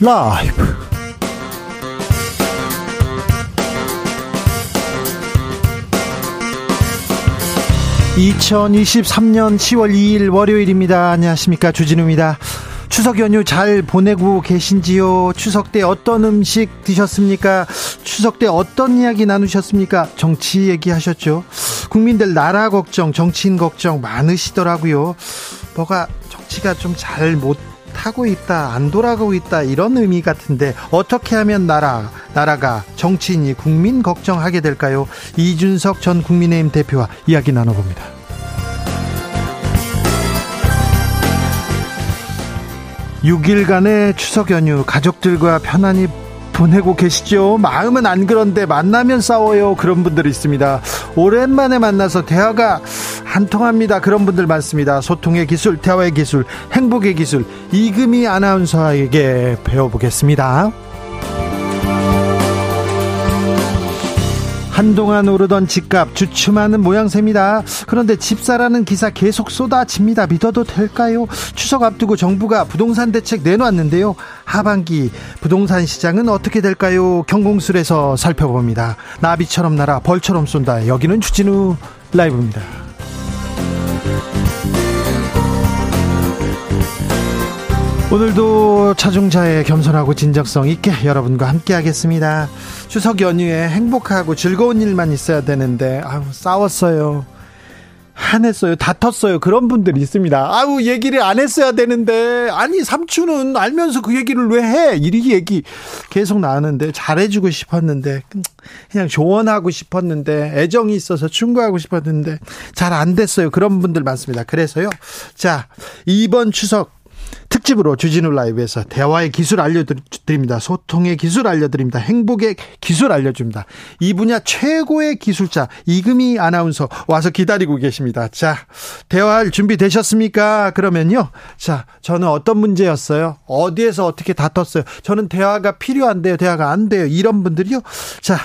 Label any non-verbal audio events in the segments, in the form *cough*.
라이브. 2023년 10월 2일 월요일입니다. 안녕하십니까. 주진우입니다. 추석 연휴 잘 보내고 계신지요? 추석 때 어떤 음식 드셨습니까? 추석 때 어떤 이야기 나누셨습니까? 정치 얘기하셨죠? 국민들 나라 걱정, 정치인 걱정 많으시더라고요. 뭐가 정치가 좀 잘 못 하고 있다, 안 돌아가고 있다, 이런 의미 같은데, 어떻게 하면 나라, 나라가 정치인이 국민 걱정하게 될까요? 이준석 전 국민의힘 대표와 이야기 나눠봅니다. 6일간의 추석 연휴 가족들과 편안히 보내고 계시죠? 마음은 안 그런데 만나면 싸워요. 그런 분들이 있습니다. 오랜만에 만나서 대화가 안 통합니다. 그런 분들 많습니다. 소통의 기술, 대화의 기술, 행복의 기술, 이금희 아나운서에게 배워보겠습니다. 한동안 오르던 집값 주춤하는 모양새입니다. 그런데 집사라는 기사 계속 쏟아집니다. 믿어도 될까요? 추석 앞두고 정부가 부동산 대책 내놓았는데요. 하반기 부동산 시장은 어떻게 될까요? 경공술에서 살펴봅니다. 나비처럼 날아 벌처럼 쏜다. 여기는 주진우 라이브입니다. 오늘도 차중자의 겸손하고 진정성 있게 여러분과 함께 하겠습니다. 추석 연휴에 행복하고 즐거운 일만 있어야 되는데, 아우, 싸웠어요. 화냈어요. 다퉜어요. 그런 분들이 있습니다. 아우, 얘기를 안 했어야 되는데, 아니, 삼촌은 알면서 그 얘기를 왜 해? 이 얘기 계속 나왔는데, 잘해주고 싶었는데, 그냥 조언하고 싶었는데, 애정이 있어서 충고하고 싶었는데, 잘 안 됐어요. 그런 분들 많습니다. 그래서요. 자, 이번 추석, 특집으로 주진우 라이브에서 대화의 기술 알려드립니다. 소통의 기술 알려드립니다. 행복의 기술 알려줍니다. 이 분야 최고의 기술자 이금희 아나운서 와서 기다리고 계십니다. 자, 대화할 준비 되셨습니까? 그러면요. 자, 저는 어떤 문제였어요? 어디에서 어떻게 다퉜어요? 저는 대화가 필요한데요. 대화가 안 돼요. 이런 분들이요. 자,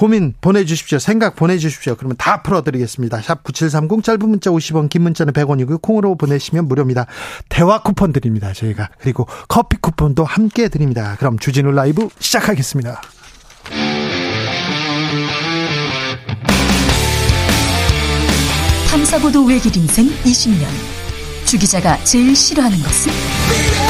고민 보내주십시오. 생각 보내주십시오. 그러면 다 풀어드리겠습니다. 샵 9730 짧은 문자 50원 긴 문자는 100원이고요. 콩으로 보내시면 무료입니다. 대화 쿠폰 드립니다. 저희가. 그리고 커피 쿠폰도 함께 드립니다. 그럼 주진우 라이브 시작하겠습니다. 탐사보도 외길 인생 20년. 주 기자가 제일 싫어하는 것은?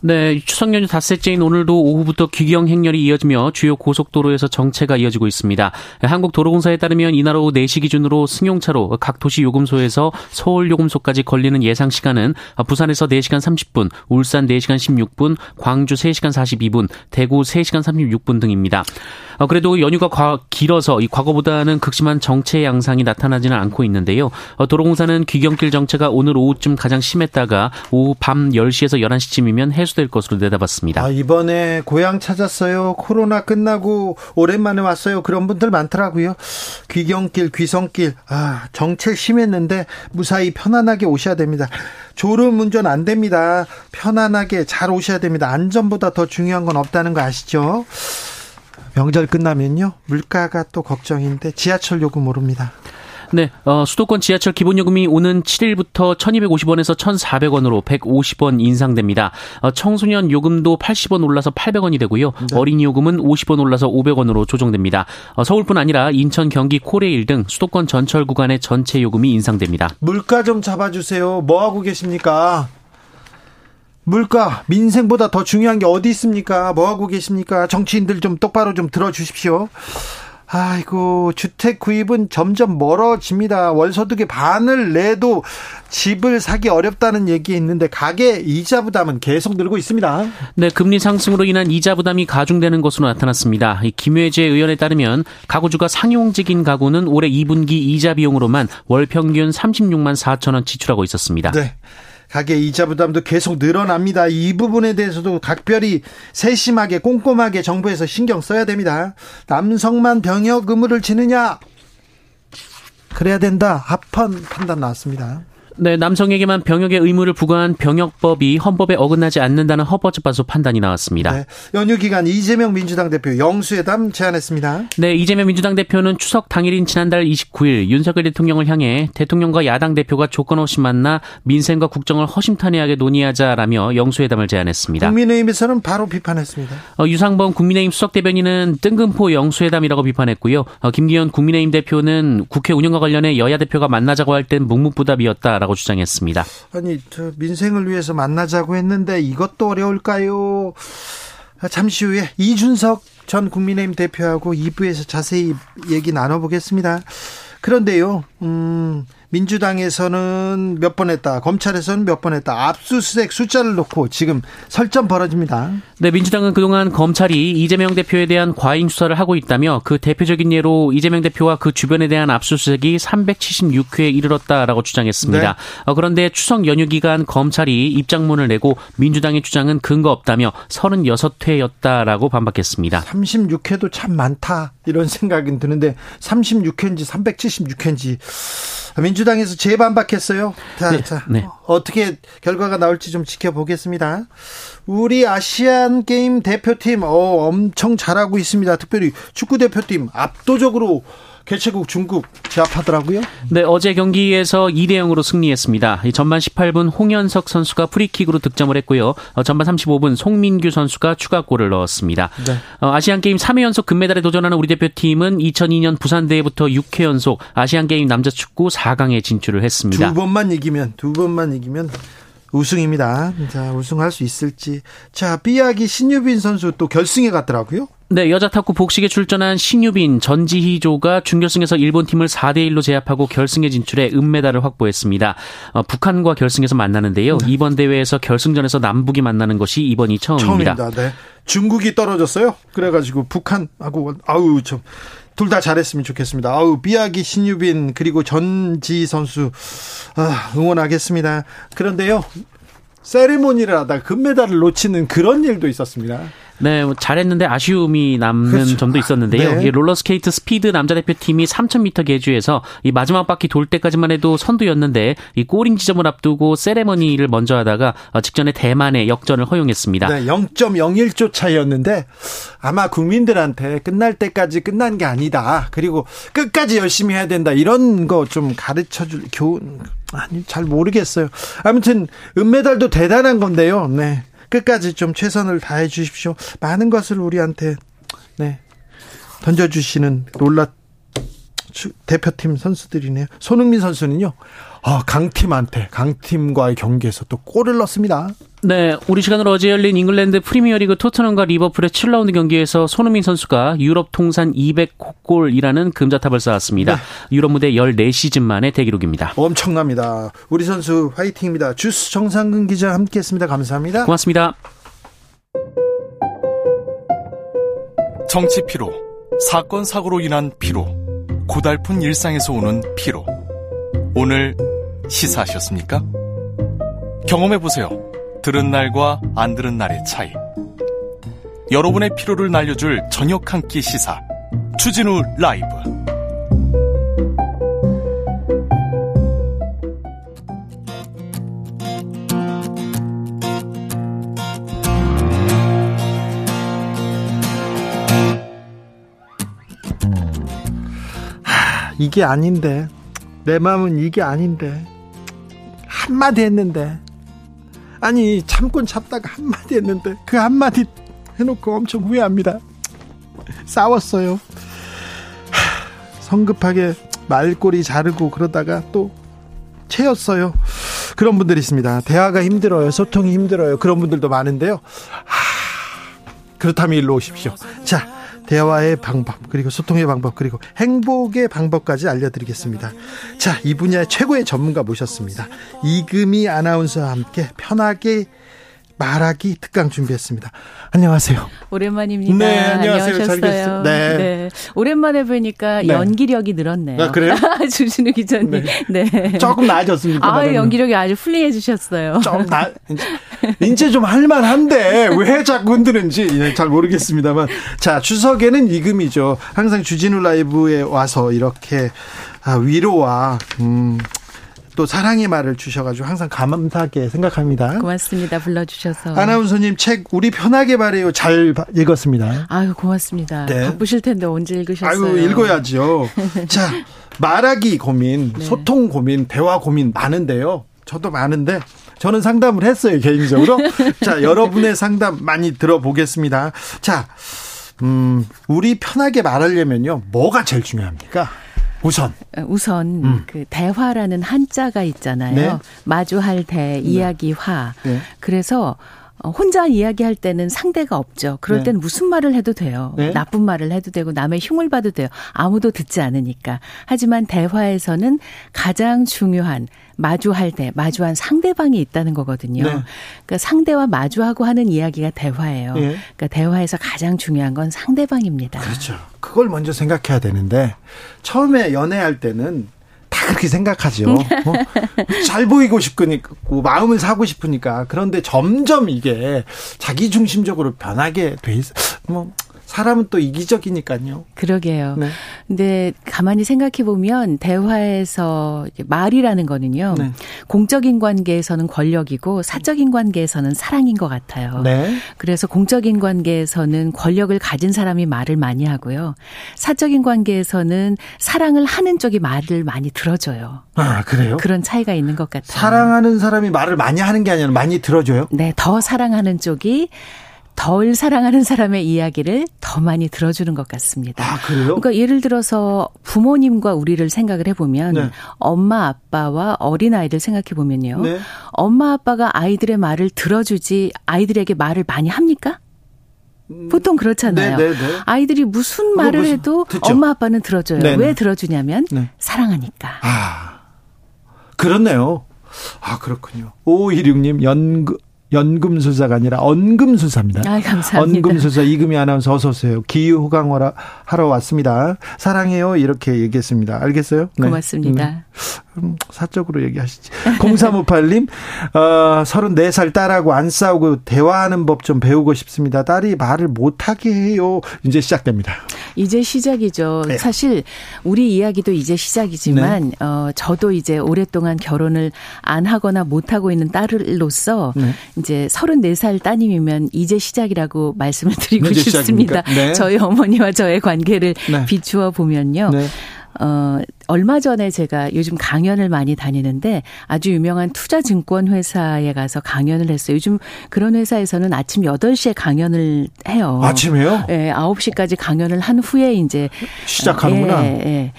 네, 추석 연휴 닷새째인 오늘도 오후부터 귀경 행렬이 이어지며 주요 고속도로에서 정체가 이어지고 있습니다. 한국도로공사에 따르면 이날 오후 4시 기준으로 승용차로 각 도시 요금소에서 서울 요금소까지 걸리는 예상 시간은 부산에서 4시간 30분, 울산 4시간 16분, 광주 3시간 42분, 대구 3시간 36분 등입니다. 어, 그래도 연휴가 과, 길어서 이 과거보다는 극심한 정체 양상이 나타나지는 않고 있는데요. 어, 도로공사는 귀경길 정체가 오늘 오후쯤 가장 심했다가 오후 밤 10시에서 11시쯤이면 해소 될 것으로 내다봤습니다. 아, 이번에 고향 찾았어요. 코로나 끝나고 오랜만에 왔어요. 그런 분들 많더라고요. 귀경길, 귀성길, 아, 정체 심했는데 무사히 편안하게 오셔야 됩니다. 졸음 운전 안 됩니다. 편안하게 잘 오셔야 됩니다. 안전보다 더 중요한 건 없다는 거 아시죠? 명절 끝나면요. 물가가 또 걱정인데 지하철 요금 오릅니다. 네, 어, 수도권 지하철 기본요금이 오는 7일부터 1250원에서 1400원으로 150원 인상됩니다. 어, 청소년 요금도 80원 올라서 800원이 되고요. 네. 어린이 요금은 50원 올라서 500원으로 조정됩니다. 어, 서울뿐 아니라 인천, 경기, 코레일 등 수도권 전철 구간의 전체 요금이 인상됩니다. 물가 좀 잡아주세요. 뭐 하고 계십니까? 물가 민생보다 더 중요한 게 어디 있습니까? 뭐 하고 계십니까? 정치인들 좀 똑바로 좀 들어주십시오. 아이고 주택 구입은 점점 멀어집니다. 월소득의 반을 내도 집을 사기 어렵다는 얘기 있는데 가계 이자 부담은 계속 늘고 있습니다. 네, 금리 상승으로 인한 이자 부담이 가중되는 것으로 나타났습니다. 김회재 의원에 따르면 가구주가 상용직인 가구는 올해 2분기 이자 비용으로만 월 평균 36만 4천 원 지출하고 있었습니다. 네. 가계 이자 부담도 계속 늘어납니다. 이 부분에 대해서도 각별히 세심하게 꼼꼼하게 정부에서 신경 써야 됩니다. 남성만 병역 의무를 지느냐? 그래야 된다. 합헌 판단 나왔습니다. 네, 남성에게만 병역의 의무를 부과한 병역법이 헌법에 어긋나지 않는다는 헌법재판소 판단이 나왔습니다. 네, 연휴 기간 이재명 민주당 대표 영수회담 제안했습니다. 네, 이재명 민주당 대표는 추석 당일인 지난달 29일 윤석열 대통령을 향해 대통령과 야당 대표가 조건 없이 만나 민생과 국정을 허심탄회하게 논의하자라며 영수회담을 제안했습니다. 국민의힘에서는 바로 비판했습니다. 어, 유상범 국민의힘 수석 대변인은 뜬금포 영수회담이라고 비판했고요. 어, 김기현 국민의힘 대표는 국회 운영과 관련해 여야 대표가 만나자고 할 땐 묵묵부답이었다라고 있다라고 주장했습니다. 아니, 저 민생을 위해서 만나자고 했는데 이것도 어려울까요? 잠시 후에 이준석 전 국민의힘 대표하고 2부에서 자세히 얘기 나눠보겠습니다. 그런데요, 음, 민주당에서는 몇 번 했다, 검찰에서는 몇 번 했다, 압수수색 숫자를 놓고 지금 설전 벌어집니다. 네, 민주당은 그동안 검찰이 이재명 대표에 대한 과잉 수사를 하고 있다며 그 대표적인 예로 이재명 대표와 그 주변에 대한 압수수색이 376회에 이르렀다라고 주장했습니다. 네. 어, 그런데 추석 연휴 기간 검찰이 입장문을 내고 민주당의 주장은 근거 없다며 36회였다라고 반박했습니다. 36회도 참 많다 이런 생각이 드는데 36회인지 376회인지 민주당에서 재반박했어요. 자, 네, 자 네. 어떻게 결과가 나올지 좀 지켜보겠습니다. 우리 아시안 게임 대표팀 어, 엄청 잘하고 있습니다. 특별히 축구 대표팀 압도적으로 개최국 중국 제압하더라고요. 네, 어제 경기에서 2대 0으로 승리했습니다. 전반 18분 홍현석 선수가 프리킥으로 득점을 했고요. 어, 전반 35분 송민규 선수가 추가골을 넣었습니다. 네. 어, 아시안 게임 3회 연속 금메달에 도전하는 우리 대표팀은 2002년 부산 대회부터 6회 연속 아시안 게임 남자 축구 4강에 진출을 했습니다. 두 번만 이기면 두 번만 이기면 우승입니다. 자, 우승할 수 있을지. 자, 삐약이 신유빈 선수 또 결승에 갔더라고요. 네, 여자 탁구 복식에 출전한 신유빈, 전지희조가 준결승에서 일본 팀을 4대 1로 제압하고 결승에 진출해 은메달을 확보했습니다. 어, 북한과 결승에서 만나는데요. 네. 이번 대회에서 결승전에서 남북이 만나는 것이 이번이 처음입니다. 처음입니다. 네. 중국이 떨어졌어요. 그래가지고 북한하고 아우 좀. 둘 다 잘했으면 좋겠습니다. 아우 비아기 신유빈 그리고 전지 선수 아, 응원하겠습니다. 그런데요 세리머니를 하다 금메달을 놓치는 그런 일도 있었습니다. 네, 뭐 잘했는데 아쉬움이 남는 그렇죠. 점도 있었는데요. 네. 롤러스케이트 스피드 남자 대표팀이 3000m 계주에서 이 마지막 바퀴 돌 때까지만 해도 선두였는데 이 골인 지점을 앞두고 세레머니를 먼저 하다가 어, 직전에 대만의 역전을 허용했습니다. 네, 0.01초 차이였는데 아마 국민들한테 끝날 때까지 끝난 게 아니다. 그리고 끝까지 열심히 해야 된다. 이런 거 좀 가르쳐 줄 교훈 아니 잘 모르겠어요. 아무튼 은메달도 대단한 건데요. 네. 끝까지 좀 최선을 다해 주십시오. 많은 것을 우리한테 네 던져 주시는 놀라 대표팀 선수들이네요. 손흥민 선수는요. 아, 강팀한테 강팀과의 경기에서 또 골을 넣습니다. 네, 우리 시간으로 어제 열린 잉글랜드 프리미어리그 토트넘과 리버풀의 7라운드 경기에서 손흥민 선수가 유럽 통산 200골이라는 금자탑을 쌓았습니다. 네. 유럽 무대 14시즌 만의 대기록입니다. 엄청납니다. 우리 선수 화이팅입니다. 주스 정상근 기자 함께했습니다. 감사합니다. 고맙습니다. 정치 피로, 사건 사고로 인한 피로, 고달픈 일상에서 오는 피로. 오늘 시사하셨습니까? 경험해 보세요. 들은 날과 안 들은 날의 차이. 여러분의 피로를 날려줄 저녁 한 끼 시사. 추진우 라이브. 하, 이게 아닌데. 내 마음은 이게 아닌데. 한마디 했는데. 아니 참곤 참다가 한마디 했는데 그 한마디 해놓고 엄청 후회합니다. 싸웠어요. 성급하게 말꼬리 자르고 그러다가 또 채였어요. 그런 분들이 있습니다. 대화가 힘들어요. 소통이 힘들어요. 그런 분들도 많은데요. 그렇다면 일로 오십시오. 자, 대화의 방법, 그리고 소통의 방법, 그리고 행복의 방법까지 알려드리겠습니다. 자, 이 분야의 최고의 전문가 모셨습니다. 이금희 아나운서와 함께 편하게 말하기 특강 준비했습니다. 안녕하세요. 오랜만입니다. 네, 안녕하세요. 잘 네. 네. 오랜만에 뵈니까 네. 연기력이 늘었네요. 아, 그래요? *laughs* 주진우 기자님. 네. 네. 조금 나아졌습니까? 아? 연기력이 아주 훌륭해지셨어요. 좀 나, *laughs* 이제 좀 할만한데 왜 자꾸 흔드는지 예, 잘 모르겠습니다만 자 추석에는 이금이죠. 항상 주진우 라이브에 와서 이렇게 아, 위로와 음, 또 사랑의 말을 주셔가지고 항상 감사하게 생각합니다. 고맙습니다. 불러주셔서. 아나운서님 책 우리 편하게 말해요 잘 바- 읽었습니다. 아유, 고맙습니다. 네. 바쁘실 텐데 언제 읽으셨어요? 아이고 읽어야죠. *laughs* 자 말하기 고민, 네. 소통 고민, 대화 고민 많은데요. 저도 많은데 저는 상담을 했어요 개인적으로. *laughs* 자 여러분의 상담 많이 들어보겠습니다. 자, 음 우리 편하게 말하려면요 뭐가 제일 중요합니까? 우선 우선 음. 그 대화라는 한자가 있잖아요. 네. 마주할 대, 이야기화. 네. 그래서 어, 혼자 이야기할 때는 상대가 없죠. 그럴 네. 때는 무슨 말을 해도 돼요. 네. 나쁜 말을 해도 되고 남의 흉을 봐도 돼요. 아무도 듣지 않으니까. 하지만 대화에서는 가장 중요한 마주할 때 마주한 상대방이 있다는 거거든요. 네. 그러니까 상대와 마주하고 하는 이야기가 대화예요. 예. 그러니까 대화에서 가장 중요한 건 상대방입니다. 그렇죠. 그걸 먼저 생각해야 되는데 처음에 연애할 때는 다 그렇게 생각하죠. 어? 잘 보이고 싶으니까 마음을 사고 싶으니까 그런데 점점 이게 자기 중심적으로 변하게 돼 있어. 뭐 사람은 또 이기적이니까요. 그러게요. 네. 근데 가만히 생각해 보면 대화에서 말이라는 거는요. 네. 공적인 관계에서는 권력이고 사적인 관계에서는 사랑인 것 같아요. 네. 그래서 공적인 관계에서는 권력을 가진 사람이 말을 많이 하고요. 사적인 관계에서는 사랑을 하는 쪽이 말을 많이 들어줘요. 아 그래요? 그런 차이가 있는 것 같아요. 사랑하는 사람이 말을 많이 하는 게 아니라 많이 들어줘요. 네, 더 사랑하는 쪽이 덜 사랑하는 사람의 이야기를 더 많이 들어주는 것 같습니다. 아 그래요? 그러니까 예를 들어서 부모님과 우리를 생각을 해보면 네. 엄마 아빠와 어린 아이들 생각해 보면요. 네. 엄마 아빠가 아이들의 말을 들어주지 아이들에게 말을 많이 합니까? 보통 그렇잖아요. 네, 네, 네. 아이들이 무슨 말을 무슨- 해도 듣죠. 엄마 아빠는 들어줘요. 네, 네. 왜 들어주냐면 네. 사랑하니까. 아, 그렇네요. 아, 그렇군요. 5516님, 연금, 연금술사가 아니라 언금술사입니다. 아, 감사합니다. 언금술사 이금희 아나운서 어서 오세요. 기후호강하러 하러 왔습니다. 사랑해요. 이렇게 얘기했습니다. 알겠어요? 네. 고맙습니다. 네. 음, 사적으로 얘기하시지. *laughs* 0358님, 어, 34살 딸하고 안 싸우고 대화하는 법 좀 배우고 싶습니다. 딸이 말을 못하게 해요. 이제 시작됩니다. 이제 시작이죠. 네. 사실 우리 이야기도 이제 시작이지만 어 저도 이제 오랫동안 결혼을 안 하거나 못 하고 있는 딸로서 네. 이제 34살 따님이면 이제 시작이라고 *laughs* 말씀을 드리고 싶습니다. 네. 저희 어머니와 저의 관계를 네. 비추어 보면요. 네. 어, 얼마 전에 제가 요즘 강연을 많이 다니는데 아주 유명한 투자증권 회사에 가서 강연을 했어요. 요즘 그런 회사에서는 아침 8시에 강연을 해요. 아침에요? 예, 9시까지 강연을 한 후에 이제 시작하는구나. 예, 예.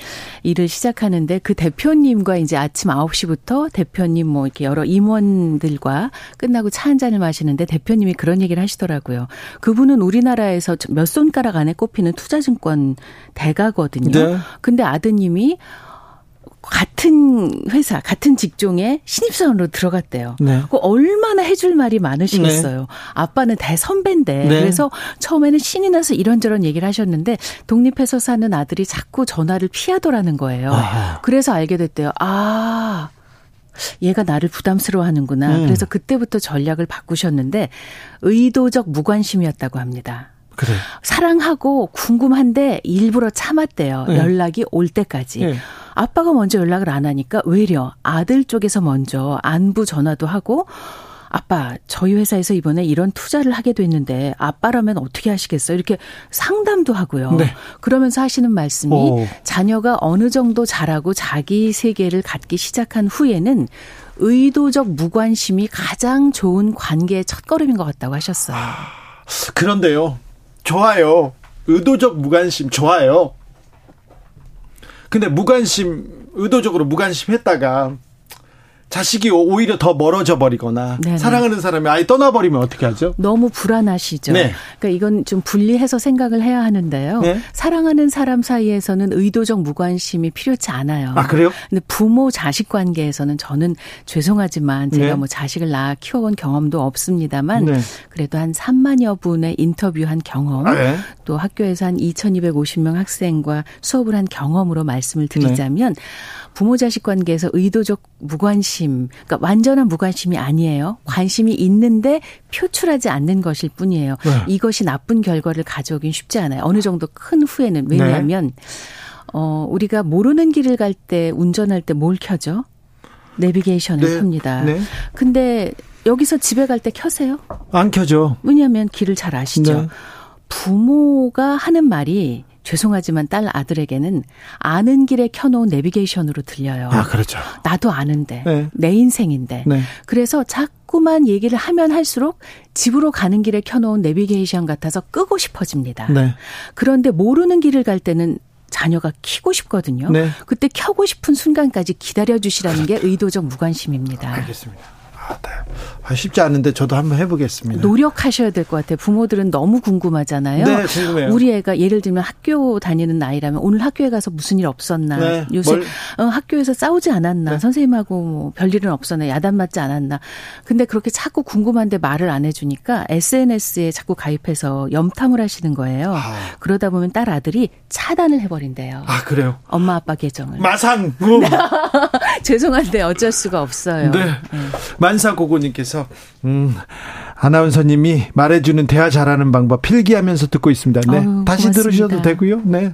일을 시작하는데 그 대표님과 이제 아침 9시부터 대표님 뭐 이렇게 여러 임원들과 끝나고 차 한 잔을 마시는데 대표님이 그런 얘기를 하시더라고요. 그분은 우리나라에서 몇 손가락 안에 꼽히는 투자증권 대가거든요. 네. 근데 아드님이 같은 회사, 같은 직종에 신입사원으로 들어갔대요. 네. 그 얼마나 해줄 말이 많으시겠어요. 아빠는 대 선배인데. 네. 그래서 처음에는 신이 나서 이런저런 얘기를 하셨는데 독립해서 사는 아들이 자꾸 전화를 피하더라는 거예요. 아하. 그래서 알게 됐대요. 아. 얘가 나를 부담스러워 하는구나. 음. 그래서 그때부터 전략을 바꾸셨는데 의도적 무관심이었다고 합니다. 그래. 사랑하고 궁금한데 일부러 참았대요. 네. 연락이 올 때까지. 네. 아빠가 먼저 연락을 안 하니까 외려 아들 쪽에서 먼저 안부 전화도 하고 아빠 저희 회사에서 이번에 이런 투자를 하게 됐는데 아빠라면 어떻게 하시겠어요? 이렇게 상담도 하고요. 네. 그러면서 하시는 말씀이 오. 자녀가 어느 정도 자라고 자기 세계를 갖기 시작한 후에는 의도적 무관심이 가장 좋은 관계의 첫걸음인 것 같다고 하셨어요. 그런데요. 좋아요. 의도적 무관심 좋아요. 근데 무관심 의도적으로 무관심 했다가 자식이 오히려 더 멀어져 버리거나 네네. 사랑하는 사람이 아예 떠나버리면 어떻게 하죠? 너무 불안하시죠. 네. 그러니까 이건 좀 분리해서 생각을 해야 하는데요. 네. 사랑하는 사람 사이에서는 의도적 무관심이 필요치 않아요. 아 그래요? 근데 부모 자식 관계에서는 저는 죄송하지만 제가 네. 뭐 자식을 낳아 키워본 경험도 없습니다만 네. 그래도 한 3만여 분의 인터뷰한 경험 아, 네. 또 학교에서 한 2,250명 학생과 수업을 한 경험으로 말씀을 드리자면 네. 부모 자식 관계에서 의도적 무관심, 그러니까 완전한 무관심이 아니에요. 관심이 있는데 표출하지 않는 것일 뿐이에요. 네. 이것이 나쁜 결과를 가져오긴 쉽지 않아요. 어느 정도 큰 후에는 네. 왜냐하면 어 우리가 모르는 길을 갈 때 운전할 때 뭘 켜죠? 내비게이션을 네. 켭니다. 네. 근데 여기서 집에 갈 때 켜세요? 안 켜져. 왜냐하면 길을 잘 아시죠. 네. 부모가 하는 말이 죄송하지만 딸 아들에게는 아는 길에 켜놓은 내비게이션으로 들려요. 아 그렇죠. 나도 아는데 네. 내 인생인데. 네. 그래서 자꾸만 얘기를 하면 할수록 집으로 가는 길에 켜놓은 내비게이션 같아서 끄고 싶어집니다. 네. 그런데 모르는 길을 갈 때는 자녀가 키고 싶거든요. 네. 그때 켜고 싶은 순간까지 기다려 주시라는 게 의도적 무관심입니다. 알겠습니다. 아, 네. 아, 쉽지 않은데 저도 한번 해보겠습니다. 노력하셔야 될 것 같아요. 부모들은 너무 궁금하잖아요. 네, 궁금해요. 우리 애가 예를 들면 학교 다니는 나이라면 오늘 학교에 가서 무슨 일 없었나? 네, 요새 뭘- 어, 학교에서 싸우지 않았나? 네. 선생님하고 뭐 별일은 없었나? 야단 맞지 않았나? 근데 그렇게 자꾸 궁금한데 말을 안 해주니까 SNS에 자꾸 가입해서 염탐을 하시는 거예요. 아. 그러다 보면 딸 아들이 차단을 해버린대요. 아 그래요. 엄마 아빠 계정을. 마상. 음. *laughs* 죄송한데 어쩔 수가 없어요. 네. 만 사고고님께서 음, 아나운서님이 말해주는 대화 잘하는 방법 필기하면서 듣고 있습니다. 네. 아유, 다시 고맙습니다. 들으셔도 되고요. 네.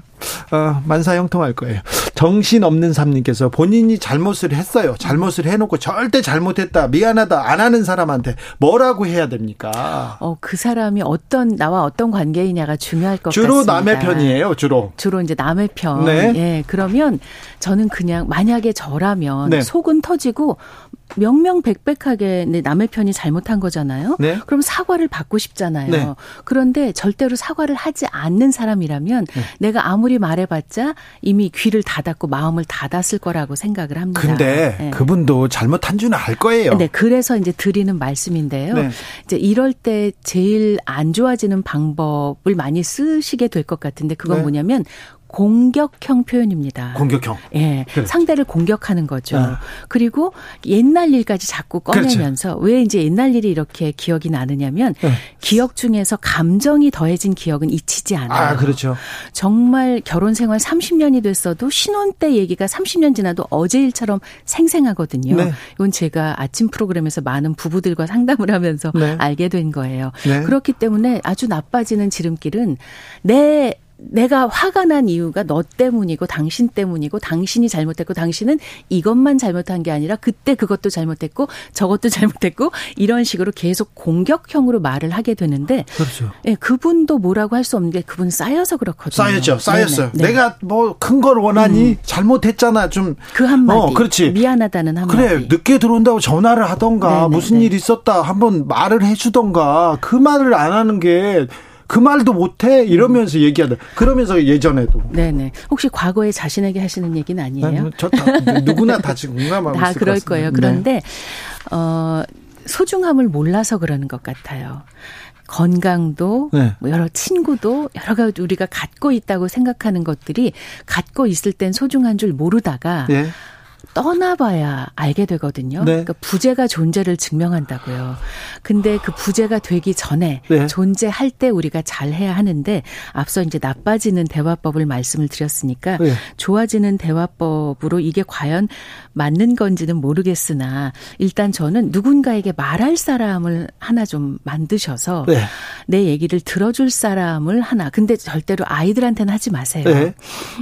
어, 만사 형통할 거예요. 정신 없는 삼님께서 본인이 잘못을 했어요. 잘못을 해놓고 절대 잘못했다, 미안하다 안 하는 사람한테 뭐라고 해야 됩니까? 어, 그 사람이 어떤 나와 어떤 관계이냐가 중요할 것 주로 같습니다. 남의 편이에요. 주로. 주로 이제 남의 편. 네. 예. 그러면 저는 그냥 만약에 저라면 네. 속은 터지고 명명백백하게 내 남의 편이 잘못 한 거잖아요. 네. 그럼 사과를 받고 싶잖아요. 네. 그런데 절대로 사과를 하지 않는 사람이라면 네. 내가 아무리 말해봤자 이미 귀를 닫았고 마음을 닫았을 거라고 생각을 합니다. 근데 예. 그분도 잘못한 줄은 알 거예요. 네, 그래서 이제 드리는 말씀인데요. 네. 이제 이럴 때 제일 안 좋아지는 방법을 많이 쓰시게 될 것 같은데 그건 네. 뭐냐면 공격형 표현입니다. 공격형. 예, 그렇죠. 상대를 공격하는 거죠. 아. 그리고 옛날 일까지 자꾸 꺼내면서 왜 이제 옛날 일이 이렇게 기억이 나느냐면 네. 기억 중에서 감정이 더해진 기억은 잊히지 않아요. 아, 그렇죠. 정말 결혼 생활 30년이 됐어도 신혼 때 얘기가 30년 지나도 어제 일처럼 생생하거든요. 네. 이건 제가 아침 프로그램에서 많은 부부들과 상담을 하면서 네. 알게 된 거예요. 네. 그렇기 때문에 아주 나빠지는 지름길은 내 내가 화가 난 이유가 너 때문이고 당신 때문이고 당신이 잘못했고 당신은 이것만 잘못한 게 아니라 그때 그것도 잘못했고 저것도 *laughs* 잘못했고 이런 식으로 계속 공격형으로 말을 하게 되는데 그렇죠. 예, 그분도 뭐라고 할 수 없는 게 그분 쌓여서 그렇거든요. 쌓였죠. 쌓였어요. 네네. 네. 내가 뭐 큰 걸 원하니 잘못했잖아. 좀 그 한마디. 어, 그렇지. 미안하다는 한마디. 그래 늦게 들어온다고 전화를 하던가 네네, 무슨 네. 일 있었다 한번 말을 해 주던가 그 말을 안 하는 게 그 말도 못해 이러면서 얘기하다 그러면서 예전에도 네네. 혹시 과거에 자신에게 하시는 얘기는 아니에요? 저다 누구나 다 지금 공감하고 다 그럴. 거예요. 네. 그런데 어 소중함을 몰라서 그러는 것 같아요. 건강도 네. 뭐 여러 친구도 여러 가지 우리가 갖고 있다고 생각하는 것들이 갖고 있을 땐 소중한 줄 모르다가 예. 떠나봐야 알게 되거든요. 네. 그러니까 부재가 존재를 증명한다고요. 근데 그 부재가 되기 전에 네. 존재할 때 우리가 잘 해야 하는데 앞서 이제 나빠지는 대화법을 말씀을 드렸으니까 네. 좋아지는 대화법으로 이게 과연 맞는 건지는 모르겠으나 일단 저는 누군가에게 말할 사람을 하나 좀 만드셔서 네. 내 얘기를 들어줄 사람을 하나. 근데 절대로 아이들한테는 하지 마세요. 네.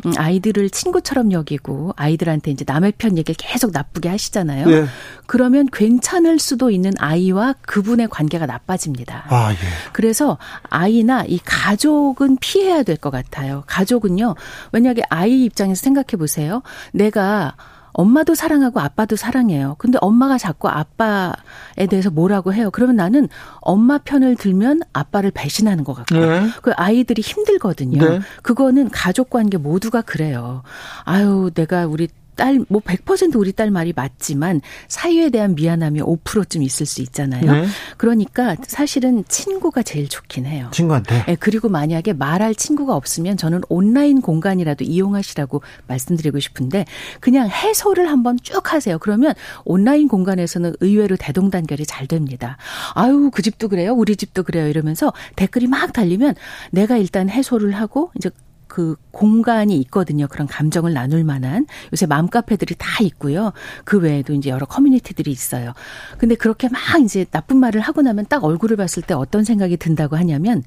음, 아이들을 친구처럼 여기고 아이들한테 이제 남의 편 얘기를 계속 나쁘게 하시잖아요. 네. 그러면 괜찮을 수도 있는 아이와 그분의 관계가 나빠집니다. 아 예. 그래서 아이나 이 가족은 피해야 될 것 같아요. 가족은요. 만약에 아이 입장에서 생각해 보세요. 내가 엄마도 사랑하고 아빠도 사랑해요. 근데 엄마가 자꾸 아빠에 대해서 뭐라고 해요. 그러면 나는 엄마 편을 들면 아빠를 배신하는 것 같고. 네. 그 아이들이 힘들거든요. 네. 그거는 가족 관계 모두가 그래요. 아유, 내가 우리 딸, 뭐 100% 우리 딸 말이 맞지만 사유에 대한 미안함이 5%쯤 있을 수 있잖아요. 네. 그러니까 사실은 친구가 제일 좋긴 해요. 친구한테. 네, 그리고 만약에 말할 친구가 없으면 저는 온라인 공간이라도 이용하시라고 말씀드리고 싶은데 그냥 해소를 한번 쭉 하세요. 그러면 온라인 공간에서는 의외로 대동단결이 잘 됩니다. 아유, 그 집도 그래요. 우리 집도 그래요. 이러면서 댓글이 막 달리면 내가 일단 해소를 하고 이제 그 공간이 있거든요. 그런 감정을 나눌 만한 요새 맘 카페들이 다 있고요. 그 외에도 이제 여러 커뮤니티들이 있어요. 근데 그렇게 막 이제 나쁜 말을 하고 나면 딱 얼굴을 봤을 때 어떤 생각이 든다고 하냐면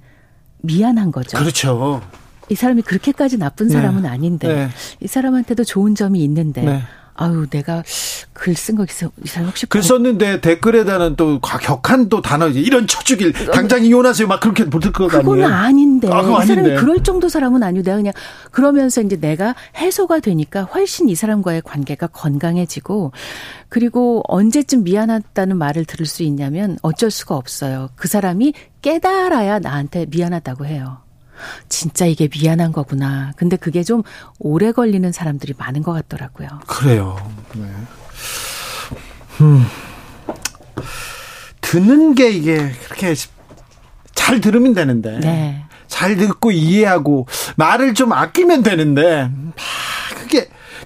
미안한 거죠. 그렇죠. 이 사람이 그렇게까지 나쁜 사람은 네. 아닌데 네. 이 사람한테도 좋은 점이 있는데 네. 아유, 내가 글 쓴 거 있어. 이 사람 혹시 글 썼는데 댓글에다는 또 격한 또 단어 이런 쳐주길 당장 이혼하세요 막 그렇게 붙을 것 아니에요. 그건 아닌데. 아, 이 사람이 그럴 정도 사람은 아니고 내가 그냥 그러면서 이제 내가 해소가 되니까 훨씬 이 사람과의 관계가 건강해지고 그리고 언제쯤 미안하다는 말을 들을 수 있냐면 어쩔 수가 없어요. 그 사람이 깨달아야 나한테 미안하다고 해요. 진짜 이게 미안한 거구나. 근데 그게 좀 오래 걸리는 사람들이 많은 것 같더라고요. 그래요. 네. 음. 듣는 게 이게 그렇게 잘 들으면 되는데. 네. 잘 듣고 이해하고 말을 좀 아끼면 되는데.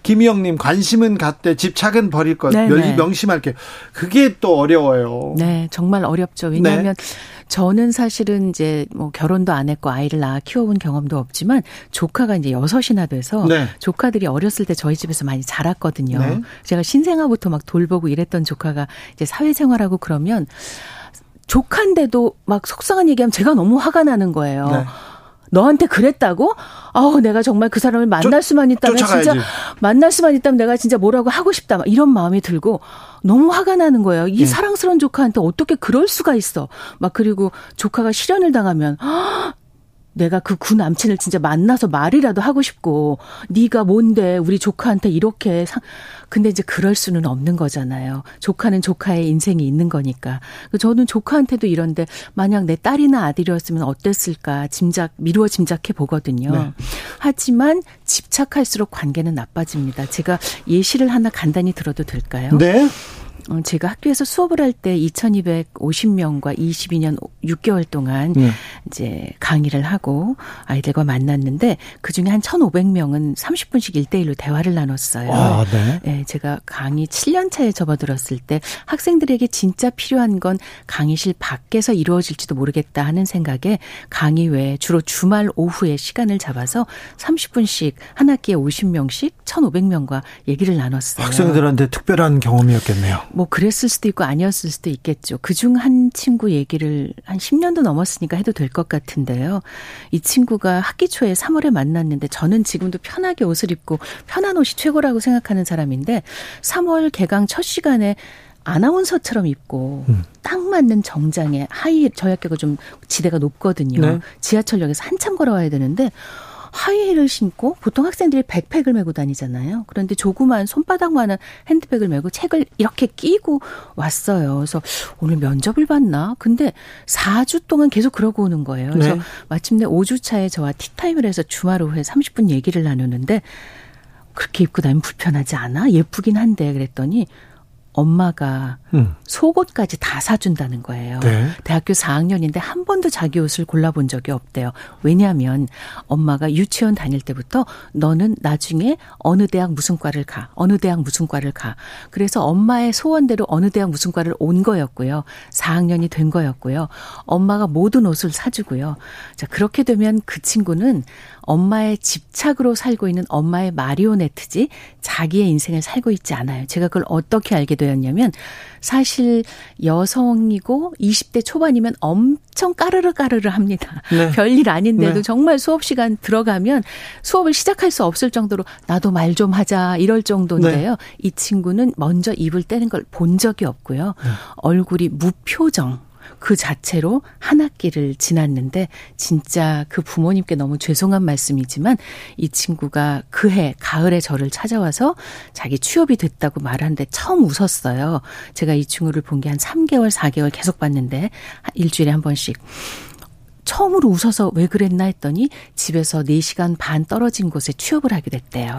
김희영님 관심은 갖되 집착은 버릴 것 네, 네. 명심할게 그게 또 어려워요. 네, 정말 어렵죠. 왜냐하면 네. 저는 사실은 이제 뭐 결혼도 안 했고 아이를 낳아 키워본 경험도 없지만 조카가 이제 여섯이나 돼서 네. 조카들이 어렸을 때 저희 집에서 많이 자랐거든요. 네. 제가 신생아부터 막 돌보고 이랬던 조카가 이제 사회생활하고 그러면 조카인데도 막 속상한 얘기하면 제가 너무 화가 나는 거예요. 네. 너한테 그랬다고? 아우 내가 정말 그 사람을 만날 수만 있다면 쫓아가야지. 진짜 만날 수만 있다면 내가 진짜 뭐라고 하고 싶다 막 이런 마음이 들고 너무 화가 나는 거예요. 이 네. 사랑스러운 조카한테 어떻게 그럴 수가 있어? 막 그리고 조카가 실현을 당하면 내가 그 구 남친을 진짜 만나서 말이라도 하고 싶고 네가 뭔데 우리 조카한테 이렇게 상 근데 이제 그럴 수는 없는 거잖아요. 조카는 조카의 인생이 있는 거니까. 저는 조카한테도 이런데 만약 내 딸이나 아들이었으면 어땠을까 짐작 미루어 짐작해 보거든요. 네. 하지만 집착할수록 관계는 나빠집니다. 제가 예시를 하나 간단히 들어도 될까요? 네. 어, 제가 학교에서 수업을 할 때 2250명과 22년 6개월 동안 네. 이제 강의를 하고 아이들과 만났는데 그 중에 한 1500명은 30분씩 1대1로 대화를 나눴어요. 아, 네. 네. 제가 강의 7년 차에 접어들었을 때 학생들에게 진짜 필요한 건 강의실 밖에서 이루어질지도 모르겠다 하는 생각에 강의 외에 주로 주말 오후에 시간을 잡아서 30분씩 한 학기에 50명씩 1500명과 얘기를 나눴어요. 학생들한테 특별한 경험이었겠네요. 뭐 그랬을 수도 있고 아니었을 수도 있겠죠. 그중 한 친구 얘기를 한 10년도 넘었으니까 해도 될 것 같은데요. 이 친구가 학기 초에 3월에 만났는데 저는 지금도 편하게 옷을 입고 편한 옷이 최고라고 생각하는 사람인데 3월 개강 첫 시간에 아나운서처럼 입고 음. 딱 맞는 정장에 하이 저희 학교가 좀 지대가 높거든요. 네. 지하철역에서 한참 걸어와야 되는데 하이힐을 신고 보통 학생들이 백팩을 메고 다니잖아요. 그런데 조그만 손바닥만한 핸드백을 메고 책을 이렇게 끼고 왔어요. 그래서 오늘 면접을 봤나? 근데 4주 동안 계속 그러고 오는 거예요. 그래서 네. 마침내 5주 차에 저와 티타임을 해서 주말 오후에 30분 얘기를 나누는데 그렇게 입고 다니면 불편하지 않아? 예쁘긴 한데 그랬더니 엄마가 음. 속옷까지 다 사준다는 거예요. 네. 대학교 4학년인데 한 번도 자기 옷을 골라본 적이 없대요. 왜냐하면 엄마가 유치원 다닐 때부터 너는 나중에 어느 대학 무슨 과를 가, 어느 대학 무슨 과를 가. 그래서 엄마의 소원대로 어느 대학 무슨 과를 온 거였고요. 4학년이 된 거였고요. 엄마가 모든 옷을 사주고요. 자, 그렇게 되면 그 친구는 엄마의 집착으로 살고 있는 엄마의 마리오네트지 자기의 인생을 살고 있지 않아요. 제가 그걸 어떻게 알게 되었냐면 사실 여성이고 20대 초반이면 엄청 까르르 까르르 합니다. 네. *laughs* 별일 아닌데도 네. 정말 수업 시간 들어가면 수업을 시작할 수 없을 정도로 나도 말 좀 하자 이럴 정도인데요. 네. 이 친구는 먼저 입을 떼는 걸 본 적이 없고요. 네. 얼굴이 무표정 그 자체로 한 학기를 지났는데 진짜 그 부모님께 너무 죄송한 말씀이지만 이 친구가 그 해 가을에 저를 찾아와서 자기 취업이 됐다고 말하는데 처음 웃었어요. 제가 이 친구를 본 게 한 3개월, 4개월 계속 봤는데 일주일에 한 번씩 처음으로 웃어서 왜 그랬나 했더니 집에서 4시간 반 떨어진 곳에 취업을 하게 됐대요.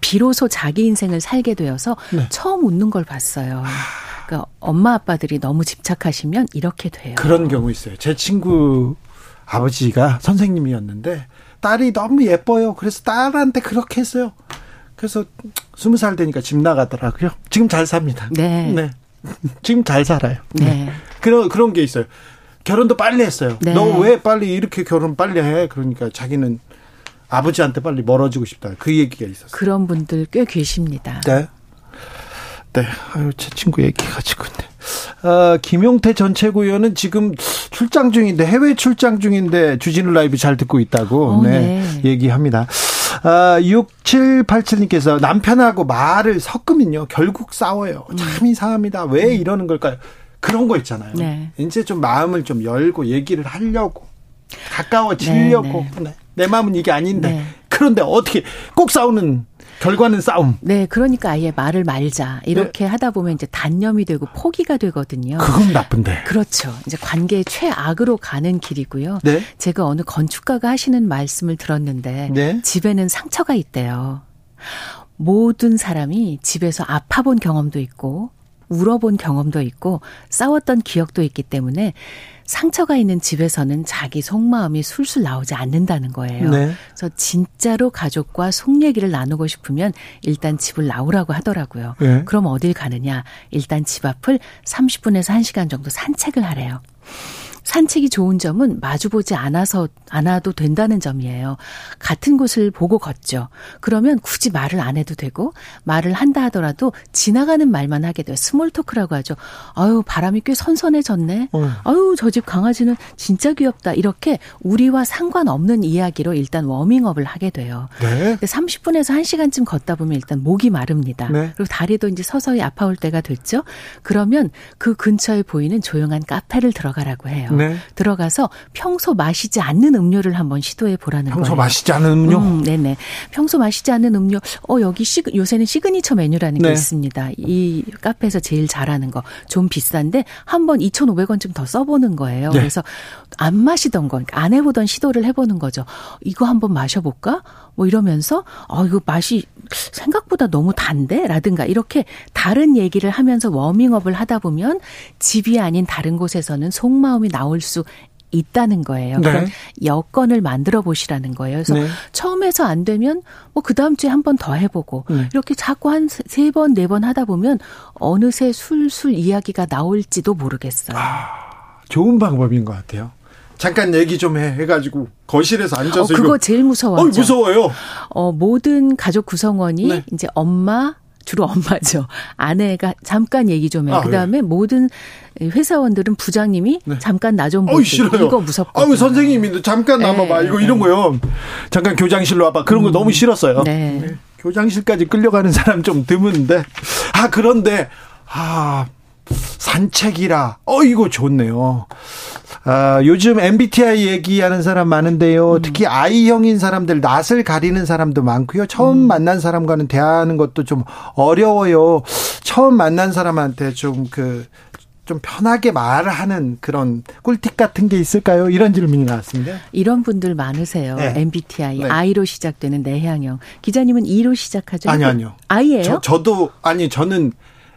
비로소 자기 인생을 살게 되어서 네. 처음 웃는 걸 봤어요. 그러니까 엄마 아빠들이 너무 집착하시면 이렇게 돼요. 그런 경우 있어요. 제 친구 아버지가 선생님이었는데 딸이 너무 예뻐요. 그래서 딸한테 그렇게 했어요. 그래서 스무 살 되니까 집 나가더라고요. 지금 잘 삽니다. 네. *laughs* 지금 잘 살아요. 네. 그런 그런 게 있어요. 결혼도 빨리 했어요. 네. 너왜 빨리 이렇게 결혼 빨리 해? 그러니까 자기는 아버지한테 빨리 멀어지고 싶다. 그 얘기가 있었어요. 그런 분들 꽤 계십니다. 네. 네. 아유, 제 친구 얘기 가지고 있네. 어, 김용태 전 최고위원은 지금 출장 중인데, 해외 출장 중인데, 주진우 라이브 잘 듣고 있다고, 어, 네, 네. 얘기합니다. 아, 6787님께서 남편하고 말을 섞으면요, 결국 싸워요. 참 이상합니다. 왜 이러는 걸까요? 그런 거 있잖아요. 네. 이제 좀 마음을 좀 열고 얘기를 하려고, 가까워지려고. 네, 네, 내 마음은 이게 아닌데. 네. 그런데 어떻게 꼭 싸우는, 결과는 싸움. 네, 그러니까 아예 말을 말자. 이렇게 하다 보면 이제 단념이 되고 포기가 되거든요. 네. 그건 나쁜데. 그렇죠. 이제 관계의 최악으로 가는 길이고요. 네. 제가 어느 건축가가 하시는 말씀을 들었는데 네. 집에는 상처가 있대요. 모든 사람이 집에서 아파본 경험도 있고 울어본 경험도 있고 싸웠던 기억도 있기 때문에 상처가 있는 집에서는 자기 속마음이 술술 나오지 않는다는 거예요. 네. 그래서 진짜로 가족과 속 얘기를 나누고 싶으면 일단 집을 나오라고 하더라고요. 네. 그럼 어딜 가느냐? 일단 집 앞을 30분에서 1시간 정도 산책을 하래요. 산책이 좋은 점은 마주보지 않아서 않아도 된다는 점이에요. 같은 곳을 보고 걷죠. 그러면 굳이 말을 안 해도 되고 말을 한다 하더라도 지나가는 말만 하게 돼요. small talk라고 하죠. 아유 바람이 꽤 선선해졌네. 어. 아유 저 집 강아지는 진짜 귀엽다. 이렇게 우리와 상관없는 이야기로 일단 워밍업을 하게 돼요. 네. 근데 30분에서 1시간쯤 걷다 보면 일단 목이 마릅니다. 네. 그리고 다리도 이제 서서히 아파올 때가 됐죠. 그러면 그 근처에 보이는 조용한 카페를 들어가라고 해요. 네. 들어가서 평소 마시지 않는 음료를 한번 시도해 보라는 평소 거예요. 마시지 않은 음료. 음, 네네. 평소 마시지 않는 음료. 어, 여기 시, 요새는 시그니처 메뉴라는 게 네. 있습니다. 이 카페에서 제일 잘하는 거. 좀 비싼데 한번 2,500원 좀 더 써보는 거예요. 네. 그래서 안 마시던 거, 그러니까 안 해보던 시도를 해보는 거죠. 이거 한번 마셔볼까? 뭐 이러면서, 어, 이거 맛이 생각보다 너무 단데? 라든가 이렇게 다른 얘기를 하면서 워밍업을 하다 보면 집이 아닌 다른 곳에서는 속마음이 나올 수 있다는 거예요. 네. 그런 여건을 만들어 보시라는 거예요. 그래서 네. 처음에서 안 되면 뭐 그 다음 주에 한 번 더 해보고 네. 이렇게 자꾸 한 세 번 네 번 하다 보면 어느새 술술 이야기가 나올지도 모르겠어요. 좋은 방법인 것 같아요. 잠깐 얘기 좀 해 해가지고 거실에서 앉아서 어, 그거 이거 제일 무서워하죠. 어, 무서워요. 어, 모든 가족 구성원이 네. 이제 엄마 주로 엄마죠. 아내가 잠깐 얘기 좀 해. 아, 그다음에 모든 회사원들은 부장님이 네. 잠깐 나 좀. 싫어요. 이거 무섭고. 아유 선생님이 잠깐 남아봐. 네, 이거 네. 이런 거요. 잠깐 교장실로 와봐. 그런 거 너무 싫었어요. 네. 교장실까지 끌려가는 사람 좀 드문데. 아 그런데 아 산책이라. 어 이거 좋네요. 아, 요즘 MBTI 얘기하는 사람 많은데요. 음. 특히 I형인 사람들, 낯을 가리는 사람도 많고요. 처음 음. 만난 사람과는 대화하는 것도 좀 어려워요. 처음 만난 사람한테 좀 그, 좀 편하게 말하는 그런 꿀팁 같은 게 있을까요? 이런 질문이 나왔습니다. 이런 분들 많으세요. 네. MBTI 네. I로 시작되는 내향형. 기자님은 E로 시작하죠? 아니요, 아니요. I예요? 저, 저도, 아니, 저는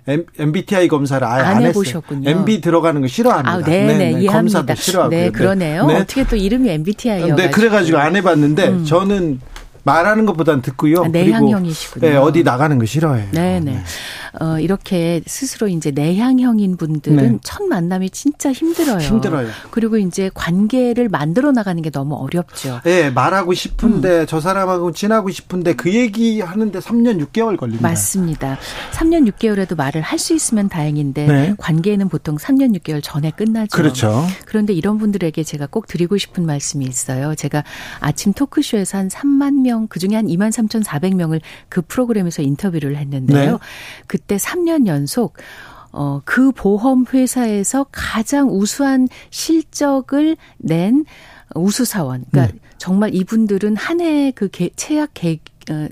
MBTI 검사를 아예 안 안, 해보셨군요. 했어요. MB 들어가는 거 싫어합니다. 아, 네, 네, 이해합니다. 검사도 싫어하고요. 네, 그러네요. 네. 어떻게 또 이름이 MBTI여가지고. 네, 그래가지고 안 해봤는데 저는 말하는 것보단 듣고요. 아, 내향형이시군요. 네, 어디 나가는 거 싫어해요. 네네. 어, 이렇게 스스로 이제 내향형인 분들은 네. 첫 만남이 진짜 힘들어요. 힘들어요. 그리고 이제 관계를 만들어 나가는 게 너무 어렵죠. 네, 말하고 음. 싶은데 저 사람하고 친하고 싶은데 그 얘기 하는데 3년 6개월 걸립니다. 맞습니다. 3년 6개월에도 말을 할 수 있으면 다행인데 네. 관계는 보통 3년 6개월 전에 끝나죠. 그렇죠. 그런데 이런 분들에게 제가 꼭 드리고 싶은 말씀이 있어요. 제가 아침 토크쇼에서 한 3만 명, 그중에 한 2만 3,400명을 그 프로그램에서 인터뷰를 했는데요. 네. 그때 3년 연속 어, 그 보험 회사에서 가장 우수한 실적을 낸 우수 사원. 그러니까 네. 정말 이분들은 한 해그 채약 계, 어,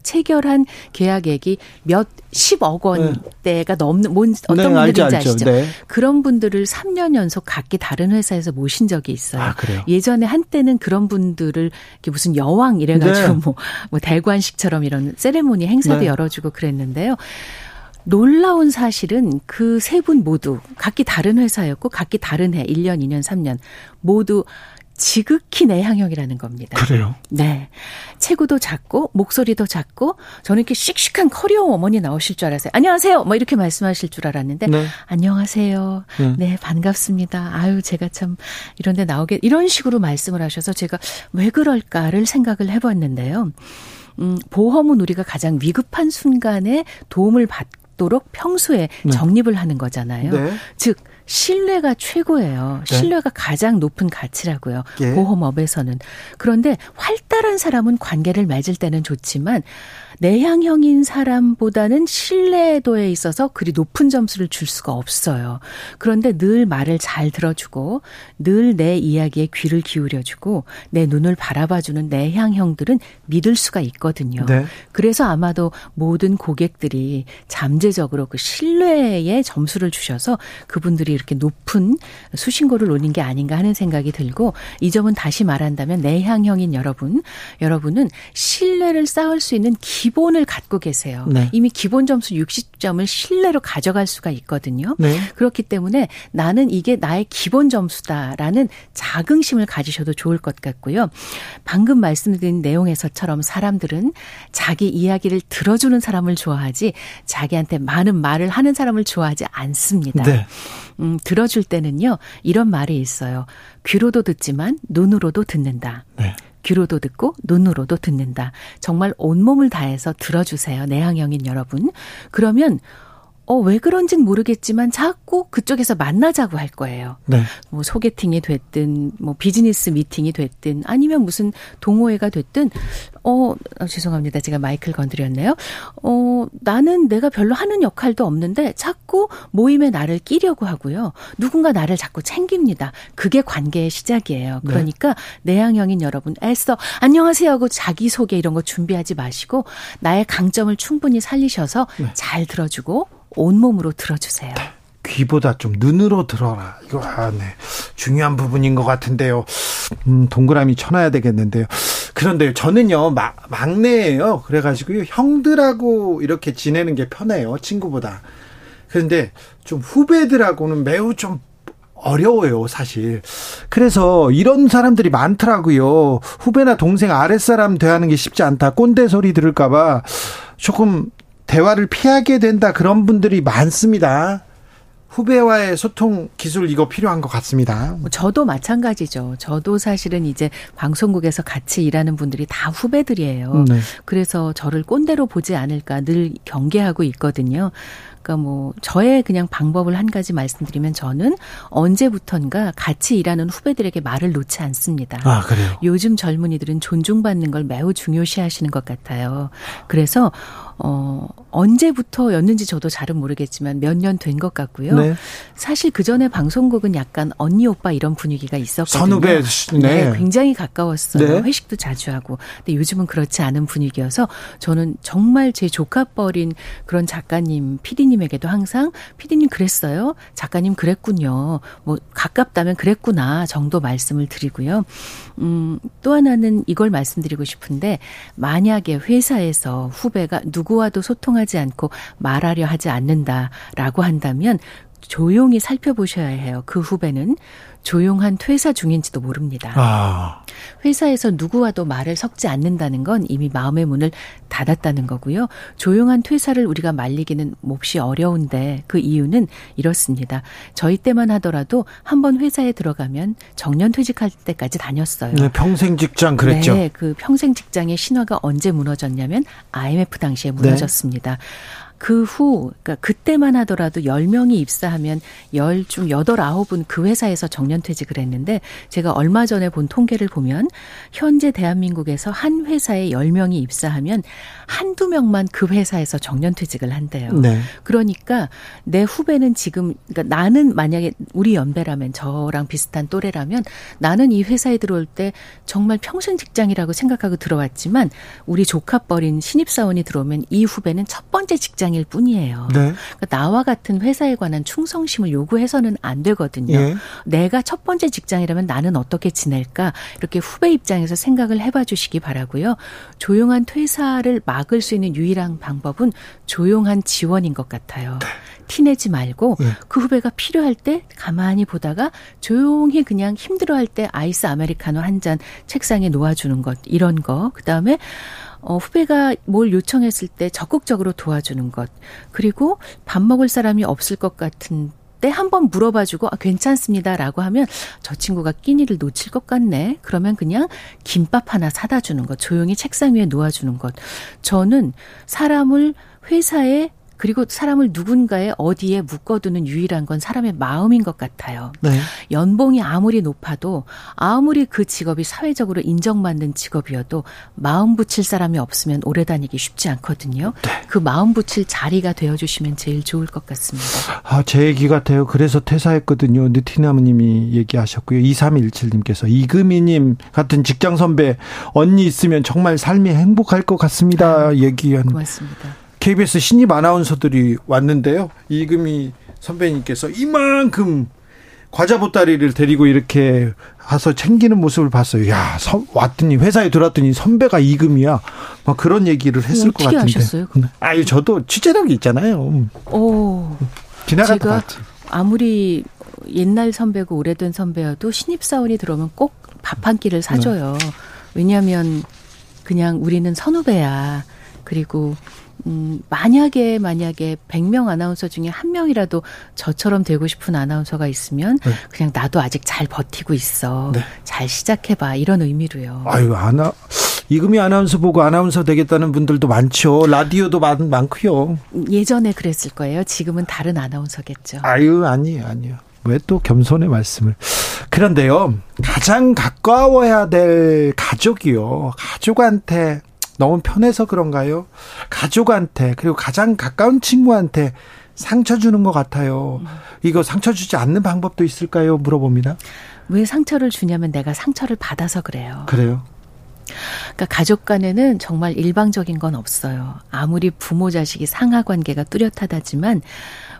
체결한 계약액이 몇 10억 원대가 넘는 뭔 어떤 네, 분들인지 알죠. 아시죠? 네. 그런 분들을 3년 연속 각기 다른 회사에서 모신 적이 있어요. 아, 그래요? 예전에 한때는 그런 분들을 이렇게 무슨 여왕 이래 가지고 네. 뭐, 뭐 대관식처럼 이런 세레모니 행사도 네. 열어주고 그랬는데요. 놀라운 사실은 그 세 분 모두 각기 다른 회사였고 각기 다른 해 1년, 2년, 3년 모두 지극히 내향형이라는 겁니다. 그래요. 네. 체구도 작고 목소리도 작고 저는 이렇게 씩씩한 커리어 어머니 나오실 줄 알았어요. 안녕하세요. 뭐 이렇게 말씀하실 줄 알았는데 네. 안녕하세요. 네. 네. 반갑습니다. 아유 제가 참 이런 데 나오게 이런 식으로 말씀을 하셔서 제가 왜 그럴까를 생각을 해 봤는데요. 음, 보험은 우리가 가장 위급한 순간에 도움을 받도록 평소에 네. 적립을 하는 거잖아요. 네. 즉 신뢰가 최고예요. 네. 신뢰가 가장 높은 가치라고요. 예. 보험업에서는. 그런데 활달한 사람은 관계를 맺을 때는 좋지만 내향형인 사람보다는 신뢰도에 있어서 그리 높은 점수를 줄 수가 없어요. 그런데 늘 말을 잘 들어주고 늘 내 이야기에 귀를 기울여주고 내 눈을 바라봐주는 내향형들은 믿을 수가 있거든요. 네. 그래서 아마도 모든 고객들이 잠재적으로 그 신뢰에 점수를 주셔서 그분들이 이렇게 높은 수신고를 노린 게 아닌가 하는 생각이 들고 이 점은 다시 말한다면 내향형인 여러분, 여러분은 신뢰를 쌓을 수 있는 기 본을 갖고 계세요. 네. 이미 기본 점수 60점을 신뢰로 가져갈 수가 있거든요. 네. 그렇기 때문에 나는 이게 나의 기본 점수다라는 자긍심을 가지셔도 좋을 것 같고요. 방금 말씀드린 내용에서처럼 사람들은 자기 이야기를 들어주는 사람을 좋아하지 자기한테 많은 말을 하는 사람을 좋아하지 않습니다. 네. 음, 들어줄 때는요, 이런 말이 있어요. 귀로도 듣지만 눈으로도 듣는다. 네. 귀로도 듣고 눈으로도 듣는다. 정말 온몸을 다해서 들어주세요. 내향형인 여러분. 그러면 어, 왜 그런진 모르겠지만 자꾸 그쪽에서 만나자고 할 거예요. 네. 뭐 소개팅이 됐든 뭐 비즈니스 미팅이 됐든 아니면 무슨 동호회가 됐든 어, 어, 죄송합니다. 제가 마이크를 건드렸네요. 어, 나는 내가 별로 하는 역할도 없는데 자꾸 모임에 나를 끼려고 하고요. 누군가 나를 자꾸 챙깁니다. 그게 관계의 시작이에요. 네. 그러니까 내향형인 여러분 애써 안녕하세요 하고 자기소개 이런 거 준비하지 마시고 나의 강점을 충분히 살리셔서 네. 잘 들어주고 온몸으로 들어주세요. 귀보다 좀 눈으로 들어라. 이거 아, 네. 중요한 부분인 것 같은데요. 음, 동그라미 쳐놔야 되겠는데요. 그런데 저는요 마, 막내예요. 그래가지고요 형들하고 이렇게 지내는 게 편해요 친구보다. 그런데 좀 후배들하고는 매우 좀 어려워요, 사실. 그래서 이런 사람들이 많더라고요. 후배나 동생 아랫사람 대하는 게 쉽지 않다. 꼰대 소리 들을까봐 조금 대화를 피하게 된다. 그런 분들이 많습니다. 후배와의 소통 기술 이거 필요한 것 같습니다. 뭐 저도 마찬가지죠. 저도 사실은 이제 방송국에서 같이 일하는 분들이 다 후배들이에요. 네. 그래서 저를 꼰대로 보지 않을까 늘 경계하고 있거든요. 그러니까 뭐 저의 그냥 방법을 한 가지 말씀드리면 저는 언제부턴가 같이 일하는 후배들에게 말을 놓지 않습니다. 아, 그래요. 요즘 젊은이들은 존중받는 걸 매우 중요시 하시는 것 같아요. 그래서 어 언제부터였는지 저도 잘은 모르겠지만 몇 년 된 것 같고요. 네. 사실 그 전에 방송국은 약간 언니 오빠 이런 분위기가 있었거든요. 선후배, 네. 굉장히 가까웠어요. 네. 회식도 자주 하고. 근데 요즘은 그렇지 않은 분위기여서 저는 정말 제 조카뻘인 그런 작가님, PD님에게도 항상 PD님 그랬어요. 작가님 그랬군요. 뭐 가깝다면 그랬구나 정도 말씀을 드리고요. 음, 또 하나는 이걸 말씀드리고 싶은데 만약에 회사에서 후배가 누 구와도 소통하지 않고 말하려 하지 않는다라고 한다면 조용히 살펴보셔야 해요. 그 후배는 조용한 퇴사 중인지도 모릅니다. 아, 회사에서 누구와도 말을 섞지 않는다는 건 이미 마음의 문을 닫았다는 거고요. 조용한 퇴사를 우리가 말리기는 몹시 어려운데 그 이유는 이렇습니다. 저희 때만 하더라도 한 번 회사에 들어가면 정년 퇴직할 때까지 다녔어요. 네, 평생 직장 그랬죠. 네, 그 평생 직장의 신화가 언제 무너졌냐면 IMF 당시에 네. 무너졌습니다. 그 후, 그러니까 그때만 하더라도 10명이 입사하면 10, 좀 8, 9은 그 회사에서 정년퇴직을 했는데 제가 얼마 전에 본 통계를 보면 현재 대한민국에서 한 회사에 10명이 입사하면 한두 명만 그 회사에서 정년퇴직을 한대요. 네. 그러니까 내 후배는 지금, 그러니까 나는 만약에 우리 연배라면 저랑 비슷한 또래라면 나는 이 회사에 들어올 때 정말 평생 직장이라고 생각하고 들어왔지만 우리 조카뻘인 신입사원이 들어오면 이 후배는 첫 번째 직장 일 뿐이에요. 네. 그러니까 나와 같은 회사에 관한 충성심을 요구해서는 안 되거든요. 예. 내가 첫 번째 직장이라면 나는 어떻게 지낼까 이렇게 후배 입장에서 생각을 해봐 주시기 바라고요. 조용한 퇴사를 막을 수 있는 유일한 방법은 조용한 지원인 것 같아요. 티내지 말고 예. 그 후배가 필요할 때 가만히 보다가 조용히 그냥 힘들어할 때 아이스 아메리카노 한 잔 책상에 놓아주는 것 이런 거 그다음에 어, 후배가 뭘 요청했을 때 적극적으로 도와주는 것 그리고 밥 먹을 사람이 없을 것 같은 때 한번 물어봐주고 아, 괜찮습니다라고 하면 저 친구가 끼니를 놓칠 것 같네. 그러면 그냥 김밥 하나 사다 주는 것, 조용히 책상 위에 놓아주는 것. 저는 사람을 회사에 그리고 사람을 누군가에 어디에 묶어두는 유일한 건 사람의 마음인 것 같아요. 네. 연봉이 아무리 높아도 아무리 그 직업이 사회적으로 인정받는 직업이어도 마음 붙일 사람이 없으면 오래 다니기 쉽지 않거든요. 그 마음 붙일 자리가 되어 주시면 제일 좋을 것 같습니다. 아, 제 얘기 같아요. 그래서 퇴사했거든요. 느티나무 님이 얘기하셨고요. 2317님께서 이금희 님 같은 직장 선배 언니 있으면 정말 삶이 행복할 것 같습니다. 얘기한 고맙습니다. KBS 신입 아나운서들이 왔는데요. 이금희 선배님께서 이만큼 과자 보따리를 데리고 이렇게 와서 챙기는 모습을 봤어요. 야, 서, 왔더니 회사에 들어왔더니 선배가 이금이야. 막 그런 얘기를 했을 것 같은데. 아셨어요? 아유, 저도 취재력이 있잖아요. 오, 지나갔다 제가 봤지. 아무리 옛날 선배고 오래된 선배여도 신입 사원이 들어오면 꼭 밥 한 끼를 사줘요. 왜냐하면 그냥 우리는 선후배야. 그리고 음, 만약에 만약에 100명 아나운서 중에 한 명이라도 저처럼 되고 싶은 아나운서가 있으면 네. 그냥 나도 아직 잘 버티고 있어. 네. 잘 시작해 봐. 이런 의미로요. 아유, 아나 이금희 아나운서 보고 아나운서 되겠다는 분들도 많죠. 라디오도 많, 많고요. 예전에 그랬을 거예요. 지금은 다른 아나운서겠죠. 아유, 아니에요, 아니에요. 왜 또 겸손의 말씀을. 그런데요, 가장 가까워야 될 가족이요. 가족한테 너무 편해서 그런가요? 가족한테, 그리고 가장 가까운 친구한테 상처 주는 것 같아요. 이거 상처 주지 않는 방법도 있을까요? 물어봅니다. 왜 상처를 주냐면 내가 상처를 받아서 그래요. 그래요. 그러니까 가족 간에는 정말 일방적인 건 없어요. 아무리 부모 자식이 상하 관계가 뚜렷하다지만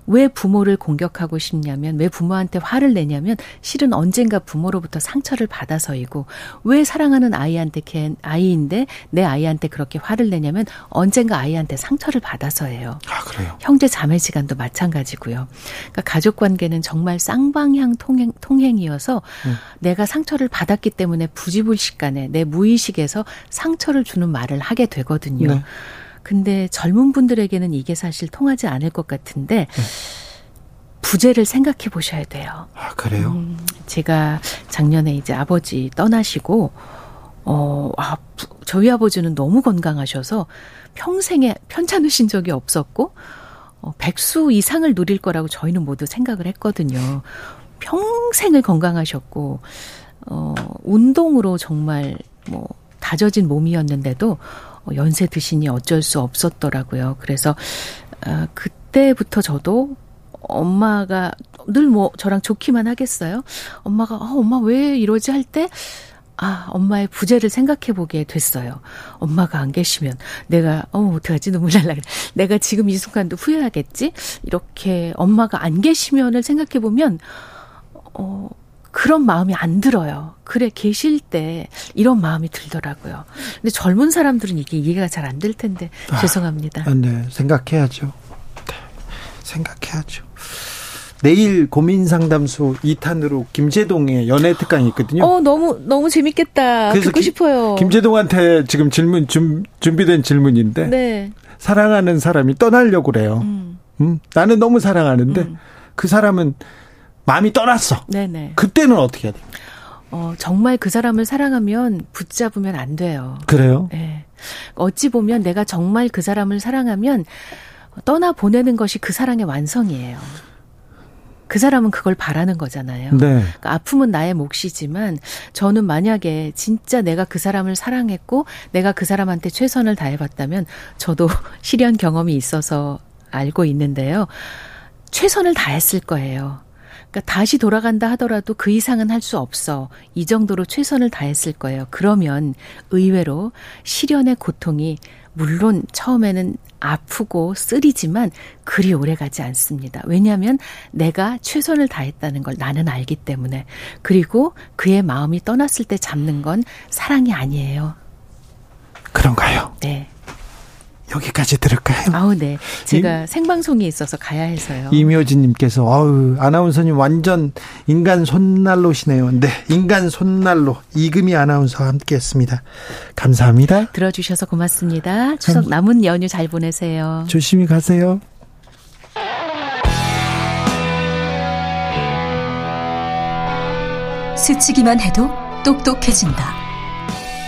왜 부모를 공격하고 싶냐면 왜 부모한테 화를 내냐면 실은 언젠가 부모로부터 상처를 받아서이고 왜 사랑하는 아이한테 걔 아이인데 내 아이한테 그렇게 화를 내냐면 언젠가 아이한테 상처를 받아서예요. 아, 그래요. 형제 자매지간도 마찬가지고요. 그러니까 가족 관계는 정말 쌍방향 통행, 통행이어서 음. 내가 상처를 받았기 때문에 부지불식간에 내 무의식에서 상처를 주는 말을 하게 되거든요. 네. 근데 젊은 분들에게는 이게 사실 통하지 않을 것 같은데 네. 부재를 생각해 보셔야 돼요. 아, 그래요. 음, 제가 작년에 이제 아버지 떠나시고 어, 아, 부- 저희 아버지는 너무 건강하셔서 평생에 편찮으신 적이 없었고 어, 백수 이상을 누릴 거라고 저희는 모두 생각을 했거든요. 평생을 건강하셨고 어, 운동으로 정말 뭐 다져진 몸이었는데도 어, 연세 드시니 어쩔 수 없었더라고요. 그래서 어, 그때부터 저도 엄마가 늘 뭐 저랑 좋기만 하겠어요. 엄마가 아, 엄마 왜 이러지 할 때 아, 엄마의 부재를 생각해 보게 됐어요. 엄마가 안 계시면 내가 어 어떡하지 눈물 날라. 내가 지금 이 순간도 후회하겠지. 이렇게 엄마가 안 계시면을 생각해 보면 어 그런 마음이 안 들어요. 그래 계실 때 이런 마음이 들더라고요. 근데 젊은 사람들은 이게 이해가 잘 안 될 텐데 죄송합니다. 아, 네, 생각해야죠. 네, 생각해야죠. 내일 고민 상담소 2탄으로 김재동의 연애 특강이 있거든요. 어 너무 너무 재밌겠다. 그래서 듣고 기- 싶어요. 김재동한테 지금 질문 준, 준비된 질문인데 네. 사랑하는 사람이 떠나려고 그래요. 음. 음, 나는 너무 사랑하는데 음. 그 사람은 마음이 떠났어. 네네. 그때는 어떻게 해야 돼? 어, 정말 그 사람을 사랑하면 붙잡으면 안 돼요. 그래요? 예. 어찌 보면 내가 정말 그 사람을 사랑하면 떠나 보내는 것이 그 사랑의 완성이에요. 그 사람은 그걸 바라는 거잖아요. 네. 그러니까 아픔은 나의 몫이지만 저는 만약에 진짜 내가 그 사람을 사랑했고 내가 그 사람한테 최선을 다해봤다면 저도 *laughs* 실현 경험이 있어서 알고 있는데요. 최선을 다했을 거예요. 그러니까 다시 돌아간다 하더라도 그 이상은 할 수 없어. 이 정도로 최선을 다했을 거예요. 그러면 의외로 실현의 고통이 물론 처음에는 아프고 쓰리지만 그리 오래 가지 않습니다. 왜냐하면 내가 최선을 다했다는 걸 나는 알기 때문에. 그리고 그의 마음이 떠났을 때 잡는 건 사랑이 아니에요. 그런가요? 네. 여기까지 들을까요? 아우, 네. 제가 생방송이 있어서 가야 해서요. 이묘진 님께서 어우 아나운서님 완전 인간 손난로시네요. 네, 인간 손난로 이금희 아나운서와 함께 했습니다. 감사합니다. 들어 주셔서 고맙습니다. 추석 남은 연휴 잘 보내세요. 조심히 가세요. 스치기만 해도 똑똑해진다.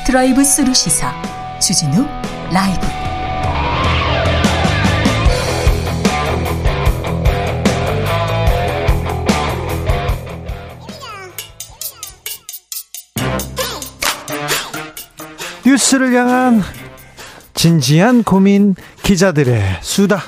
drive through 시사 주진우 라이브. 뉴스를 향한 진지한 고민 기자들의 수다.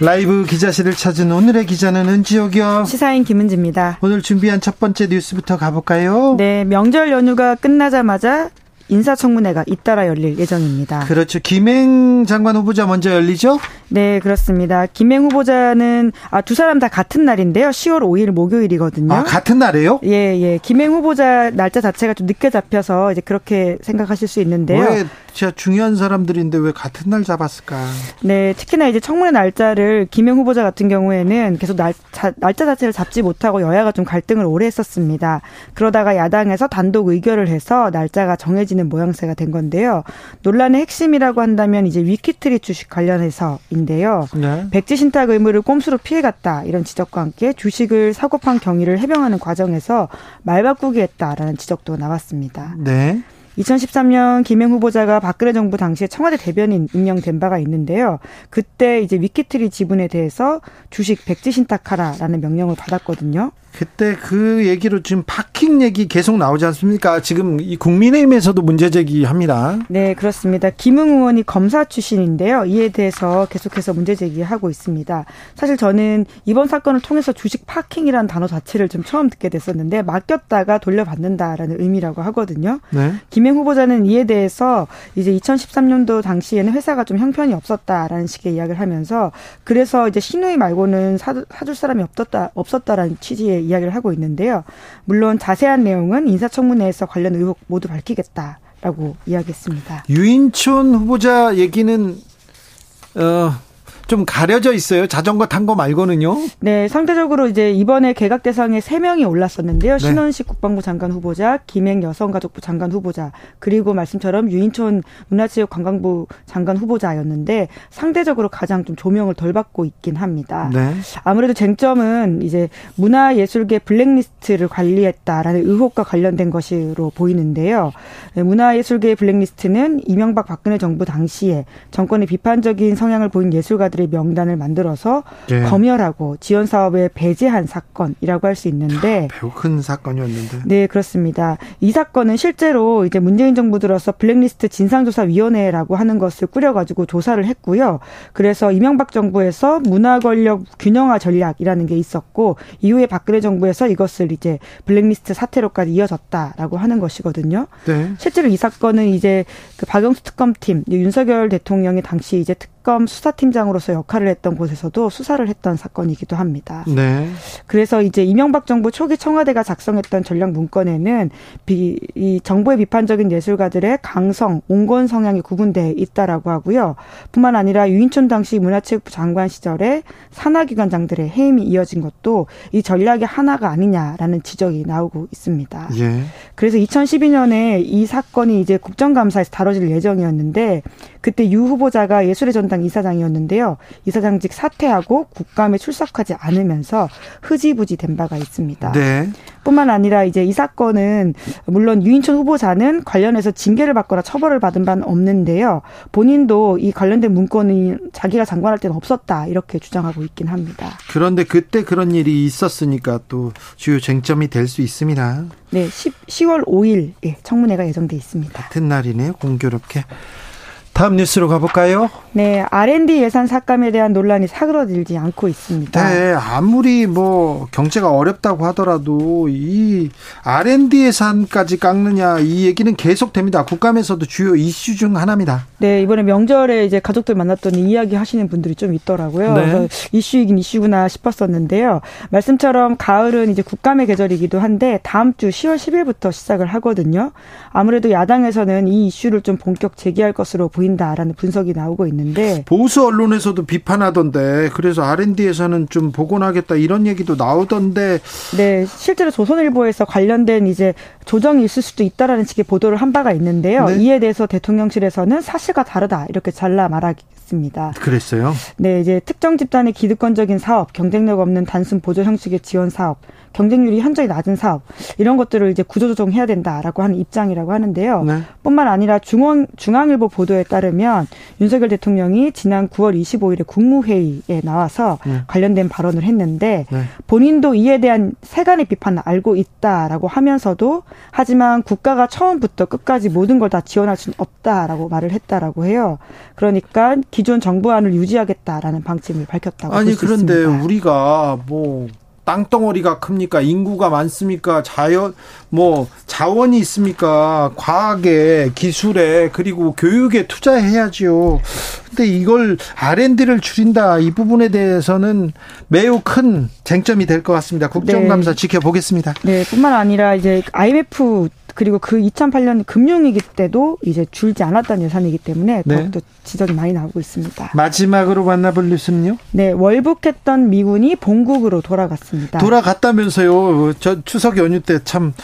라이브 기자실을 찾은 오늘의 기자는 은지옥이요. 시사인 김은지입니다. 오늘 준비한 첫 번째 뉴스부터 가볼까요? 네, 명절 연휴가 끝나자마자 인사청문회가 잇따라 열릴 예정입니다. 그렇죠. 김행 장관 후보자 먼저 열리죠? 네, 그렇습니다. 김행 후보자는 아, 두 사람 다 같은 날인데요. 10월 5일 목요일이거든요. 아, 같은 날이에요? 예, 예. 김행 후보자 날짜 자체가 좀 늦게 잡혀서 이제 그렇게 생각하실 수 있는데요. 왜 진짜 중요한 사람들인데 왜 같은 날 잡았을까? 네, 특히나 이제 청문회 날짜를 김행 후보자 같은 경우에는 계속 날, 자, 날짜 자체를 잡지 못하고 여야가 좀 갈등을 오래 했었습니다. 그러다가 야당에서 단독 의결을 해서 날짜가 정해 지는 모양새가 된 건데요. 논란의 핵심이라고 한다면 이제 위키트리 주식 관련해서인데요. 네. 백지 신탁 의무를 꼼수로 피해갔다 이런 지적과 함께 주식을 사고 판 경위를 해명하는 과정에서 말 바꾸기 했다라는 지적도 나왔습니다. 네. 2013년 김행 후보자가 박근혜 정부 당시에 청와대 대변인 임명된 바가 있는데요. 그때 이제 위키트리 지분에 대해서 주식 백지 신탁하라라는 명령을 받았거든요. 그때 그 얘기로 지금 파킹 얘기 계속 나오지 않습니까? 지금 이 국민의힘에서도 문제 제기합니다. 네, 그렇습니다. 김웅 의원이 검사 출신인데요. 이에 대해서 계속해서 문제 제기하고 있습니다. 사실 저는 이번 사건을 통해서 주식 파킹이라는 단어 자체를 좀 처음 듣게 됐었는데 맡겼다가 돌려받는다라는 의미라고 하거든요. 네. 김행 후보자는 이에 대해서 이제 2013년도 당시에는 회사가 좀 형편이 없었다라는 식의 이야기를 하면서 그래서 이제 신우이 말고는 사, 사줄 사람이 없었다 없었다라는 취지의 이야기를 하고 있는데요. 물론 자세한 내용은 인사청문회에서 관련 의혹 모두 밝히겠다 라고 이야기했습니다. 유인촌 후보자 얘기는 어. 좀 가려져 있어요. 자전거 탄 거 말고는요. 네, 상대적으로 이제 이번에 개각 대상에 세 명이 올랐었는데요. 네. 신원식 국방부 장관 후보자, 김행 여성가족부 장관 후보자, 그리고 말씀처럼 유인촌 문화체육관광부 장관 후보자였는데 상대적으로 가장 좀 조명을 덜 받고 있긴 합니다. 네. 아무래도 쟁점은 이제 문화예술계 블랙리스트를 관리했다라는 의혹과 관련된 것으로 보이는데요. 네, 문화예술계 블랙리스트는 이명박 박근혜 정부 당시에 정권의 비판적인 성향을 보인 예술가들 의 명단을 만들어서 예. 검열하고 지원 사업에 배제한 사건이라고 할 수 있는데 매우 큰 사건이었는데. 네, 그렇습니다. 이 사건은 실제로 이제 문재인 정부 들어서 블랙리스트 진상조사위원회라고 하는 것을 꾸려가지고 조사를 했고요. 그래서 이명박 정부에서 문화 권력 균형화 전략이라는 게 있었고, 이후에 박근혜 정부에서 이것을 이제 블랙리스트 사태로까지 이어졌다라고 하는 것이거든요. 네. 실제로 이 사건은 이제 그 박영수 특검팀, 윤석열 대통령이 당시 이제 특 검 수사팀장으로서 역할을 했던 곳에서도 수사를 했던 사건이기도 합니다. 네. 그래서 이제 이명박 정부 초기 청와대가 작성했던 전략 문건에는 비, 이 정부의 비판적인 예술가들의 강성, 온건 성향이 구분돼 있다라고 하고요. 뿐만 아니라 유인촌 당시 문화체육부 장관 시절에 산하기관장들의 해임이 이어진 것도 이 전략의 하나가 아니냐라는 지적이 나오고 있습니다. 예. 그래서 2012년에 이 사건이 이제 국정감사에서 다뤄질 예정이었는데 그때 유 후보자가 예술의 전당 국정감사단 이사장이었는데요. 이사장직 사퇴하고 국감에 출석하지 않으면서 흐지부지 된 바가 있습니다. 네. 뿐만 아니라 이제 이 사건은 물론 유인촌 후보자는 관련해서 징계를 받거나 처벌을 받은 바는 없는데요. 본인도 이 관련된 문건이 자기가 장관할 때는 없었다 이렇게 주장하고 있긴 합니다. 그런데 그때 그런 일이 있었으니까 또 주요 쟁점이 될 수 있습니다. 네, 10, 10월 5일 예, 청문회가 예정돼 있습니다. 같은 날이네요. 공교롭게. 다음 뉴스로 가볼까요? 네, R&D 예산 삭감에 대한 논란이 사그러들지 않고 있습니다. 네, 아무리 뭐 경제가 어렵다고 하더라도 이 R&D 예산까지 깎느냐 이 얘기는 계속됩니다. 국감에서도 주요 이슈 중 하나입니다. 네, 이번에 명절에 이제 가족들 만났더니 이야기 하시는 분들이 좀 있더라고요. 네. 그래서 이슈이긴 이슈구나 싶었었는데요. 말씀처럼 가을은 이제 국감의 계절이기도 한데 다음 주 10월 10일부터 시작을 하거든요. 아무래도 야당에서는 이 이슈를 좀 본격 제기할 것으로 보 인다라는 분석이 나오고 있는데 보수 언론에서도 비판하던데 그래서 R&D에서는 좀 복원하겠다 이런 얘기도 나오던데 네, 실제로 조선일보에서 관련된 이제 조정이 있을 수도 있다라는 식의 보도를 한 바가 있는데요. 네. 이에 대해서 대통령실에서는 사실과 다르다 이렇게 잘라 말하겠습니다. 그랬어요. 네, 이제 특정 집단의 기득권적인 사업, 경쟁력 없는 단순 보조 형식의 지원 사업, 경쟁률이 현저히 낮은 사업 이런 것들을 이제 구조조정해야 된다라고 하는 입장이라고 하는데요. 네. 뿐만 아니라 중원 중앙일보 보도에 따르면 윤석열 대통령이 지난 9월 25일에 국무회의에 나와서 네. 관련된 발언을 했는데 네. 본인도 이에 대한 세간의 비판을 알고 있다라고 하면서도 하지만 국가가 처음부터 끝까지 모든 걸 다 지원할 수는 없다라고 말을 했다라고 해요. 그러니까 기존 정부안을 유지하겠다라는 방침을 밝혔다고 아니 그런데 있습니다. 우리가 뭐 땅덩어리가 큽니까? 인구가 많습니까? 자연 뭐 자원이 있습니까? 과학에 기술에 그리고 교육에 투자해야지요. 근데 이걸 R&D를 줄인다 이 부분에 대해서는 매우 큰 쟁점이 될 것 같습니다. 국정감사 네. 지켜보겠습니다. 네, 뿐만 아니라 이제 IMF 그리고 그 2008년 금융위기 때도 이제 줄지 않았다는 예산이기 때문에 네. 더욱더 지적이 많이 나오고 있습니다. 마지막으로 만나볼 뉴스는요? 네, 월북했던 미군이 본국으로 돌아갔습니다. 돌아갔다면서요. 저 추석 연휴 때 참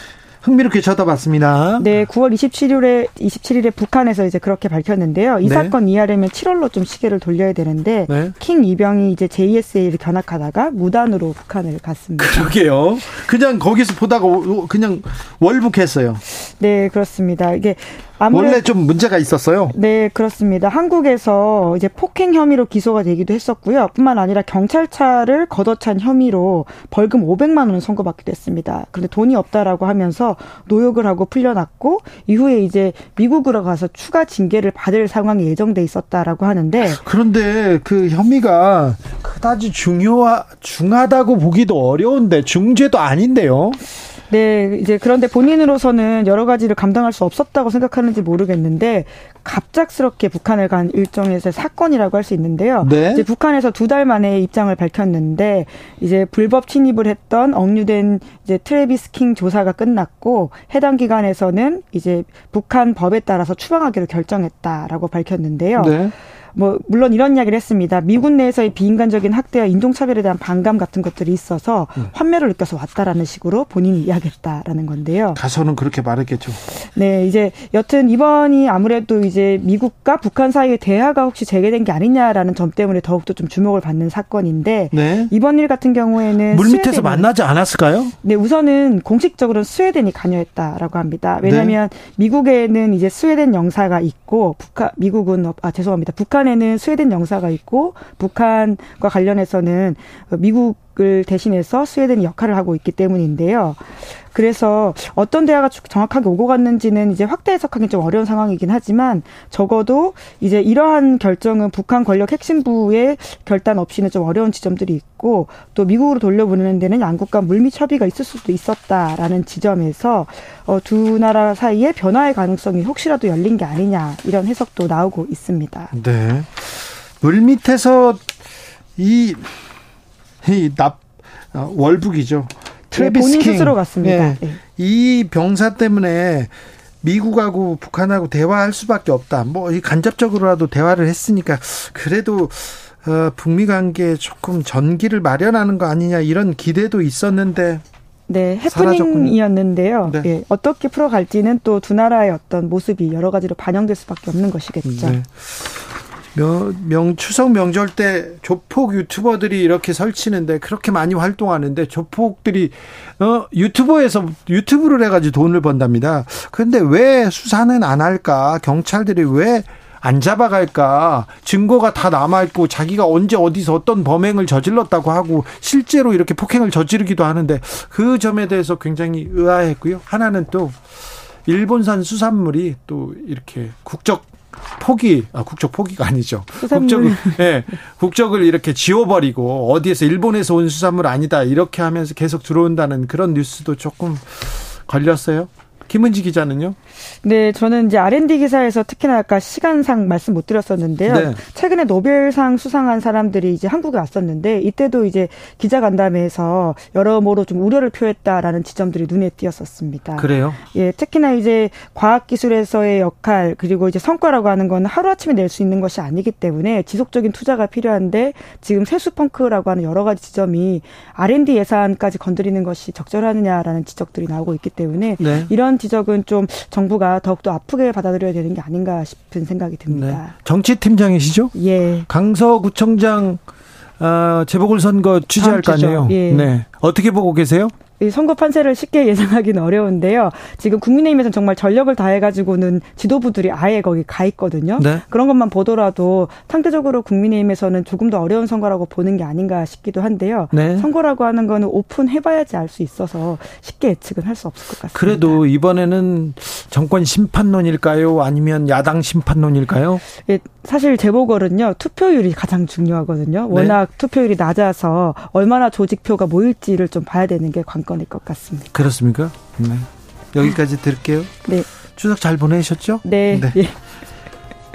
흥미롭게 쳐다봤습니다. 네, 9월 27일에 27일에 북한에서 이제 그렇게 밝혔는데요. 이 네. 사건 이하려면 7월로 좀 시계를 돌려야 되는데 네. 킹 이병이 이제 JSA를 견학하다가 무단으로 북한을 갔습니다. 그러게요. 그냥 거기서 보다가 오- 그냥 월북했어요. 네, 그렇습니다. 이게 원래 좀 문제가 있었어요. 네, 그렇습니다. 한국에서 이제 폭행 혐의로 기소가 되기도 했었고요. 뿐만 아니라 경찰차를 걷어찬 혐의로 벌금 500만 원을 선고받기도 했습니다. 그런데 돈이 없다라고 하면서 노역을 하고 풀려났고 이후에 이제 미국으로 가서 추가 징계를 받을 상황이 예정돼 있었다라고 하는데 그런데 그 혐의가 그다지 중요하 중하다고 보기도 어려운데 중죄도 아닌데요. 네, 이제 그런데 본인으로서는 여러 가지를 감당할 수 없었다고 생각하는지 모르겠는데 갑작스럽게 북한을 간 일종의 사건이라고 할 수 있는데요. 네. 이제 북한에서 두 달 만에 입장을 밝혔는데 이제 불법 침입을 했던 억류된 이제 트레비스 킹 조사가 끝났고 해당 기관에서는 이제 북한 법에 따라서 추방하기로 결정했다라고 밝혔는데요. 네. 뭐 물론 이런 이야기를 했습니다. 미군 내에서의 비인간적인 학대와 인종차별에 대한 반감 같은 것들이 있어서 음. 환멸을 느껴서 왔다라는 식으로 본인이 이야기했다라는 건데요. 가서는 그렇게 말했겠죠. 네, 이제 여튼 이번이 아무래도 이제 미국과 북한 사이의 대화가 혹시 재개된 게 아니냐라는 점 때문에 더욱더 좀 주목을 받는 사건인데 네. 이번 일 같은 경우에는 물 밑에서 스웨덴이- 만나지 않았을까요? 네, 우선은 공식적으로는 스웨덴이 관여했다라고 합니다. 왜냐하면 네. 미국에는 이제 스웨덴 영사가 있고 북한 미국은 없- 아 죄송합니다. 북한 에는 스웨덴 영사가 있고 북한과 관련해서는 미국 을 대신해서 스웨덴이 역할을 하고 있기 때문인데요. 그래서 어떤 대화가 정확하게 오고 갔는지는 이제 확대 해석하기 좀 어려운 상황이긴 하지만 적어도 이제 이러한 결정은 북한 권력 핵심부의 결단 없이는 좀 어려운 지점들이 있고 또 미국으로 돌려보내는 데는 양국 간 물밑 협의가 있을 수도 있었다라는 지점에서 어, 두 나라 사이의 변화의 가능성이 혹시라도 열린 게 아니냐 이런 해석도 나오고 있습니다. 네. 물 밑에서 이, 이 납, 어, 월북이죠. 트래비스 네, 킹. 스스로 갔습니다. 네. 네. 이 병사 때문에 미국하고 북한하고 대화할 수밖에 없다. 뭐, 이 간접적으로라도 대화를 했으니까, 그래도, 어, 북미 관계에 조금 전기를 마련하는 거 아니냐, 이런 기대도 있었는데, 네, 사라졌군요. 해프닝이었는데요. 네. 예, 어떻게 풀어갈지는 또 두 나라의 어떤 모습이 여러 가지로 반영될 수밖에 없는 것이겠죠. 네. 명, 명 추석 명절 때 조폭 유튜버들이 이렇게 설치는데 그렇게 많이 활동하는데 조폭들이 어 유튜버에서 유튜브를 해가지고 돈을 번답니다. 그런데 왜 수사는 안 할까? 경찰들이 왜 안 잡아갈까? 증거가 다 남아있고 자기가 언제 어디서 어떤 범행을 저질렀다고 하고 실제로 이렇게 폭행을 저지르기도 하는데 그 점에 대해서 굉장히 의아했고요. 하나는 또 일본산 수산물이 또 이렇게 국적 포기, 아, 국적 포기가 아니죠. 국적을, 예, 네, 국적을 이렇게 지워버리고 어디에서 일본에서 온 수산물 아니다 이렇게 하면서 계속 들어온다는 그런 뉴스도 조금 걸렸어요. 김은지 기자는요? 네, 저는 이제 R&D 기사에서 특히나 아까 시간상 말씀 못 드렸었는데요. 네. 최근에 노벨상 수상한 사람들이 이제 한국에 왔었는데 이때도 이제 기자 간담회에서 여러모로 좀 우려를 표했다라는 지점들이 눈에 띄었었습니다. 그래요? 예, 특히나 이제 과학 기술에서의 역할 그리고 이제 성과라고 하는 건 하루아침에 낼 수 있는 것이 아니기 때문에 지속적인 투자가 필요한데 지금 세수 펑크라고 하는 여러 가지 지점이 R&D 예산까지 건드리는 것이 적절하느냐라는 지적들이 나오고 있기 때문에 네. 이런 지적은 좀 정부 가 더욱더 아프게 받아들여야 되는 게 아닌가 싶은 생각이 듭니다. 네. 정치팀장이시죠? 예. 강서구청장 어, 재보궐선거 취재할 거 아니에요? 예. 네. 어떻게 보고 계세요? 선거 판세를 쉽게 *laughs* 예상하기는 어려운데요. 지금 국민의힘에서는 정말 전력을 다해가지고는 지도부들이 아예 거기 가 있거든요. 네. 그런 것만 보더라도 상대적으로 국민의힘에서는 조금 더 어려운 선거라고 보는 게 아닌가 싶기도 한데요. 네. 선거라고 하는 거는 오픈해봐야지 알 수 있어서 쉽게 예측은 할 수 없을 것 같습니다. 그래도 이번에는 정권 심판론일까요? 아니면 야당 심판론일까요? 예, 사실 재보궐은요 투표율이 가장 중요하거든요. 워낙 네. 투표율이 낮아서 얼마나 조직표가 모일지를 좀 봐야 되는 게 관건. 건일 것 같습니다. 그렇습니까? 네. 여기까지 들을게요. 네. 추석 잘 보내셨죠? 네. 네. 예.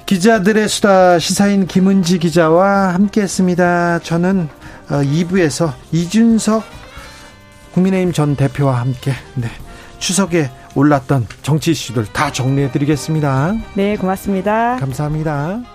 기자들의 수다 시사인 김은지 기자와 함께했습니다. 저는 2부에서 어, 이준석 국민의힘 전 대표와 함께 네. 추석에 올랐던 정치 이슈들 다 정리해드리겠습니다. 네, 고맙습니다. 감사합니다.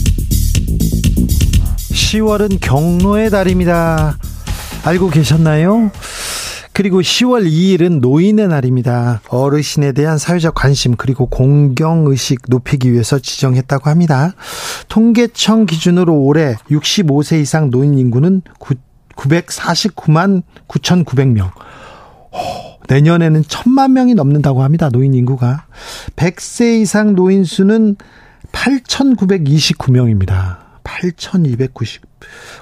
10월은 경로의 달입니다. 알고 계셨나요? 그리고 10월 2일은 노인의 날입니다. 어르신에 대한 사회적 관심 그리고 공경의식 높이기 위해서 지정했다고 합니다. 통계청 기준으로 올해 65세 이상 노인 인구는 949만 9,900명. 내년에는 천만 명이 넘는다고 합니다. 노인 인구가. 100세 이상 노인 수는 8,929명입니다. 8,290,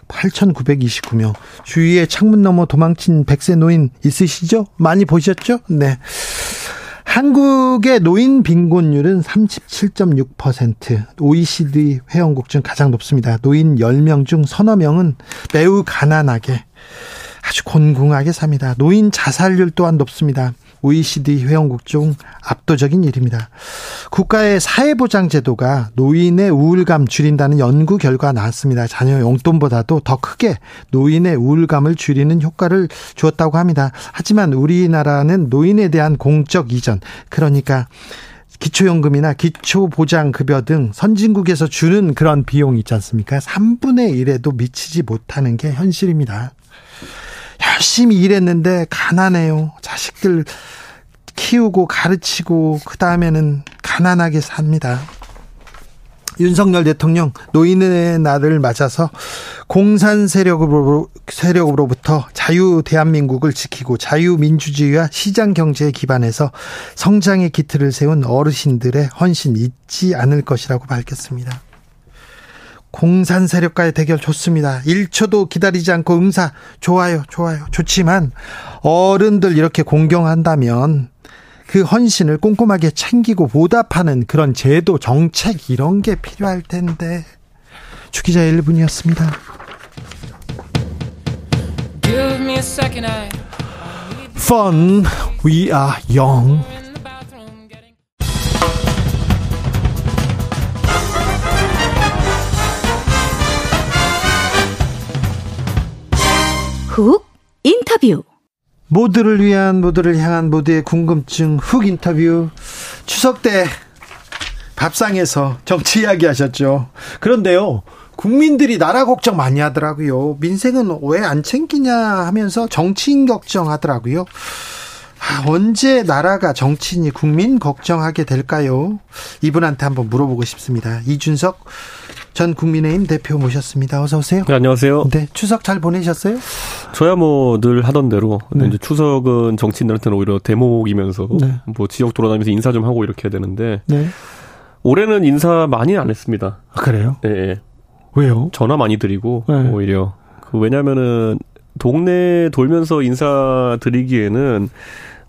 8,929명. 주위에 창문 너머 도망친 백세 노인 있으시죠? 많이 보셨죠? 네. 한국의 노인 빈곤율은 37.6%, OECD 회원국 중 가장 높습니다. 노인 10명 중 서너 명은 매우 가난하게, 아주 곤궁하게 삽니다. 노인 자살률 또한 높습니다. OECD 회원국 중 압도적인 일입니다. 국가의 사회보장 제도가 노인의 우울감 줄인다는 연구 결과 나왔습니다. 자녀 용돈보다도 더 크게 노인의 우울감을 줄이는 효과를 주었다고 합니다. 하지만 우리나라는 노인에 대한 공적 이전, 그러니까 기초연금이나 기초보장급여 등 선진국에서 주는 그런 비용이 있지 않습니까? 3분의 1에도 미치지 못하는 게 현실입니다. 열심히 일했는데 가난해요. 자식들 키우고 가르치고 그 다음에는 가난하게 삽니다. 윤석열 대통령 노인의 날을 맞아서 공산 세력으로, 세력으로부터 자유 대한민국을 지키고 자유민주주의와 시장 경제에 기반해서 성장의 기틀을 세운 어르신들의 헌신 잊지 않을 것이라고 밝혔습니다. 공산 세력과의 대결 좋습니다. 1초도 기다리지 않고 응사 좋아요, 좋아요, 좋지만 어른들 이렇게 공경한다면 그 헌신을 꼼꼼하게 챙기고 보답하는 그런 제도, 정책 이런 게 필요할 텐데 주기자 1분이었습니다. fun. We are young. 훅 인터뷰. 모두를 위한 모두를 향한 모두의 궁금증 훅 인터뷰. 추석 때 밥상에서 정치 이야기 하셨죠. 그런데요. 국민들이 나라 걱정 많이 하더라고요. 민생은 왜 안 챙기냐 하면서 정치인 걱정하더라고요. 아, 언제 나라가 정치인이 국민 걱정하게 될까요? 이분한테 한번 물어보고 싶습니다. 이준석 전 국민의힘 대표 모셨습니다. 어서 오세요. 네, 안녕하세요. 네, 추석 잘 보내셨어요? 저야 뭐 늘 하던 대로 네. 이제 추석은 정치인들한테는 오히려 대목이면서 네. 뭐 지역 돌아다니면서 인사 좀 하고 이렇게 해야 되는데 네. 올해는 인사 많이 안 했습니다. 아, 그래요? 예, 예. 왜요? 전화 많이 드리고 네. 오히려 그 왜냐면은 동네 돌면서 인사 드리기에는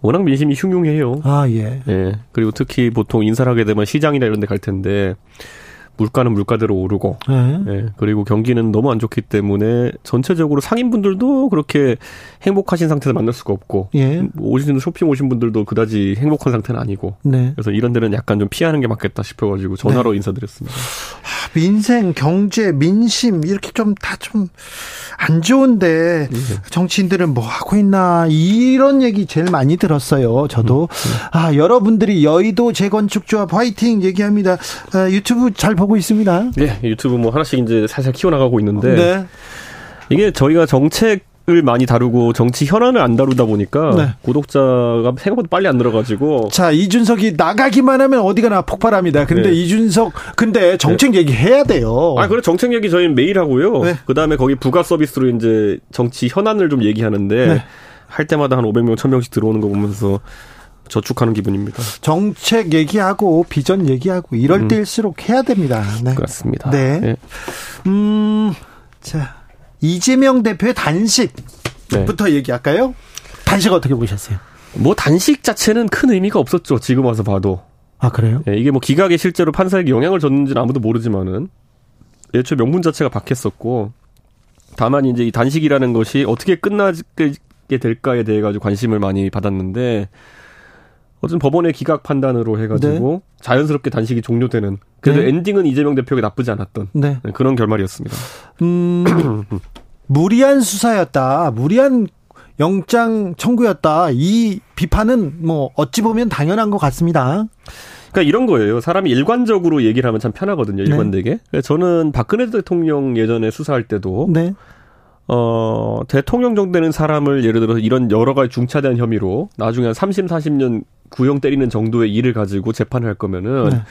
워낙 민심이 흉흉해요. 아, 예. 예. 그리고 특히 보통 인사를 하게 되면 시장이나 이런 데 갈 텐데 물가는 물가대로 오르고 네. 예, 그리고 경기는 너무 안 좋기 때문에 전체적으로 상인분들도 그렇게 행복하신 상태에서 만날 수가 없고 예. 오신 쇼핑 오신 분들도 그다지 행복한 상태는 아니고 네. 그래서 이런 데는 약간 좀 피하는 게 맞겠다 싶어가지고 전화로 인사드렸습니다. 민생, 경제, 민심 이렇게 좀 다 좀 안 좋은데 네. 정치인들은 뭐 하고 있나 이런 얘기 제일 많이 들었어요. 저도 아 여러분들이 여의도 재건축 조합 화이팅 얘기합니다. 아, 유튜브 잘 보고 있습니다. 예, 유튜브 뭐 하나씩 이제 살살 키워나가고 있는데 네. 이게 저희가 정책 을 많이 다루고 정치 현안을 안 다루다 보니까 네. 구독자가 생각보다 빨리 안 늘어가지고 자 이준석이 나가기만 하면 어디 가나 폭발합니다. 근데 네. 이준석 근데 정책 얘기 해야 돼요. 아, 그래 정책 얘기 저희는 매일 하고요. 네. 그 다음에 거기 부가 서비스로 이제 정치 현안을 좀 얘기하는데 네. 할 때마다 한 500명, 1000명씩 들어오는 거 보면서 저축하는 기분입니다. 정책 얘기하고 비전 얘기하고 이럴 음. 때일수록 해야 됩니다. 네. 그렇습니다. 네. 예. 음, 자, 이재명 대표의 단식부터 네. 얘기할까요? 단식 어떻게 보셨어요? 뭐 단식 자체는 큰 의미가 없었죠. 지금 와서 봐도. 아, 그래요? 예, 이게 뭐 기각에 실제로 판사에게 영향을 줬는지는 아무도 모르지만은 애초에 명분 자체가 박혔었고 다만 이제 이 단식이라는 것이 어떻게 끝나게 될까에 대해 가지고 관심을 많이 받았는데 어쨌든 법원의 기각 판단으로 해가지고 자연스럽게 단식이 종료되는 그래도 네. 엔딩은 이재명 대표에게 나쁘지 않았던 네. 네, 그런 결말이었습니다. 음, *clears throat* 무리한 수사였다. 무리한 영장 청구였다. 이 비판은 뭐 어찌 보면 당연한 것 같습니다. 그러니까 이런 거예요. 사람이 일관적으로 얘기를 하면 참 편하거든요. 네. 일관되게. 그래서 저는 박근혜 대통령 예전에 수사할 때도 네. 어, 대통령 정도 되는 사람을 예를 들어서 이런 여러 가지 중차대한 혐의로 나중에 한 30, 40년 구형 때리는 정도의 일을 가지고 재판을 할 거면은 네.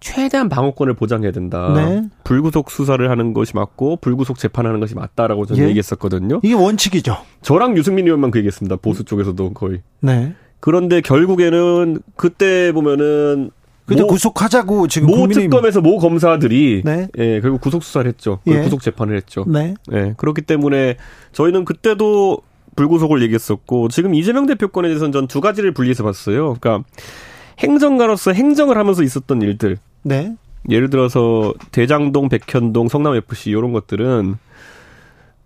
최대한 방어권을 보장해야 된다. 네. 불구속 수사를 하는 것이 맞고 불구속 재판하는 것이 맞다라고 저는 예. 얘기했었거든요. 이게 원칙이죠. 저랑 유승민 의원만 그 얘기했습니다. 보수 쪽에서도 거의. 네. 그런데 결국에는 그때 보면은 근데 모- 구속하자고 지금 모 국민의힘 특검에서 모 검사들이 네. 예, 결국 구속 수사를 했죠. 예. 구속 재판을 했죠. 네. 예, 그렇기 때문에 저희는 그때도 불구속을 얘기했었고 지금 이재명 대표 건에 대해서는 전 두 가지를 분리해서 봤어요. 그러니까 행정가로서 행정을 하면서 있었던 일들. 네. 예를 들어서 대장동, 백현동, 성남 FC 이런 것들은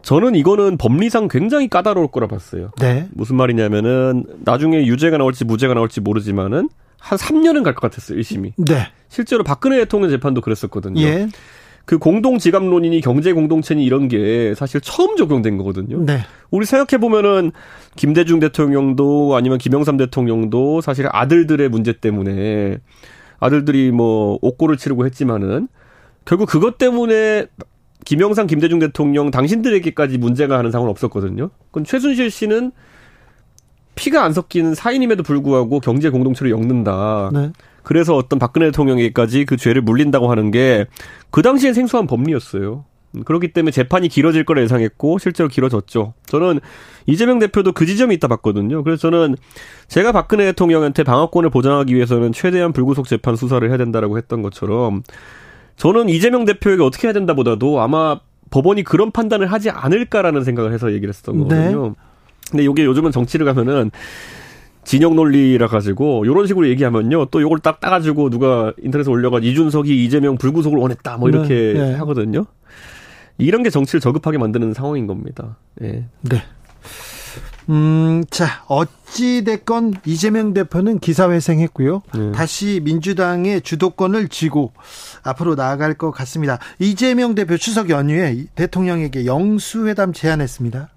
저는 이거는 법리상 굉장히 까다로울 거라 봤어요. 네. 무슨 말이냐면은 나중에 유죄가 나올지 무죄가 나올지 모르지만은 한 3년은 갈 것 같았어요, 1심이. 네. 실제로 박근혜 대통령 재판도 그랬었거든요. 예. 그 공동 지갑론이니 경제 공동체니 이런 게 사실 처음 적용된 거거든요. 네. 우리 생각해 보면은 김대중 대통령도 아니면 김영삼 대통령도 사실 아들들의 문제 때문에 아들들이 뭐 옥고를 치르고 했지만은 결국 그것 때문에 김영삼 김대중 대통령 당신들에게까지 문제가 가는 상황은 없었거든요. 그건 최순실 씨는 피가 안 섞인 사인임에도 불구하고 경제 공동체를 엮는다. 네. 그래서 어떤 박근혜 대통령에게까지 그 죄를 물린다고 하는 게 그 당시엔 생소한 법리였어요. 음, 그렇기 때문에 재판이 길어질 거라 예상했고 실제로 길어졌죠. 저는 이재명 대표도 그 지점이 있다 봤거든요. 그래서 저는 제가 박근혜 대통령한테 방어권을 보장하기 위해서는 최대한 불구속 재판 수사를 해야 된다라고 했던 것처럼 저는 이재명 대표에게 어떻게 해야 된다보다도 아마 법원이 그런 판단을 하지 않을까라는 생각을 해서 얘기를 했었던 거거든요. 근데 이게 요즘은 정치를 가면은 진영 논리라 가지고 요런 식으로 얘기하면요. 또 요걸 딱 따가지고 누가 인터넷에 올려가 이준석이 이재명 불구속을 원했다 뭐 이렇게 네, 네. 하거든요. 이런 게 정치를 저급하게 만드는 상황인 겁니다. 예. 네. 음, 자, 어찌됐건 이재명 대표는 기사회생했고요. 네. 다시 민주당의 주도권을 쥐고 앞으로 나아갈 것 같습니다. 이재명 대표 추석 연휴에 대통령에게 영수회담 제안했습니다.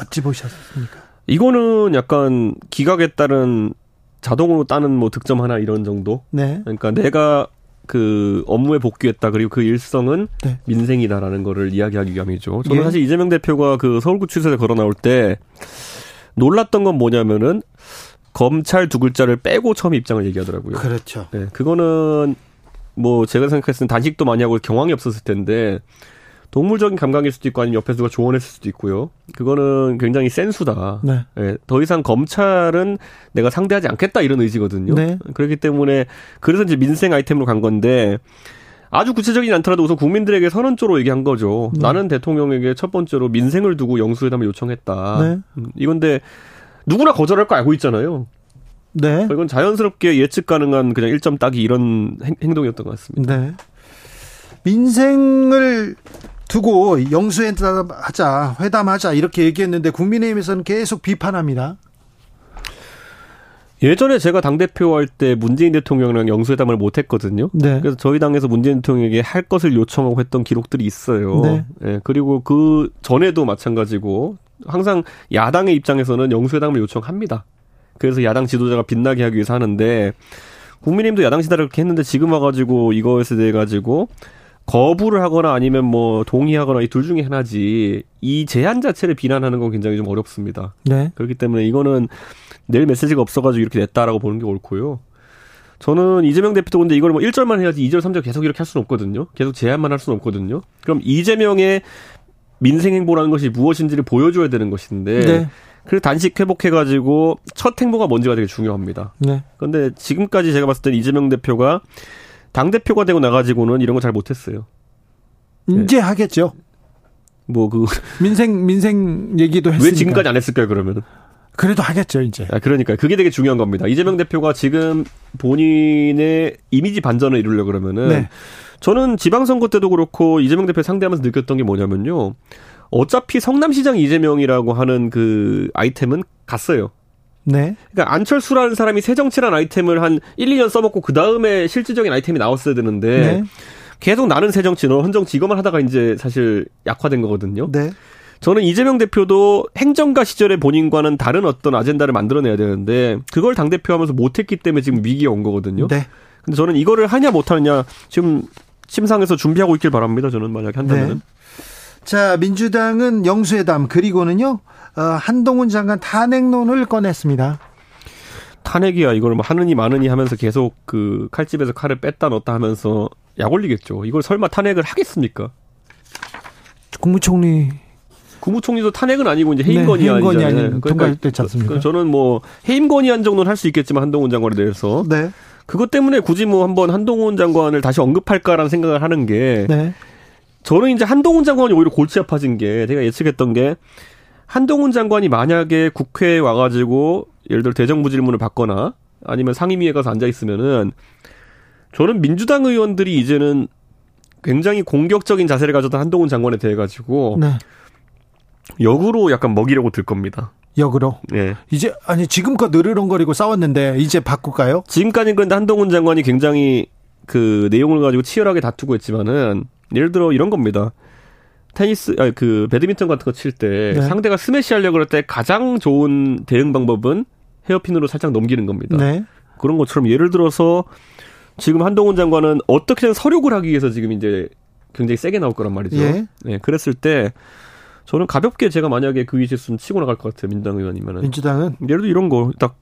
어찌 보셨습니까? 이거는 약간 기각에 따른 자동으로 따는 뭐 득점 하나 이런 정도. 네. 그러니까 내가 그 업무에 복귀했다 그리고 그 일성은 네. 민생이다라는 거를 이야기하기 위함이죠. 저는 예. 사실 이재명 대표가 그 서울구치소에 걸어 나올 때 놀랐던 건 뭐냐면은 검찰 두 글자를 빼고 처음 입장을 얘기하더라고요. 그렇죠. 네, 그거는 뭐 제가 생각했을 땐 단식도 많이 하고 경황이 없었을 텐데 동물적인 감각일 수도 있고 아니면 옆에 누가 조언했을 수도 있고요. 그거는 굉장히 센 수다. 네. 네. 더 이상 검찰은 내가 상대하지 않겠다 이런 의지거든요. 네. 그렇기 때문에 그래서 이제 민생 아이템으로 간 건데 아주 구체적이지 않더라도 우선 국민들에게 선언조로 얘기한 거죠. 네. 나는 대통령에게 첫 번째로 민생을 두고 영수회담을 요청했다. 네. 음, 이건데 누구나 거절할 거 알고 있잖아요. 네. 이건 자연스럽게 예측 가능한 그냥 1점 따기 이런 행, 동이었던 것 같습니다. 네. 민생을 두고 영수회담하자, 회담하자 이렇게 얘기했는데 국민의힘에서는 계속 비판합니다. 예전에 제가 당대표 할 때 문재인 대통령이랑 영수회담을 못 했거든요. 네. 그래서 저희 당에서 문재인 대통령에게 할 것을 요청하고 했던 기록들이 있어요. 네. 네. 그리고 그 전에도 마찬가지고 항상 야당의 입장에서는 영수회담을 요청합니다. 그래서 야당 지도자가 빛나게 하기 위해서 하는데 국민의힘도 야당 지도자를 그렇게 했는데 지금 와가지고 이것에 대해 가지고 거부를 하거나 아니면 뭐 동의하거나 이 둘 중에 하나지 이 제한 자체를 비난하는 건 굉장히 좀 어렵습니다. 네. 그렇기 때문에 이거는 낼 메시지가 없어가지고 이렇게 냈다라고 보는 게 옳고요. 저는 이재명 대표도 근데 이걸 뭐 1절만 해야지 2절, 3절 계속 이렇게 할 수는 없거든요. 계속 제한만 할 수는 없거든요. 그럼 이재명의 민생 행보라는 것이 무엇인지를 보여줘야 되는 것인데 네. 그리고 단식 회복해가지고 첫 행보가 뭔지가 되게 중요합니다. 네. 그런데 지금까지 제가 봤을 때 이재명 대표가 당 대표가 되고 나가지고는 이런 거 잘 못했어요. 이제 네. 하겠죠. 뭐 그 민생 민생 얘기도 했으니까 왜 지금까지 안 했을까요? 그러면 그래도 하겠죠 이제. 아 그러니까 그게 되게 중요한 겁니다. 이재명 대표가 지금 본인의 이미지 반전을 이루려 그러면은 네. 저는 지방선거 때도 그렇고 이재명 대표 상대하면서 느꼈던 게 뭐냐면요. 어차피 성남시장 이재명이라고 하는 그 아이템은 갔어요. 네. 그러니까 안철수라는 사람이 새정치란 아이템을 한 1, 2년 써먹고 그 다음에 실질적인 아이템이 나왔어야 되는데 네. 계속 나는 새정치, 너 헌정치 이것만 하다가 이제 사실 약화된 거거든요. 네. 저는 이재명 대표도 행정가 시절에 본인과는 다른 어떤 아젠다를 만들어내야 되는데 그걸 당 대표하면서 못했기 때문에 지금 위기가 온 거거든요. 네. 근데 저는 이거를 하냐 못하느냐 지금 심상에서 준비하고 있길 바랍니다. 저는 만약에 한다면은. 네. 자 민주당은 영수회담 그리고는요 어, 한동훈 장관 탄핵론을 꺼냈습니다. 탄핵이야 이걸 뭐 하느니 마느니 하면서 계속 그 칼집에서 칼을 뺐다 넣었다 하면서 약 올리겠죠. 이걸 설마 탄핵을 하겠습니까? 국무총리 국무총리도 탄핵은 아니고 이제 해임 건의안이잖아요. 네, 해임 그러니까 않습니까? 저는 뭐 해임 건의안 정도는 할 수 있겠지만 한동훈 장관에 대해서 네. 그것 때문에 굳이 뭐 한번 한동훈 장관을 다시 언급할까라는 생각을 하는 게 네. 저는 이제 한동훈 장관이 오히려 골치 아파진 게 제가 예측했던 게 한동훈 장관이 만약에 국회에 와가지고 예를 들어 대정부 질문을 받거나 아니면 상임위에 가서 앉아 있으면은 저는 민주당 의원들이 이제는 굉장히 공격적인 자세를 가졌던 한동훈 장관에 대해 가지고 네. 역으로 약간 먹이려고 들 겁니다. 역으로. 네. 이제 아니 지금껏 느르렁거리고 싸웠는데 이제 바꿀까요? 지금까지는 근데 한동훈 장관이 굉장히 그 내용을 가지고 치열하게 다투고 있지만은 예를 들어 이런 겁니다. 테니스, 아니, 그, 배드민턴 같은 거 칠때 네. 상대가 스매시 하려고 그럴 때 가장 좋은 대응 방법은 헤어핀으로 살짝 넘기는 겁니다. 네. 그런 것처럼 예를 들어서 지금 한동훈 장관은 어떻게든 서륙을 하기 위해서 지금 이제 굉장히 세게 나올 거란 말이죠. 예. 네. 그랬을 때 저는 가볍게 제가 만약에 그 위치에 있으면 치고 나갈 것 같아요. 민주당 의원이면은. 민주당은? 예를 들어 이런 거 딱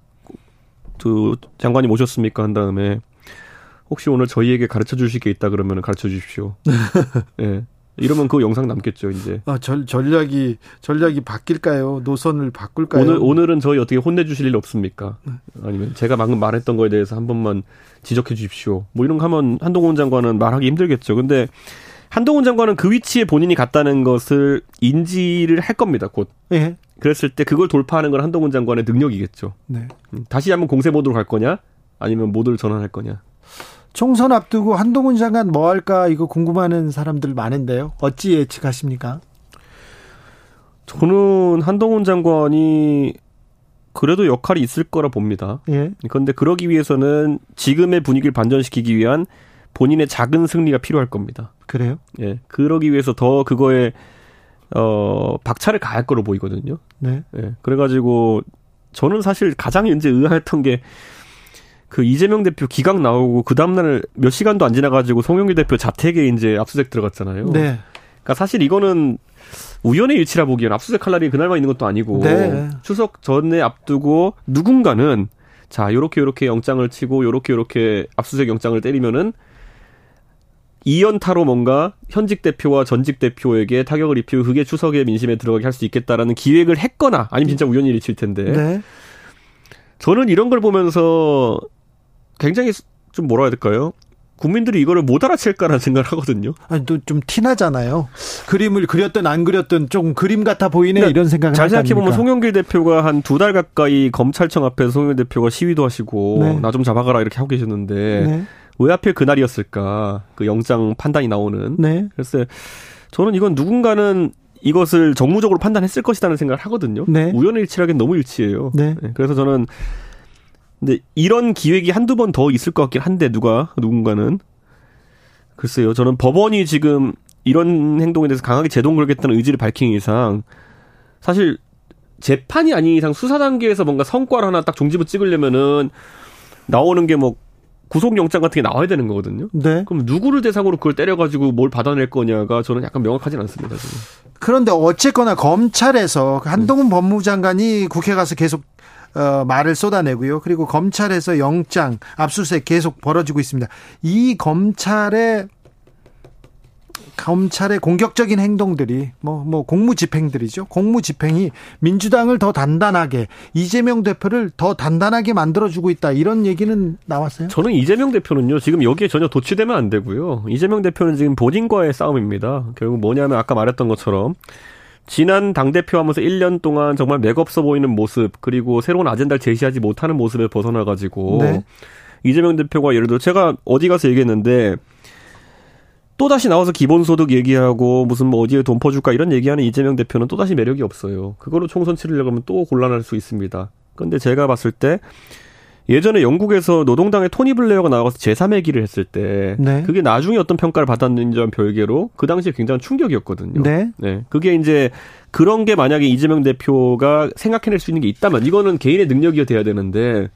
그 장관이 모셨습니까 한 다음에 혹시 오늘 저희에게 가르쳐 주실 게 있다 그러면 가르쳐 주십시오. 예. *laughs* 네. 이러면 그 영상 남겠죠, 이제. 아, 전, 전략이, 전략이 바뀔까요? 노선을 바꿀까요? 오늘, 오늘은 저희 어떻게 혼내주실 일 없습니까? 네. 아니면 제가 방금 말했던 거에 대해서 한 번만 지적해 주십시오. 뭐 이런 거 하면 한동훈 장관은 말하기 힘들겠죠. 근데 한동훈 장관은 그 위치에 본인이 갔다는 것을 인지를 할 겁니다, 곧. 예. 그랬을 때 그걸 돌파하는 건 한동훈 장관의 능력이겠죠. 네. 음, 다시 한번 공세 모드로 갈 거냐? 아니면 모드를 전환할 거냐? 총선 앞두고 한동훈 장관 뭐 할까 이거 궁금하는 사람들 많은데요. 어찌 예측하십니까? 저는 한동훈 장관이 그래도 역할이 있을 거라 봅니다. 예. 그런데 그러기 위해서는 지금의 분위기를 반전시키기 위한 본인의 작은 승리가 필요할 겁니다. 그래요? 예. 그러기 위해서 더 그거에 어 박차를 가할 거로 보이거든요. 네. 예. 그래가지고 저는 사실 가장 이제 의아했던 게 그 이재명 대표 기각 나오고 그 다음날 몇 시간도 안 지나가지고 송영길 대표 자택에 이제 압수수색 들어갔잖아요. 네. 그러니까 사실 이거는 우연의 일치라 보기엔 압수수색 할 날이 그날만 있는 것도 아니고 네. 추석 전에 앞두고 누군가는 자 요렇게 요렇게 영장을 치고 요렇게 요렇게 압수수색 영장을 때리면은 이연타로 뭔가 현직 대표와 전직 대표에게 타격을 입히고 그게 추석의 민심에 들어가게 할 수 있겠다라는 기획을 했거나 아니면 진짜 우연의 일치일 텐데 네. 저는 이런 걸 보면서 굉장히 좀 뭐라 해야 될까요? 국민들이 이거를 못 알아챌까라는 생각을 하거든요. 아니 또 좀 티나잖아요. 그림을 그렸든 안 그렸든 조금 그림 같아 보이네 그러니까 이런 생각을 잘 생각해보면? 송영길 대표가 한 두 달 가까이 검찰청 앞에서 송영길 대표가 시위도 하시고 네. 나좀 잡아가라 이렇게 하고 계셨는데 네. 왜 하필 그날이었을까? 그 영장 판단이 나오는. 네. 그래서 저는 이건 누군가는 이것을 정무적으로 판단했을 것이라는 생각을 하거든요. 네. 우연의 일치라기엔 너무 일치예요. 네. 그래서 저는 근데 이런 기획이 한두 번 더 있을 것 같긴 한데 누가 누군가는 글쎄요. 저는 법원이 지금 이런 행동에 대해서 강하게 제동 걸겠다는 의지를 밝힌 이상 사실 재판이 아닌 이상 수사 단계에서 뭔가 성과를 하나 딱 종지부 찍으려면은 나오는 게 뭐 구속영장 같은 게 나와야 되는 거거든요. 네. 그럼 누구를 대상으로 그걸 때려가지고 뭘 받아낼 거냐가 저는 약간 명확하진 않습니다. 지금. 그런데 어쨌거나 검찰에서 한동훈 법무장관이 국회 가서 계속 어, 말을 쏟아내고요. 그리고 검찰에서 영장 압수수색 계속 벌어지고 있습니다. 이 검찰의 검찰의 공격적인 행동들이 뭐뭐 공무집행들이죠. 공무집행이 민주당을 더 단단하게 이재명 대표를 더 단단하게 만들어주고 있다 이런 얘기는 나왔어요. 저는 이재명 대표는요, 지금 여기에 전혀 도취되면 안 되고요. 이재명 대표는 지금 본인과의 싸움입니다. 결국 뭐냐면 아까 말했던 것처럼 지난 당대표 하면서 1년 동안 정말 맥없어 보이는 모습, 그리고 새로운 아젠다를 제시하지 못하는 모습에 벗어나가지고 네. 이재명 대표가 예를 들어 제가 어디 가서 얘기했는데 또 다시 나와서 기본소득 얘기하고 무슨 뭐 어디에 돈 퍼줄까 이런 얘기하는 이재명 대표는 또 다시 매력이 없어요. 그걸로 총선 치르려고 하면 또 곤란할 수 있습니다. 그런데 제가 봤을 때 예전에 영국에서 노동당의 토니 블레어가 나와서 제3의 길을 했을 때 네. 그게 나중에 어떤 평가를 받았는지와 별개로 그 당시에 굉장한 충격이었거든요. 네. 네. 그게 이제 그런 게 만약에 이재명 대표가 생각해낼 수 있는 게 있다면 이거는 개인의 능력이어야 돼야 되는데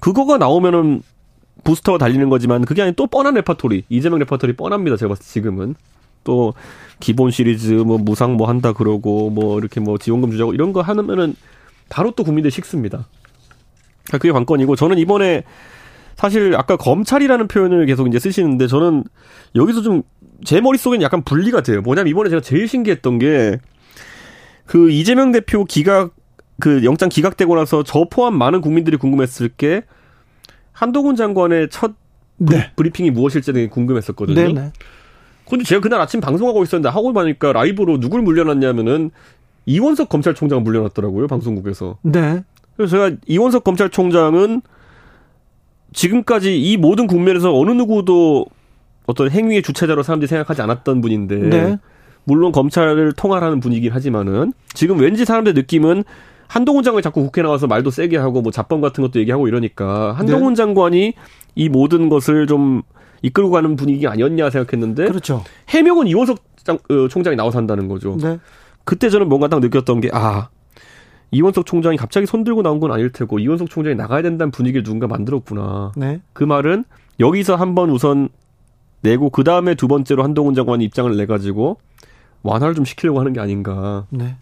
그거가 나오면은 부스터가 달리는 거지만 그게 아닌 또 뻔한 레파토리 이재명 레파토리 뻔합니다 제가 봤을 때 지금은 또 기본 시리즈 뭐 무상 뭐 한다 그러고 뭐 이렇게 뭐 지원금 주자고 이런 거 하면은 바로 또 국민들 식습니다 그게 관건이고 저는 이번에 사실 아까 검찰이라는 표현을 계속 이제 쓰시는데 저는 여기서 좀 제 머릿속에는 약간 분리가 돼요 뭐냐면 이번에 제가 제일 신기했던 게 그 이재명 대표 기각 그 영장 기각되고 나서 저 포함 많은 국민들이 궁금했을 게 한동훈 장관의 첫 브리, 네. 브리핑이 무엇일지 되게 궁금했었거든요. 네. 네. 근데 제가 그날 아침 방송하고 있었는데 하고 보니까 라이브로 누굴 물려놨냐면은 이원석 검찰총장을 물려놨더라고요 방송국에서. 네. 그래서 제가 이원석 검찰총장은 지금까지 이 모든 국면에서 어느 누구도 어떤 행위의 주체자로 사람들이 생각하지 않았던 분인데 네. 물론 검찰을 통할하는 분이긴 하지만은 지금 왠지 사람들 느낌은 한동훈 장관이 자꾸 국회 나와서 말도 세게 하고 뭐 잡범 같은 것도 얘기하고 이러니까 한동훈 장관이 이 모든 것을 좀 이끌고 가는 분위기 아니었냐 생각했는데 그렇죠. 해명은 이원석 장, 어, 총장이 나와서 한다는 거죠. 네. 그때 저는 뭔가 딱 느꼈던 게, 아, 이원석 총장이 갑자기 손 들고 나온 건 아닐 테고, 이원석 총장이 나가야 된다는 분위기를 누군가 만들었구나. 네. 그 말은 여기서 한번 우선 내고, 그 다음에 두 번째로 한동훈 장관이 입장을 내 가지고, 완화를 좀 시키려고 하는 게 아닌가. 네.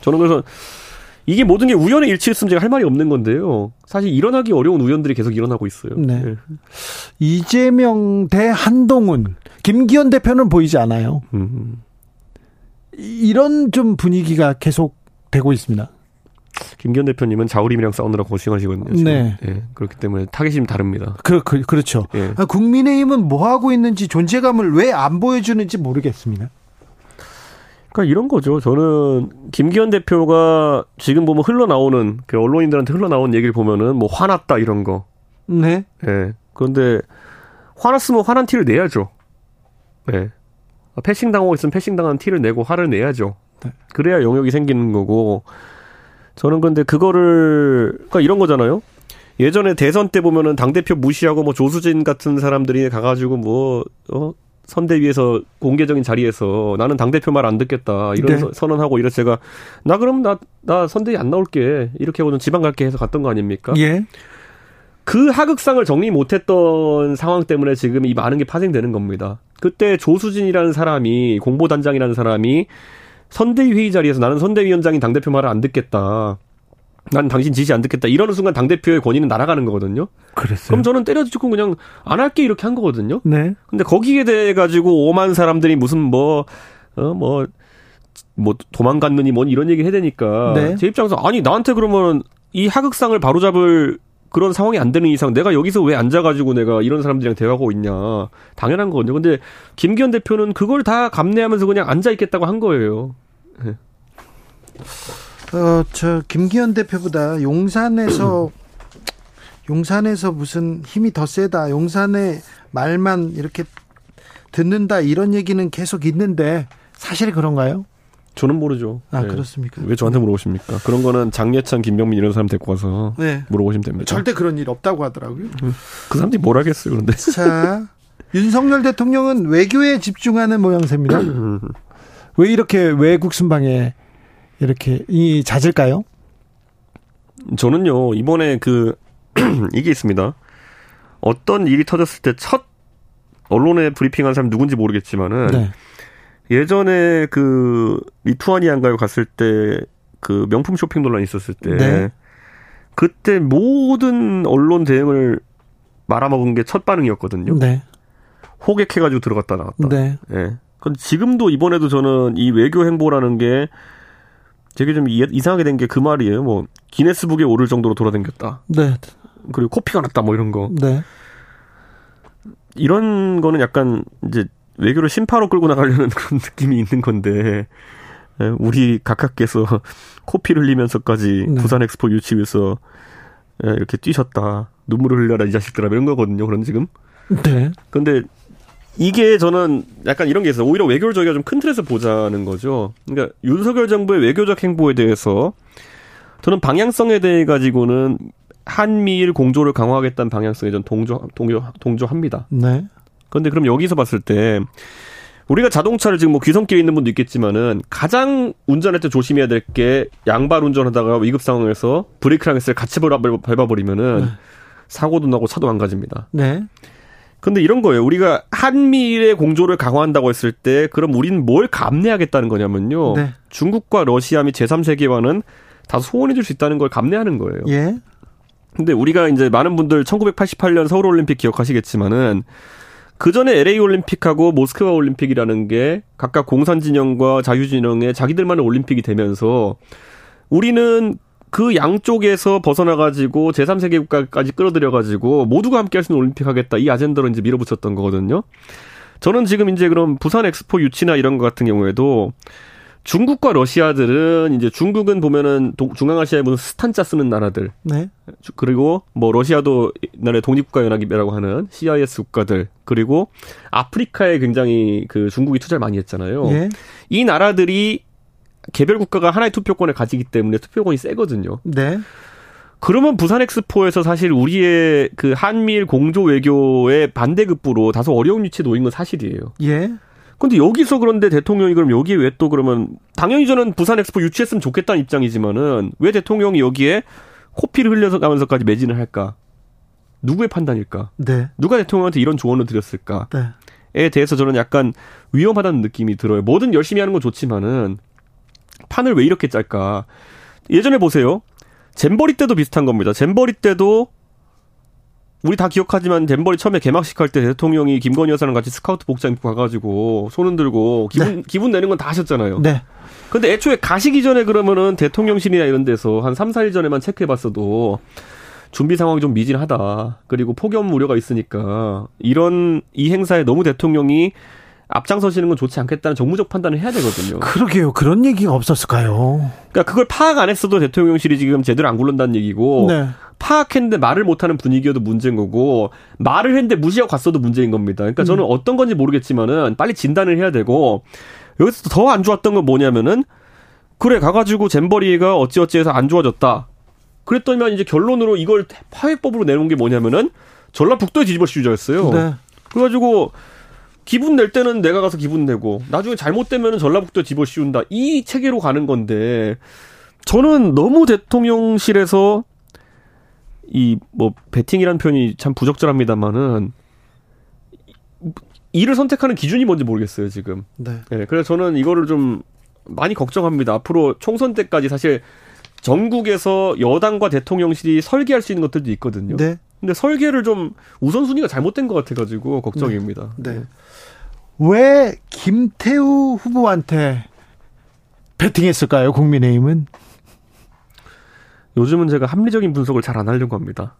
저는 그래서, 이게 모든 게 우연의 일치였으면 제가 할 말이 없는 건데요. 사실 일어나기 어려운 우연들이 계속 일어나고 있어요. 네. 예. 이재명 대 한동훈, 김기현 대표는 보이지 않아요. 음. 이- 이런 좀 분위기가 계속 되고 있습니다. 김기현 대표님은 자우림이랑 싸우느라 고생하시거든요. 네. 예. 그렇기 때문에 타겟이 좀 다릅니다. 그, 그 그렇죠. 예. 아, 국민의힘은 뭐 하고 있는지 존재감을 왜 안 보여주는지 모르겠습니다. 그러니까 이런 거죠. 저는 김기현 대표가 지금 보면 흘러나오는 그 언론인들한테 흘러나온 얘기를 보면은 뭐 화났다 이런 거. 네. 예. 그런데 화났으면 화난 티를 내야죠. 예. 패싱 당하고 있으면 패싱 당한 티를 내고 화를 내야죠. 네. 그래야 영역이 생기는 거고 저는 근데 그거를 그러니까 이런 거잖아요. 예전에 대선 때 보면은 당 대표 무시하고 뭐 조수진 같은 사람들이 가가지고 뭐 어, 선대위에서 공개적인 자리에서 나는 당 대표 말 안 듣겠다 이런 네. 선언하고 이래서 제가 나 그럼 나 나 선대위 안 나올게 이렇게 하고는 지방 갈게 해서 갔던 거 아닙니까? 예. 그 하극상을 정리 못했던 상황 때문에 지금 이 많은 게 파생되는 겁니다. 그때 조수진이라는 사람이 공보단장이라는 사람이 선대위 회의 자리에서 나는 선대위원장이 당대표 말을 안 듣겠다. 난 당신 지시 안 듣겠다. 이러는 순간 당대표의 권위는 날아가는 거거든요. 그랬어요. 그럼 저는 때려치고 그냥 안 할게 이렇게 한 거거든요. 네. 근데 거기에 대해 가지고 오만 사람들이 무슨 뭐, 어, 뭐, 뭐 도망갔느니 뭔 이런 얘기 해야 되니까. 네. 제 입장에서 아니, 나한테 그러면 이 하극상을 바로잡을 그런 상황이 안 되는 이상 내가 여기서 왜 앉아가지고 내가 이런 사람들이랑 대화하고 있냐. 당연한 거거든요. 근데 김기현 대표는 그걸 다 감내하면서 그냥 앉아 있겠다고 한 거예요. 어, 저 김기현 대표보다 용산에서 *clears throat* 용산에서 무슨 힘이 더 세다. 용산의 말만 이렇게 듣는다 이런 얘기는 계속 있는데 사실 그런가요? 저는 모르죠. 아 네. 그렇습니까? 왜 저한테 물어보십니까? 그런 거는 장예찬, 김병민 이런 사람 데리고 와서 네. 물어보시면 됩니다. 절대 그런 일 없다고 하더라고요. 그 사람들이 뭘 하겠어요, 그런데. 자, 윤석열 대통령은 외교에 집중하는 모양새입니다. *laughs* 왜 이렇게 외국 순방에 이렇게 이 잦을까요? 저는요, 이번에 그, *clears throat* 이게 있습니다. 어떤 일이 터졌을 때 첫 언론에 브리핑한 사람 누군지 모르겠지만은, 네. 예전에 그, 리투아니아인가요 갔을 때, 그 명품 쇼핑 논란이 있었을 때, 네. 그때 모든 언론 대응을 말아먹은 게 첫 반응이었거든요. 네. 호객해가지고 들어갔다 나왔다. 네. 예. 근데 지금도 이번에도 저는 이 외교 행보라는 게 되게 좀 이- 이상하게 된 게 그 말이에요. 뭐 기네스북에 오를 정도로 돌아다녔다. 네. 그리고 코피가 났다 뭐 이런 거. 네. 이런 거는 약간 이제 외교를 심파로 끌고 나가려는 *laughs* 그런 느낌이 있는 건데 예, 우리 각하께서 코피를 흘리면서까지 네. 부산 엑스포 유치위에서 예, 이렇게 뛰셨다. 눈물을 흘려라 이 자식들아 이런 거거든요. 그런 지금. 네. 근데 이게 저는 약간 이런 게 있어요. 오히려 외교를 저희가 좀 큰 틀에서 보자는 거죠. 그러니까 윤석열 정부의 외교적 행보에 대해서 저는 방향성에 대해 가지고는 한미일 공조를 강화하겠다는 방향성에 전 동조, 동조, 동조합니다. 네. 그런데 그럼 여기서 봤을 때 우리가 자동차를 지금 뭐 귀성길에 있는 분도 있겠지만은 가장 운전할 때 조심해야 될 게 양발 운전하다가 위급 상황에서 브레이크랑 엑셀 같이 밟아- 밟아버리면은 사고도 나고 차도 망가집니다. 네. 근데 이런 거예요. 우리가 한미일의 공조를 강화한다고 했을 때 그럼 우리는 뭘 감내하겠다는 거냐면요. 네. 중국과 러시아 및 제3세계와는 다 소원해 줄 수 있다는 걸 감내하는 거예요. 예. 근데 우리가 이제 많은 분들 1988년 서울 올림픽 기억하시겠지만은 그 전에 LA 올림픽하고 모스크바 올림픽이라는 게 각각 공산 진영과 자유 진영의 자기들만의 올림픽이 되면서 우리는 그 양쪽에서 벗어나 가지고 제3세계 국가까지 끌어들여 가지고 모두가 함께 할 수 있는 올림픽 하겠다 이 아젠다로 이제 밀어붙였던 거거든요. 저는 지금 이제 그럼 부산 엑스포 유치나 이런 것 같은 경우에도 중국과 러시아들은 이제 중국은 보면은 동- 중앙아시아에 무슨 스탄자 쓰는 나라들 네. 주- 그리고 뭐 러시아도 옛날에 독립국가 연합이라고 하는 CIS 국가들 그리고 아프리카에 굉장히 그 중국이 투자를 많이 했잖아요. 예. 이 나라들이 개별 국가가 하나의 투표권을 가지기 때문에 투표권이 세거든요. 네. 그러면 부산 엑스포에서 사실 우리의 그 한미일 공조 외교의 반대급부로 다소 어려운 위치에 놓인 건 사실이에요. 예. 근데 여기서 그런데 대통령이 그럼 여기에 왜 또 그러면 당연히 저는 부산 엑스포 유치했으면 좋겠다는 입장이지만은 왜 대통령이 여기에 코피를 흘려서 가면서까지 매진을 할까? 누구의 판단일까? 네. 누가 대통령한테 이런 조언을 드렸을까? 네. 에 대해서 저는 약간 위험하다는 느낌이 들어요. 뭐든 열심히 하는 건 좋지만은 판을 왜 이렇게 짤까? 예전에 보세요. 잼버리 때도 비슷한 겁니다. 잼버리 때도 우리 다 기억하지만 잼버리 처음에 개막식 할 때 대통령이 김건희 여사랑 같이 스카우트 복장 입고 가가지고 손 흔들고 기분 기분 내는 건 다 하셨잖아요. 네. 근데 애초에 가시기 전에 그러면은 대통령실이나 이런 데서 한 3, 4일 전에만 체크해 봤어도 준비 상황이 좀 미진하다. 그리고 폭염 우려가 있으니까 이런 이 행사에 너무 대통령이 앞장서시는 건 좋지 않겠다는 정무적 판단을 해야 되거든요. 그러게요. 그런 얘기가 없었을까요? 그러니까 그걸 파악 안 했어도 대통령실이 지금 제대로 안 굴른다는 얘기고 네. 파악했는데 말을 못하는 분위기여도 문제인 거고 말을 했는데 무시하고 갔어도 문제인 겁니다. 그러니까 저는 어떤 건지 모르겠지만은 빨리 진단을 해야 되고 여기서 더 안 좋았던 건 뭐냐면은 그래 가가지고 잼버리가 어찌어찌해서 안 좋아졌다. 그랬더니만 이제 결론으로 이걸 파회법으로 내놓은 게 뭐냐면은 전라북도에 뒤집어 씌우자였어요. 네. 그래가지고 기분 낼 때는 내가 가서 기분 내고 나중에 잘못되면은 전라북도 집어 씌운다 이 체계로 가는 건데 저는 너무 대통령실에서 이뭐 배팅이라는 표현이 참 부적절합니다만은 이를 선택하는 기준이 뭔지 모르겠어요 지금. 네. 네, 그래서 저는 이거를 좀 많이 걱정합니다. 앞으로 총선 때까지 사실 전국에서 여당과 대통령실이 설계할 수 있는 것들도 있거든요. 네. 근데 설계를 좀 우선순위가 잘못된 것 같아가지고 걱정입니다. 네. 왜 김태우 후보한테 배팅했을까요? 국민의힘은? 요즘은 제가 합리적인 분석을 잘 안 하려고 합니다.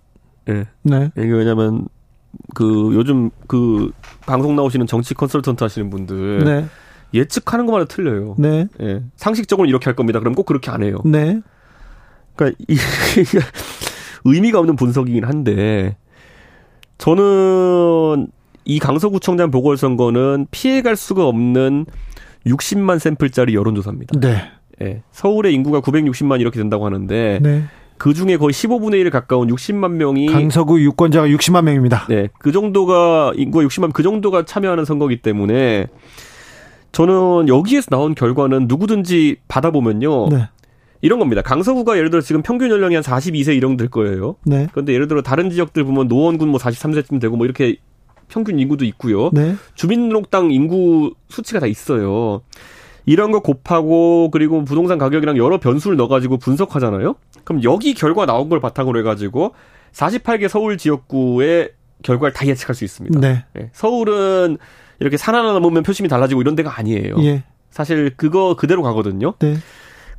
예. 네. 이게 왜냐면 그 요즘 그 방송 나오시는 정치 컨설턴트 하시는 분들 네. 예측하는 것마다 틀려요. 네. 예. 상식적으로 이렇게 할 겁니다. 그럼 꼭 그렇게 안 해요. 네. 그러니까 이 *laughs* 의미가 없는 분석이긴 한데 저는 이 강서구청장 보궐선거는 피해갈 수가 없는 60만 샘플짜리 여론조사입니다. 네. 예. 서울의 인구가 960만 이렇게 된다고 하는데 네. 그 중에 거의 15분의 1에 가까운 60만 명이 강서구 유권자가 60만 명입니다. 네, 그 정도가 인구가 60만 그 정도가 참여하는 선거기 때문에 저는 여기에서 나온 결과는 누구든지 받아보면요. 네. 이런 겁니다. 강서구가 예를 들어 지금 평균 연령이 한 42세 이런 될 거예요. 네. 그런데 예를 들어 다른 지역들 보면 노원군 뭐 43세쯤 되고 뭐 이렇게 평균 인구도 있고요. 네. 주민등록당 인구 수치가 다 있어요. 이런 거 곱하고 그리고 부동산 가격이랑 여러 변수를 넣어가지고 분석하잖아요. 그럼 여기 결과 나온 걸 바탕으로 해가지고 48개 서울 지역구의 결과를 다 예측할 수 있습니다. 네. 예, 서울은 이렇게 산 하나 넘으면 표심이 달라지고 이런 데가 아니에요. 예. 사실 그거 그대로 가거든요. 네.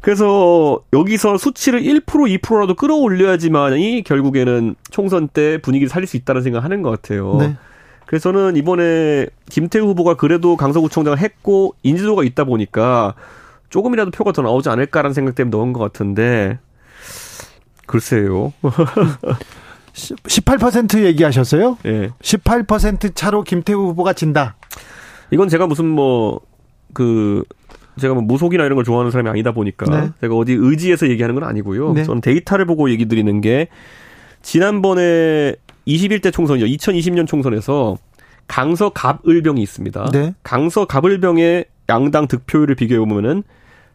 그래서 여기서 수치를 1% 2%라도 끌어올려야지만이 결국에는 총선 때 분위기를 살릴 수 있다는 생각을 하는 것 같아요. 네. 그래서 저는 이번에 김태우 후보가 그래도 강서구청장을 했고 인지도가 있다 보니까 조금이라도 표가 더 나오지 않을까라는 생각 때문에 넣은 것 같은데 글쎄요. 18% 얘기하셨어요? 예. 18% 차로 김태우 후보가 진다. 이건 제가 무슨 뭐 그 제가 뭐 무속이나 이런 걸 좋아하는 사람이 아니다 보니까 네. 제가 어디 의지해서 얘기하는 건 아니고요. 네. 저는 데이터를 보고 얘기 드리는 게 지난번에 21대 총선이죠. 2020년 총선에서 강서 갑을병이 있습니다. 네. 강서 갑을병의 양당 득표율을 비교해 보면은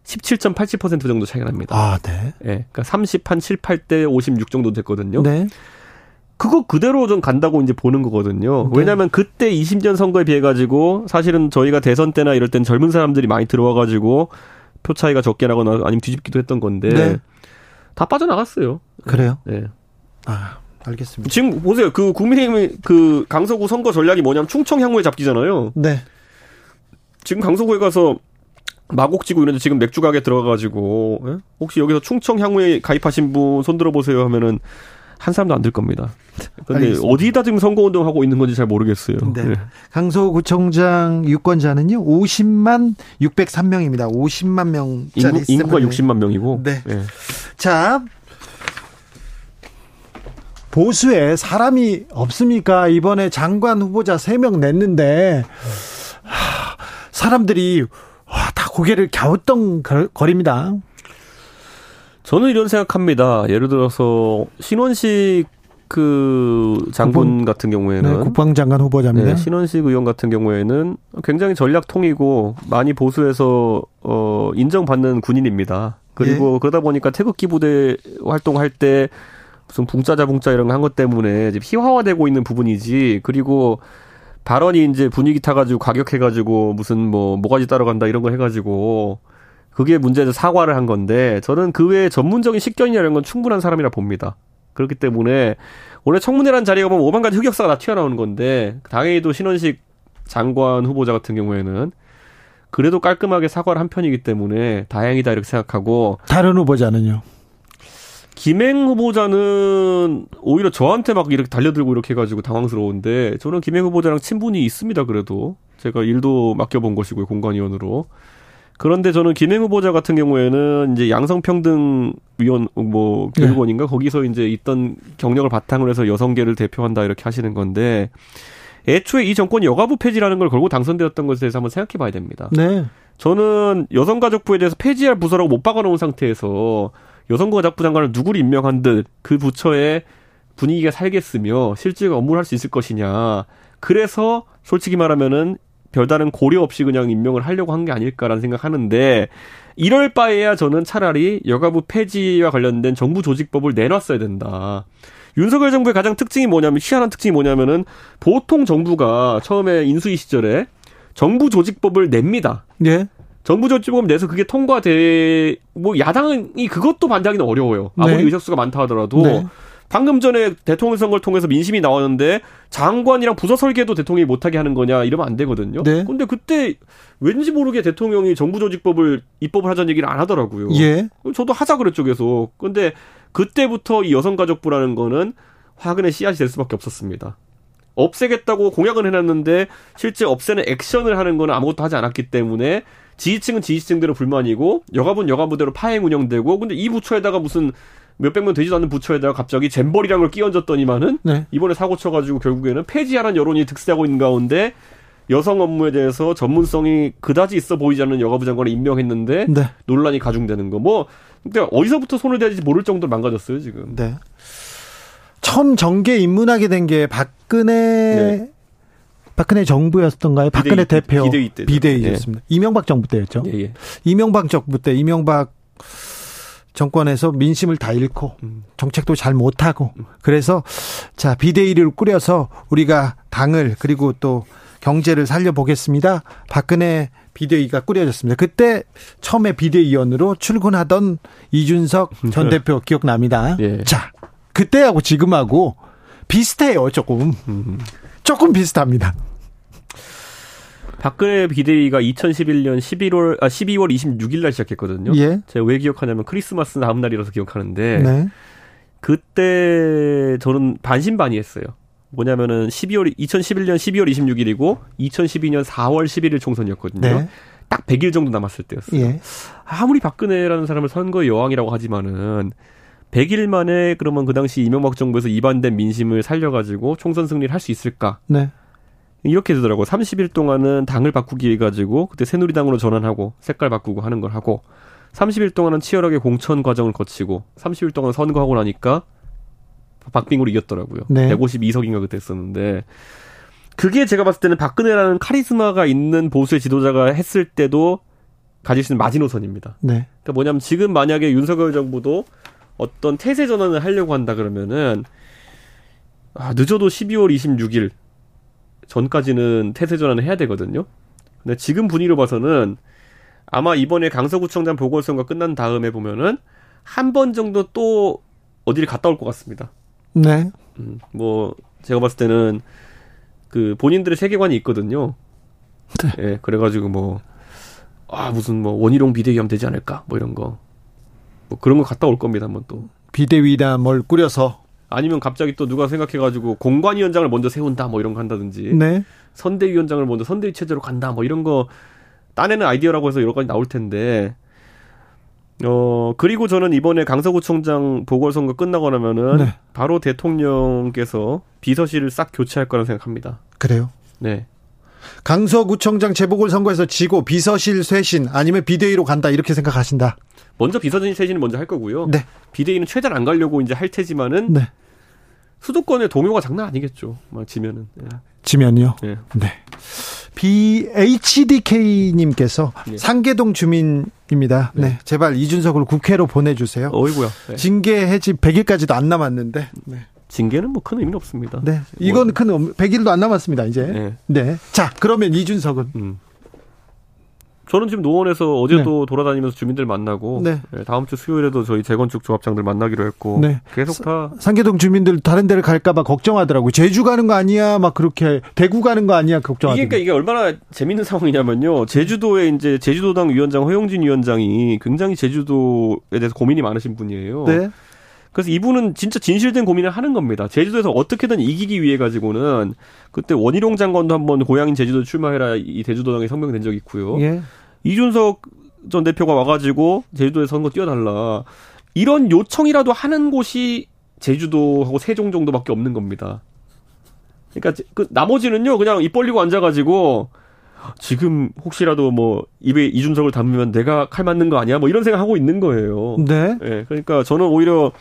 17.87% 정도 차이가 납니다. 아, 네. 예. 그러니까 30, 한 7, 8대 56 정도 됐거든요. 네. 그거 그대로 좀 간다고 이제 보는 거거든요. 네. 왜냐하면 그때 20년 선거에 비해 가지고 사실은 저희가 대선 때나 이럴 땐 젊은 사람들이 많이 들어와 가지고 표 차이가 적게 나거나 아니면 뒤집기도 했던 건데 네. 다 빠져나갔어요. 그래요? 네. 아, 알겠습니다. 지금 보세요. 그 국민의힘 그 강서구 선거 전략이 뭐냐면 충청 향후에 잡기잖아요. 네. 지금 강서구에 가서 마곡지구 이런데 지금 맥주 가게 들어가가지고 예? 혹시 여기서 충청 향후에 가입하신 분 손 들어 보세요 하면은 한 사람도 안 들 겁니다. 근데 알겠습니다. 어디다 지금 선거운동 하고 있는 건지 잘 모르겠어요. 네. 네. 강서구청장 유권자는요, 50만 603명입니다. 50만 명짜리 인구, 인구가 샘플이에요. 60만 명이고. 네. 네. 자, 보수에 사람이 없습니까? 이번에 장관 후보자 3명 냈는데, 하, 사람들이 와, 다 고개를 갸우뚱거립니다. 저는 이런 생각합니다. 예를 들어서 신원식 그 장군 국방- 같은 네, 경우에는 국방장관 후보자입니다. 네, 신원식 의원 같은 경우에는 굉장히 전략 통이고 많이 보수해서 어 인정받는 군인입니다. 그리고 예. 그러다 보니까 태극기 부대 활동할 때 무슨 붕짜자 붕짜 이런 거 한 것 때문에 이제 희화화되고 있는 부분이지. 그리고 발언이 이제 분위기 타가지고 과격해가지고 무슨 뭐 뭐가지 따라간다 이런 거 해가지고 그게 문제에서 사과를 한 건데 저는 그 외에 전문적인 식견이나 이런 건 충분한 사람이라 봅니다. 그렇기 때문에 원래 청문회란 자리가 보면 오만 가지 흑역사가 다 튀어나오는 건데 당연히도 신원식 장관 후보자 같은 경우에는 그래도 깔끔하게 사과를 한 편이기 때문에 다행이다 이렇게 생각하고 다른 후보자는요? 김행 후보자는 오히려 저한테 막 이렇게 달려들고 이렇게 해가지고 당황스러운데 저는 김행 후보자랑 친분이 있습니다 그래도 제가 일도 맡겨본 것이고요 공관위원으로 그런데 저는 김행 후보자 같은 경우에는 이제 양성평등 위원 뭐 교육원인가 거기서 이제 있던 경력을 바탕으로 해서 여성계를 대표한다 이렇게 하시는 건데 애초에 이 정권이 여가부 폐지라는 걸 걸고 당선되었던 것에 대해서 한번 생각해 봐야 됩니다. 네. 저는 여성가족부에 대해서 폐지할 부서라고 못 박아놓은 상태에서 여성가족부 장관을 누구를 임명한 듯 그 부처에 분위기가 살겠으며 실질적 업무를 할 수 있을 것이냐. 그래서 솔직히 말하면은 별다른 고려 없이 그냥 임명을 하려고 한 게 아닐까라는 생각하는데 이럴 바에야 저는 차라리 여가부 폐지와 관련된 정부 조직법을 내놨어야 된다. 윤석열 정부의 가장 특징이 뭐냐면 희한한 특징이 뭐냐면은 보통 정부가 처음에 인수위 시절에 정부 조직법을 냅니다. 예. 정부 조직법 내서 그게 통과돼 뭐 야당이 그것도 반대하기는 어려워요. 아무리 네. 의석수가 많다 하더라도 네. 방금 전에 대통령 선거를 통해서 민심이 나왔는데 장관이랑 부서 설계도 대통령이 못하게 하는 거냐 이러면 안 되거든요. 네. 근데 그때 왠지 모르게 대통령이 정부 조직법을 입법을 하자는 얘기를 안 하더라고요. 예. 저도 하자 그랬죠 계속. 근데 그때부터 이 여성가족부라는 거는 화근의 씨앗이 될 수밖에 없었습니다. 없애겠다고 공약은 해놨는데 실제 없애는 액션을 하는 거는 아무것도 하지 않았기 때문에 지지층은 지지층대로 불만이고 여가부는 여가부대로 파행 운영되고 근데 이 부처에다가 무슨 몇백 명 되지도 않는 부처에다가 갑자기 잼버리란 걸 끼얹었더니만은 네. 이번에 사고 쳐가지고 결국에는 폐지하라는 여론이 득세하고 있는 가운데 여성 업무에 대해서 전문성이 그다지 있어 보이지 않는 여가부 장관을 임명했는데 네. 논란이 가중되는 거. 뭐 그러니까 어디서부터 손을 대야지 모를 정도로 망가졌어요 지금. 네. 처음 정계 입문하게 된 게 박근혜 네. 박근혜 정부였던가요? 박근혜 비대위, 대표 비대위 때죠. 비대위였습니다. 이명박 정부 때였죠. 예, 예. 이명박 정부 때 이명박 정권에서 민심을 다 잃고 음. 정책도 잘 못하고 그래서 자 비대위를 꾸려서 우리가 당을 그리고 또 경제를 살려보겠습니다. 박근혜 비대위가 꾸려졌습니다. 그때 처음에 비대위원으로 출근하던 이준석 *laughs* 전 대표 기억납니다. 예. 자 그때하고 지금하고 비슷해요 조금 음. 조금 비슷합니다. 박근혜 비대위가 2011년 11월 아 12월 26일 날 시작했거든요. 예. 제가 왜 기억하냐면 크리스마스 다음 날이라서 기억하는데 네. 그때 저는 반신반의했어요. 뭐냐면은 12월 2011년 12월 26일이고 2012년 4월 11일 총선이었거든요. 네. 딱 100일 정도 남았을 때였어요. 예. 아무리 박근혜라는 사람을 선거의 여왕이라고 하지만은 100일 만에 그러면 그 당시 이명박 정부에서 이반된 민심을 살려가지고 총선 승리를 할 수 있을까? 네. 이렇게 되더라고. 30일 동안은 당을 바꾸기 위해 가지고 그때 새누리당으로 전환하고 색깔 바꾸고 하는 걸 하고 30일 동안은 치열하게 공천 과정을 거치고 30일 동안 선거하고 나니까 박빙으로 이겼더라고요. 네. 152석인가 그때 했었는데 그게 제가 봤을 때는 박근혜라는 카리스마가 있는 보수의 지도자가 했을 때도 가질 수 있는 마지노선입니다. 네. 그러니까 뭐냐면 지금 만약에 윤석열 정부도 어떤 태세 전환을 하려고 한다 그러면은 아, 늦어도 12월 26일 전까지는 태세 전환을 해야 되거든요. 근데 지금 분위기로 봐서는 아마 이번에 강서구청장 보궐선거 끝난 다음에 보면은 한 번 정도 또 어디를 갔다 올 것 같습니다. 네. 음, 뭐 제가 봤을 때는 그 본인들의 세계관이 있거든요. 예, 그래가지고 뭐 아 무슨 뭐 원희룡 비대위하면 되지 않을까 뭐 이런 거. 뭐 그런 거 갔다 올 겁니다 한번 또. 비대위나 뭘 꾸려서 아니면 갑자기 또 누가 생각해가지고 공관위원장을 먼저 세운다 뭐 이런 거 한다든지 네. 선대위원장을 먼저 선대위 체제로 간다 뭐 이런 거 따내는 아이디어라고 해서 여러 가지 나올 텐데 어 그리고 저는 이번에 강서구청장 보궐선거 끝나고 나면은 네. 바로 대통령께서 비서실을 싹 교체할 거라고 생각합니다. 그래요. 네. 강서구청장 재보궐선거에서 지고 비서실 쇄신 아니면 비대위로 간다 이렇게 생각하신다. 먼저 비서진 쇄신을 먼저 할 거고요. 네. 비대위는 최대한 안 가려고 이제 할 테지만은 네. 수도권의 동요가 장난 아니겠죠. 막 지면은. 예. 지면요. 예. 네. B HDK님께서 예. 상계동 주민입니다. 네. 제발 이준석을 국회로 보내주세요. 어이구야. 네. 징계 해지 100일까지도 안 남았는데. 네. 징계는 뭐 큰 의미는 없습니다. 네. 이건 큰 음- 100일도 안 남았습니다, 이제. 네. 네. 자, 그러면 이준석은 음. 저는 지금 노원에서 어제도 돌아다니면서 주민들 만나고 네. 예, 다음 주 수요일에도 저희 재건축 조합장들 만나기로 했고 네. 계속 다 상계동 주민들 다른 데를 갈까봐 걱정하더라고요. 제주 가는 거 아니야? 막 그렇게 대구 가는 거 아니야? 이게 걱정하더라고요. 그러니까 이게 얼마나 재밌는 상황이냐면요. 제주도에 이제 제주도당 위원장 허용진 위원장이 굉장히 제주도에 대해서 고민이 많으신 분이에요. 네. 그래서 이분은 진짜 진실된 고민을 하는 겁니다. 제주도에서 어떻게든 이기기 위해 가지고는 그때 원희룡 장관도 한번 고향인 제주도 출마해라 이 제주도당에 성명이 된 적이 있고요. 예. 이준석 전 대표가 와가지고 제주도에 선거 뛰어달라 이런 요청이라도 하는 곳이 제주도하고 세종 정도밖에 없는 겁니다. 그러니까 제- 그 나머지는요 그냥 입 벌리고 앉아가지고 지금 혹시라도 뭐 입에 이준석을 담으면 내가 칼 맞는 거 아니야? 뭐 이런 생각하고 있는 거예요. 네. 예, 그러니까 저는 오히려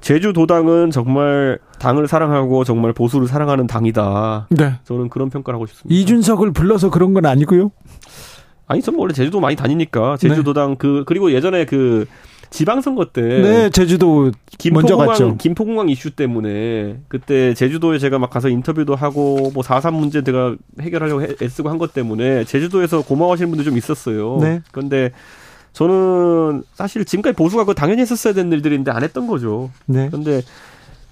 제주도당은 정말 당을 사랑하고 정말 보수를 사랑하는 당이다. 네. 저는 그런 평가를 하고 싶습니다. 이준석을 불러서 그런 건 아니고요. 아니, 저는 원래 제주도 많이 다니니까 제주도당 그 그리고 예전에 그 지방선거 때 네, 제주도 먼저 갔죠. 김포공항 김포공항 이슈 때문에 그때 제주도에 제가 막 가서 인터뷰도 하고 뭐4.3 문제 제가 해결하려고 애- 애쓰고 한 것 때문에 제주도에서 고마워하시는 분들 좀 있었어요. 네. 그런데 저는 사실 지금까지 보수가 그 당연히 했었어야 되는 일들인데 안 했던 거죠. 네. 그런데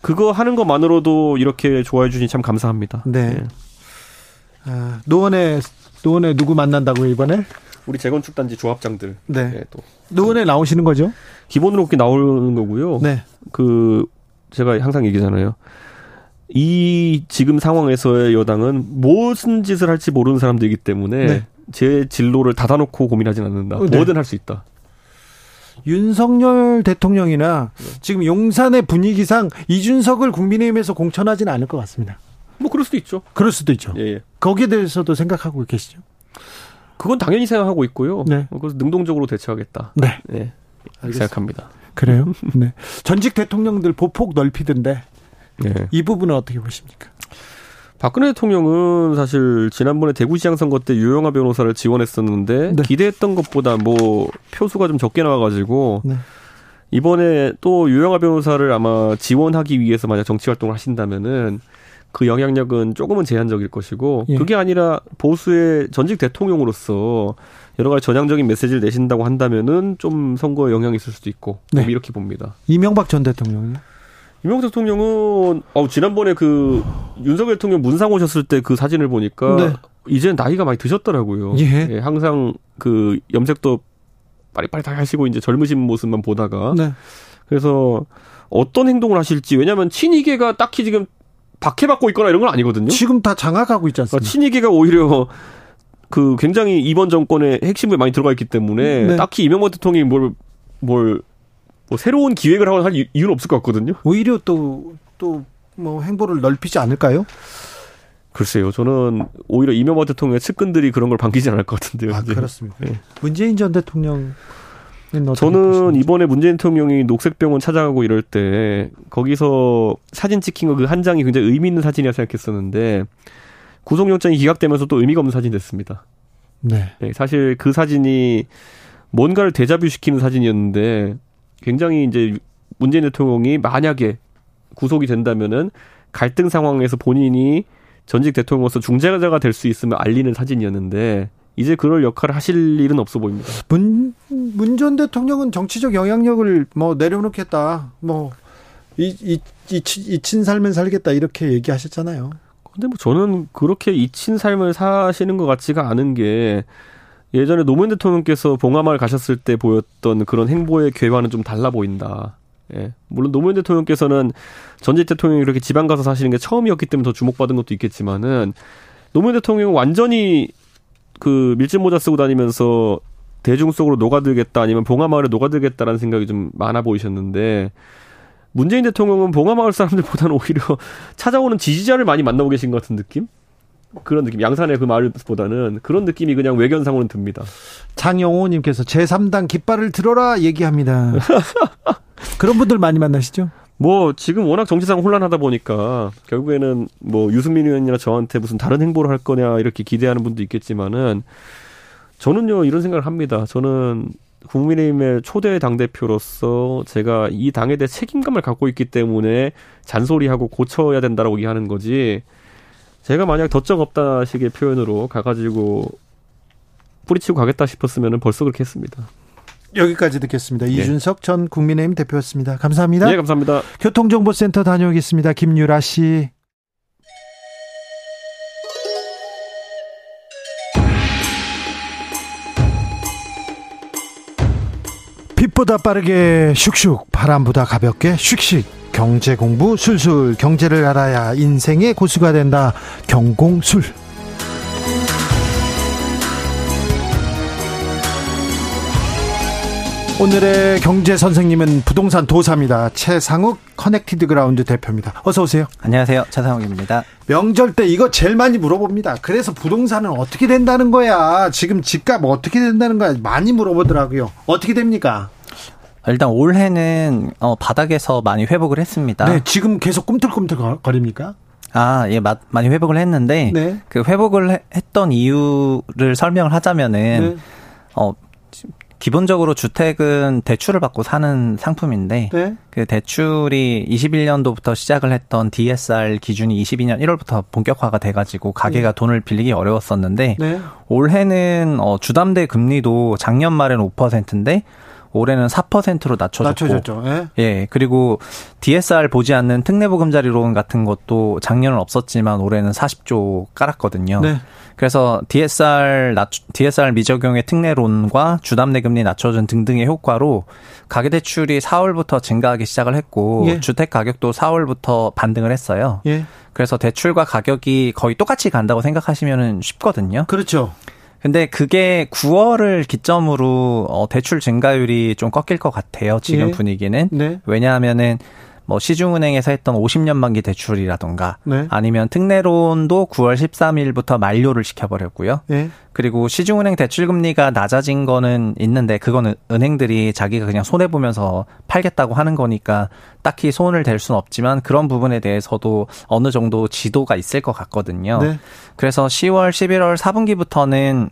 그거 하는 것만으로도 이렇게 좋아해 주시니 참 감사합니다. 네. 예. 아, 노원에 노원에 누구 만난다고 이번에? 우리 재건축 단지 조합장들 네. 예, 또 노원에 나오시는 거죠? 기본으로 그렇게 나오는 거고요. 네. 그 제가 항상 얘기잖아요. 이 지금 상황에서의 여당은 무슨 짓을 할지 모르는 사람들이기 때문에 네. 제 진로를 닫아놓고 고민하진 않는다. 어, 네. 뭐든 할 수 있다. 윤석열 대통령이나 지금 용산의 분위기상 이준석을 국민의힘에서 공천하지는 않을 것 같습니다. 뭐 그럴 수도 있죠. 그럴 수도 있죠. 예, 예. 거기에 대해서도 생각하고 계시죠? 그건 당연히 생각하고 있고요. 네. 어, 그래서 능동적으로 대처하겠다. 네. 네. 생각합니다. 그래요? *laughs* 네. 전직 대통령들 보폭 넓히던데 예. 이 부분은 어떻게 보십니까? 박근혜 대통령은 사실 지난번에 대구시장 선거 때 유영아 변호사를 지원했었는데 네. 기대했던 것보다 뭐 표수가 좀 적게 나와가지고 네. 이번에 또 유영아 변호사를 아마 지원하기 위해서 만약 정치 활동을 하신다면은 그 영향력은 조금은 제한적일 것이고 예. 그게 아니라 보수의 전직 대통령으로서 여러 가지 전향적인 메시지를 내신다고 한다면은 좀 선거에 영향이 있을 수도 있고 네. 좀 이렇게 봅니다. 이명박 전 대통령이요? 이명박 대통령은 어 지난번에 그 윤석열 대통령 문상 오셨을 때 그 사진을 보니까 네. 이제 나이가 많이 드셨더라고요. 예. 항상 그 염색도 빠릿빠릿하게 하시고 이제 젊으신 모습만 보다가 네. 그래서 어떤 행동을 하실지 왜냐하면 친이계가 딱히 지금 박해받고 있거나 이런 건 아니거든요. 지금 다 장악하고 있지 그러니까 않습니까? 친이계가 오히려 그 굉장히 이번 정권의 핵심에 많이 들어가 있기 때문에 네. 딱히 이명박 대통령이 뭘 뭘 뭐 새로운 기획을 하거나 할 이- 이유는 없을 것 같거든요. 오히려 또 또 뭐 행보를 넓히지 않을까요? 글쎄요, 저는 오히려 이명박 대통령의 측근들이 그런 걸 반기지 않을 것 같은데요. 아, 이제. 그렇습니까? 네. 문재인 전 대통령 저는 이번에 문재인 대통령이 녹색병원 찾아가고 이럴 때 거기서 사진 찍힌 거 그 한 장이 굉장히 의미 있는 사진이라 생각했었는데 구속영장이 기각되면서 또 의미가 없는 사진이 됐습니다. 네. 네, 사실 그 사진이 뭔가를 대자뷰 시키는 사진이었는데 굉장히 이제 문재인 대통령이 만약에 구속이 된다면은 갈등 상황에서 본인이 전직 대통령으로서 중재자가 될 수 있으면 알리는 사진이었는데 이제 그럴 역할을 하실 일은 없어 보입니다. 문, 문 전 대통령은 정치적 영향력을 뭐 내려놓겠다. 뭐, 이, 이, 이, 이친 살면 살겠다. 이렇게 얘기하셨잖아요. 근데 뭐 저는 그렇게 잊힌 삶을 사시는 것 같지가 않은 게 예전에 노무현 대통령께서 봉하마을 가셨을 때 보였던 그런 행보의 궤와는 좀 달라 보인다. 예. 물론 노무현 대통령께서는 전직 대통령이 그렇게 지방 가서 사시는 게 처음이었기 때문에 더 주목받은 것도 있겠지만은 노무현 대통령은 완전히 그 밀짚 모자 쓰고 다니면서 대중 속으로 녹아들겠다 아니면 봉하마을에 녹아들겠다라는 생각이 좀 많아 보이셨는데 문재인 대통령은 봉하마을 사람들보다는 오히려 *laughs* 찾아오는 지지자를 많이 만나고 계신 것 같은 느낌? 그런 느낌. 양산의 그 마을보다는 그런 느낌이 그냥 외견상으로는 듭니다. 장영호님께서 제3당 깃발을 들어라 얘기합니다. 그런 분들 많이 만나시죠? 뭐 지금 워낙 정치상 혼란하다 보니까 결국에는 뭐 유승민 의원이나 저한테 무슨 다른 행보를 할 거냐 이렇게 기대하는 분도 있겠지만은 저는요 이런 생각을 합니다. 저는 국민의힘의 초대 당 대표로서 제가 이 당에 대해 책임감을 갖고 있기 때문에 잔소리하고 고쳐야 된다라고 얘기하는 거지. 제가 만약 덧적 없다 식의 표현으로 가가지고 뿌리치고 가겠다 싶었으면 벌써 그렇게 했습니다. 여기까지 듣겠습니다. 이준석 전 국민의힘 대표였습니다. 감사합니다. 네, 감사합니다. 교통정보센터 다녀오겠습니다. 김유라 씨. 빛보다 빠르게 슉슉 바람보다 가볍게 슉슉 경제 공부 술술 경제를 알아야 인생의 고수가 된다 경공술 오늘의 경제 선생님은 부동산 도사입니다. 채상욱 커넥티드 그라운드 대표입니다. 어서 오세요. 안녕하세요. 채상욱입니다. 명절 때 이거 제일 많이 물어봅니다. 그래서 부동산은 어떻게 된다는 거야? 지금 집값 어떻게 된다는 거야? 많이 물어보더라고요. 어떻게 됩니까? 일단 올해는 어, 바닥에서 많이 회복을 했습니다. 네, 지금 계속 꿈틀꿈틀 거립니까? 아, 예, 마, 많이 회복을 했는데 네. 그 회복을 했던 이유를 설명을 하자면은 네. 어 기본적으로 주택은 대출을 받고 사는 상품인데 네. 그 대출이 21년도부터 시작을 했던 DSR 기준이 22년 1월부터 본격화가 돼가지고 가게가 돈을 빌리기 어려웠었는데 네. 올해는 어, 주담대 금리도 작년 말에는 5%인데 올해는 4%로 낮춰졌고. 예. 예, 그리고 DSR 보지 않는 특례보금자리론 같은 것도 작년은 없었지만 올해는 40조 깔았거든요. 네. 그래서 DSR 낮 DSR 미적용의 특례론과 주담대 금리 낮춰준 등등의 효과로 가계 대출이 4월부터 증가하기 시작을 했고 예. 주택 가격도 4월부터 반등을 했어요. 예. 그래서 대출과 가격이 거의 똑같이 간다고 생각하시면 쉽거든요. 그렇죠. 근데 그게 9월을 기점으로 어, 대출 증가율이 좀 꺾일 것 같아요. 지금 예. 분위기는. 네. 왜냐하면은 뭐 시중은행에서 했던 50년 만기 대출이라던가 네. 아니면 특례론도 9월 13일부터 만료를 시켜버렸고요. 예. 그리고 시중은행 대출 금리가 낮아진 거는 있는데 그거는 은행들이 자기가 그냥 손해 보면서 팔겠다고 하는 거니까 딱히 손을 댈 수는 없지만 그런 부분에 대해서도 어느 정도 지도가 있을 것 같거든요. 네. 그래서 10월, 11월 4분기부터는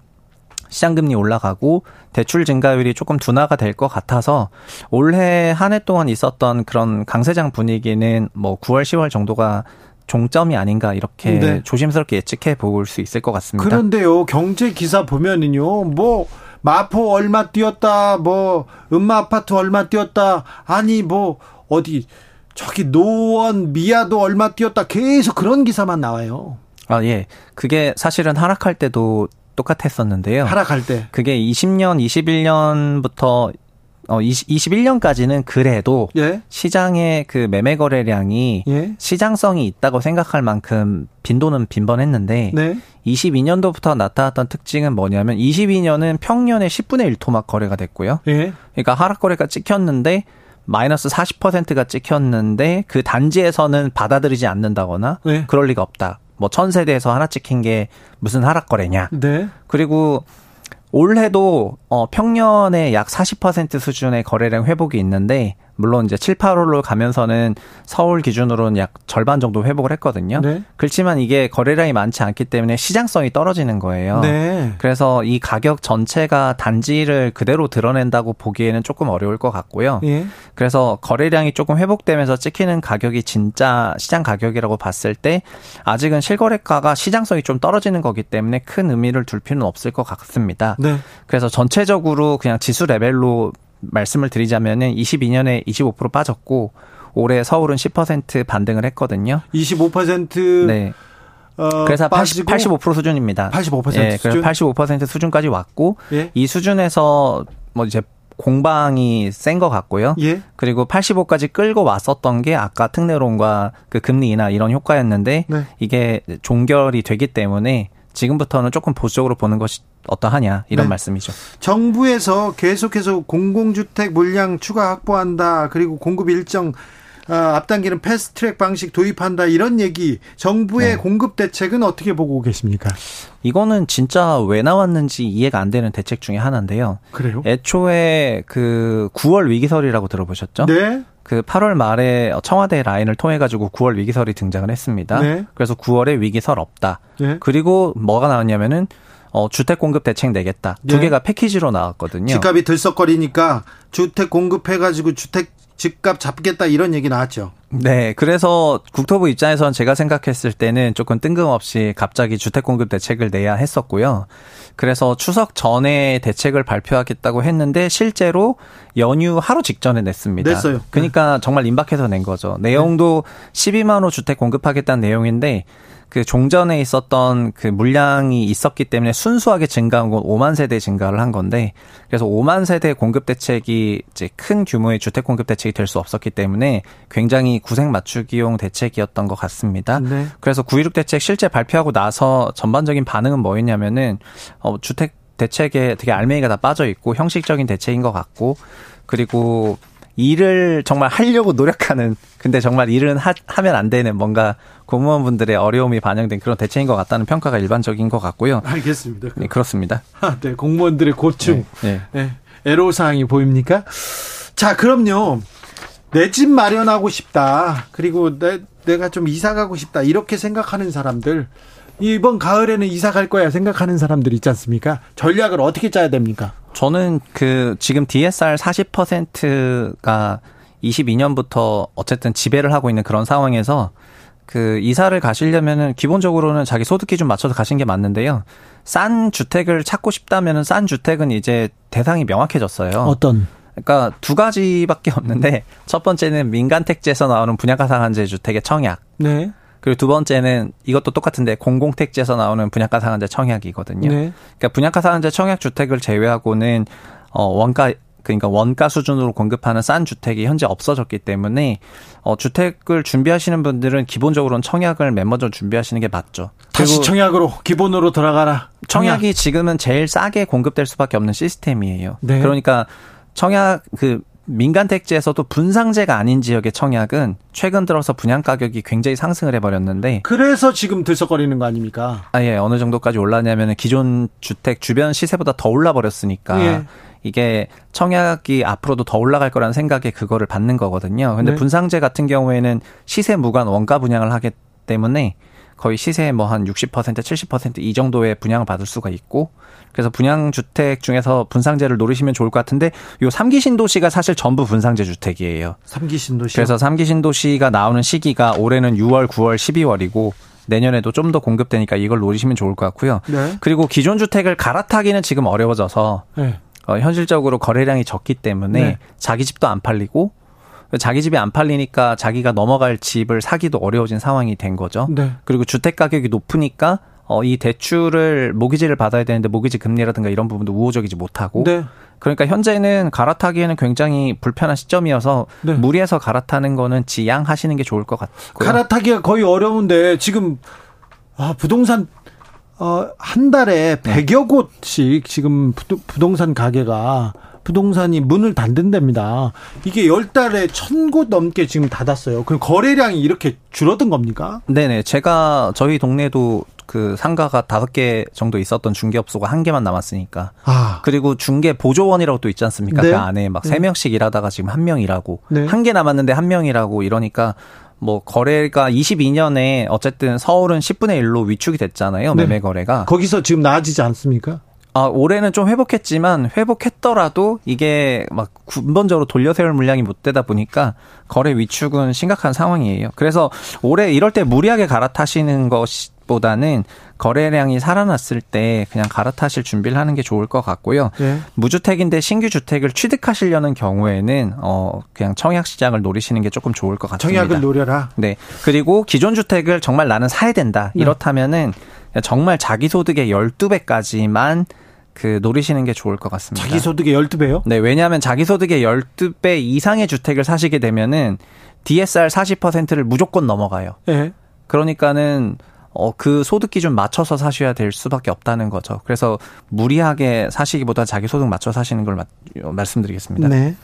시장금리 올라가고 대출 증가율이 조금 둔화가 될 것 같아서 올해 한 해 동안 있었던 그런 강세장 분위기는 뭐 9월, 10월 정도가 종점이 아닌가 이렇게 네. 조심스럽게 예측해 볼 수 있을 것 같습니다. 그런데요, 경제 기사 보면은요, 뭐, 마포 얼마 뛰었다, 뭐, 음마 아파트 얼마 뛰었다, 아니, 뭐, 어디, 저기 노원, 미아도 얼마 뛰었다, 계속 그런 기사만 나와요. 아, 예. 그게 사실은 하락할 때도 똑같았었는데요. 하락할 때. 그게 20년, 21년부터 어 20, 21년까지는 그래도 예? 시장의 그 매매 거래량이 예? 시장성이 있다고 생각할 만큼 빈도는 빈번했는데 네? 22년도부터 나타났던 특징은 뭐냐면 22년은 평년의 10분의 1 토막 거래가 됐고요. 예? 그러니까 하락 거래가 찍혔는데 마이너스 40%가 찍혔는데 그 단지에서는 받아들이지 않는다거나 네. 그럴 리가 없다. 뭐 천세대에서 하나 찍힌 게 무슨 하락 거래냐. 네? 그리고 올해도 어 평년의 약 40% 수준의 거래량 회복이 있는데 물론 이제 7, 8월로 가면서는 서울 기준으로는 약 절반 정도 회복을 했거든요. 네? 그렇지만 이게 거래량이 많지 않기 때문에 시장성이 떨어지는 거예요. 네. 그래서 이 가격 전체가 단지를 그대로 드러낸다고 보기에는 조금 어려울 것 같고요. 예? 그래서 거래량이 조금 회복되면서 찍히는 가격이 진짜 시장 가격이라고 봤을 때 아직은 실거래가가 시장성이 좀 떨어지는 거기 때문에 큰 의미를 둘 필요는 없을 것 같습니다. 네. 그래서 전체적으로 그냥 지수 레벨로 말씀을 드리자면은 22년에 25% 빠졌고 올해 서울은 10% 반등을 했거든요. 25% 네. 어, 그래서 80, 빠지고 85% 수준입니다. 85% 예, 수준? 그래서 85% 수준까지 왔고 예? 이 수준에서 뭐 이제 공방이 센 것 같고요. 예? 그리고 85까지 끌고 왔었던 게 아까 특례론과 그 금리 인하 이런 효과였는데 네. 이게 종결이 되기 때문에 지금부터는 조금 보수적으로 보는 것이 어떠하냐 이런 네. 말씀이죠. 정부에서 계속해서 공공주택 물량 추가 확보한다. 그리고 공급 일정 어, 앞당기는 패스트트랙 방식 도입한다. 이런 얘기. 정부의 네. 공급 대책은 어떻게 보고 계십니까? 이거는 진짜 왜 나왔는지 이해가 안 되는 대책 중에 하나인데요. 그래요? 애초에 그 9월 위기설이라고 들어보셨죠? 네. 그 8월 말에 청와대 라인을 통해 가지고 9월 위기설이 등장을 했습니다. 네. 그래서 9월에 위기설 없다. 네. 그리고 뭐가 나왔냐면은 어 주택 공급 대책 내겠다. 두 네. 개가 패키지로 나왔거든요. 집값이 들썩거리니까 주택 공급해가지고 주택 집값 잡겠다 이런 얘기 나왔죠. 네, 그래서 국토부 입장에서는 제가 생각했을 때는 조금 뜬금없이 갑자기 주택 공급 대책을 내야 했었고요. 그래서 추석 전에 대책을 발표하겠다고 했는데 실제로 연휴 하루 직전에 냈습니다. 냈어요. 그러니까 정말 임박해서 낸 거죠. 내용도 12만 호 주택 공급하겠다는 내용인데 그 종전에 있었던 그 물량이 있었기 때문에 순수하게 증가한 건 5만 세대 증가를 한 건데 그래서 5만 세대 공급 대책이 이제 큰 규모의 주택 공급 대책이 될 수 없었기 때문에 굉장히 구색 맞추기용 대책이었던 것 같습니다. 네. 그래서 9.16 대책 실제 발표하고 나서 전반적인 반응은 뭐였냐면은 어 주택 대책에 되게 알맹이가 다 빠져 있고 형식적인 대책인 것 같고 그리고 일을 정말 하려고 노력하는 근데 정말 일은 하, 하면 안 되는 뭔가 공무원분들의 어려움이 반영된 그런 대책인 것 같다는 평가가 일반적인 것 같고요. 알겠습니다. 네, 그렇습니다. 아, 네, 공무원들의 고충, 네. 네. 애로사항이 보입니까? 자, 그럼요. 내 집 마련하고 싶다. 그리고 내, 내가 좀 이사 가고 싶다. 이렇게 생각하는 사람들. 이번 가을에는 이사 갈 거야 생각하는 사람들 있지 않습니까? 전략을 어떻게 짜야 됩니까? 저는 그 지금 DSR 40%가 22년부터 어쨌든 지배를 하고 있는 그런 상황에서 그 이사를 가시려면은 기본적으로는 자기 소득 기준 맞춰서 가신 게 맞는데요. 싼 주택을 찾고 싶다면은 싼 주택은 이제 대상이 명확해졌어요. 어떤? 그러니까 두 가지밖에 없는데 첫 번째는 민간 택지에서 나오는 분양가 상한제 주택의 청약. 네. 그리고 두 번째는 이것도 똑같은데 공공택지에서 나오는 분양가 상한제 청약이거든요. 네. 그러니까 분양가 상한제 청약 주택을 제외하고는 어 원가 그러니까 원가 수준으로 공급하는 싼 주택이 현재 없어졌기 때문에 어 주택을 준비하시는 분들은 기본적으로는 청약을 맨 먼저 준비하시는 게 맞죠. 다시 청약으로 기본으로 돌아가라. 청약 이 지금은 제일 싸게 공급될 수밖에 없는 시스템이에요. 네. 그러니까 청약 그 민간 택지에서도 분상제가 아닌 지역의 청약은 최근 들어서 분양 가격이 굉장히 상승을 해버렸는데 그래서 지금 들썩거리는 거 아닙니까? 아예 어느 정도까지 올랐냐면 기존 주택 주변 시세보다 더 올라 버렸으니까 예. 이게 청약이 앞으로도 더 올라갈 거라는 생각에 그거를 받는 거거든요. 근데 네. 분상제 같은 경우에는 시세 무관 원가 분양을 하기 때문에 거의 시세의 뭐 한 60% 70%이 정도의 분양을 받을 수가 있고 그래서 분양 주택 중에서 분상제를 노리시면 좋을 것 같은데 요 3기 신도시가 사실 전부 분상제 주택이에요. 삼기 신도시. 그래서 3기 신도시가 나오는 시기가 올해는 6월, 9월, 12월이고 내년에도 좀 더 공급되니까 이걸 노리시면 좋을 것 같고요. 네. 그리고 기존 주택을 갈아타기는 지금 어려워져서 네. 어, 현실적으로 거래량이 적기 때문에 네. 자기 집도 안 팔리고 자기 집이 안 팔리니까 자기가 넘어갈 집을 사기도 어려워진 상황이 된 거죠. 네. 그리고 주택 가격이 높으니까 어, 이 대출을 모기지를 받아야 되는데 모기지 금리라든가 이런 부분도 우호적이지 못하고 네. 그러니까 현재는 갈아타기에는 굉장히 불편한 시점이어서 네. 무리해서 갈아타는 거는 지양하시는 게 좋을 것 같고요. 갈아타기가 거의 어려운데 지금 아, 부동산 어, 한 달에 100여 곳씩 지금 부, 부동산 가게가 부동산이 문을 닫는답니다. 이게 열 달에 천 곳 넘게 지금 닫았어요. 그럼 거래량이 이렇게 줄어든 겁니까? 네네. 제가 저희 동네도 그 상가가 다섯 개 정도 있었던 중개업소가 한 개만 남았으니까. 아, 그리고 중개 보조원이라고 또 있지 않습니까? 네. 그 안에 막 세 명씩 일하다가 지금 한 명 일하고 네. 한개 남았는데 한 명 일하고 이러니까 뭐 거래가 22년에 어쨌든 서울은 10분의 1로 위축이 됐잖아요. 네. 매매 거래가. 거기서 지금 나아지지 않습니까? 아, 올해는 좀 회복했지만 회복했더라도 이게 막 근본적으로 돌려 세울 물량이 못 되다 보니까 거래 위축은 심각한 상황이에요. 그래서 올해 이럴 때 무리하게 갈아타시는 것보다는 거래량이 살아났을 때 그냥 갈아타실 준비를 하는 게 좋을 것 같고요. 네. 무주택인데 신규 주택을 취득하시려는 경우에는 어 그냥 청약 시장을 노리시는 게 조금 좋을 것 같습니다. 청약을 노려라. 네. 그리고 기존 주택을 정말 나는 사야 된다. 네. 이렇다면은 정말 자기 소득의 12배까지만 그 노리시는 게 좋을 것 같습니다. 자기 소득의 12배요? 네, 왜냐하면 자기 소득의 12배 이상의 주택을 사시게 되면은 DSR 40%를 무조건 넘어가요. 예. 그러니까는 어, 그 소득 기준 맞춰서 사셔야 될 수밖에 없다는 거죠. 그래서 무리하게 사시기보다 자기 소득 맞춰 사시는 걸 마- 어, 말씀드리겠습니다. 네.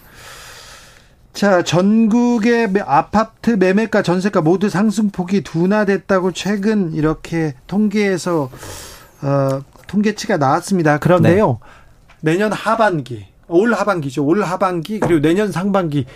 자, 전국의 매- 아파트 매매가 전세가 모두 상승폭이 둔화됐다고 최근 이렇게 통계에서 어, 통계치가 나왔습니다. 그런데요. 내년 하반기, 올 하반기죠. 올 하반기 그리고 내년 상반기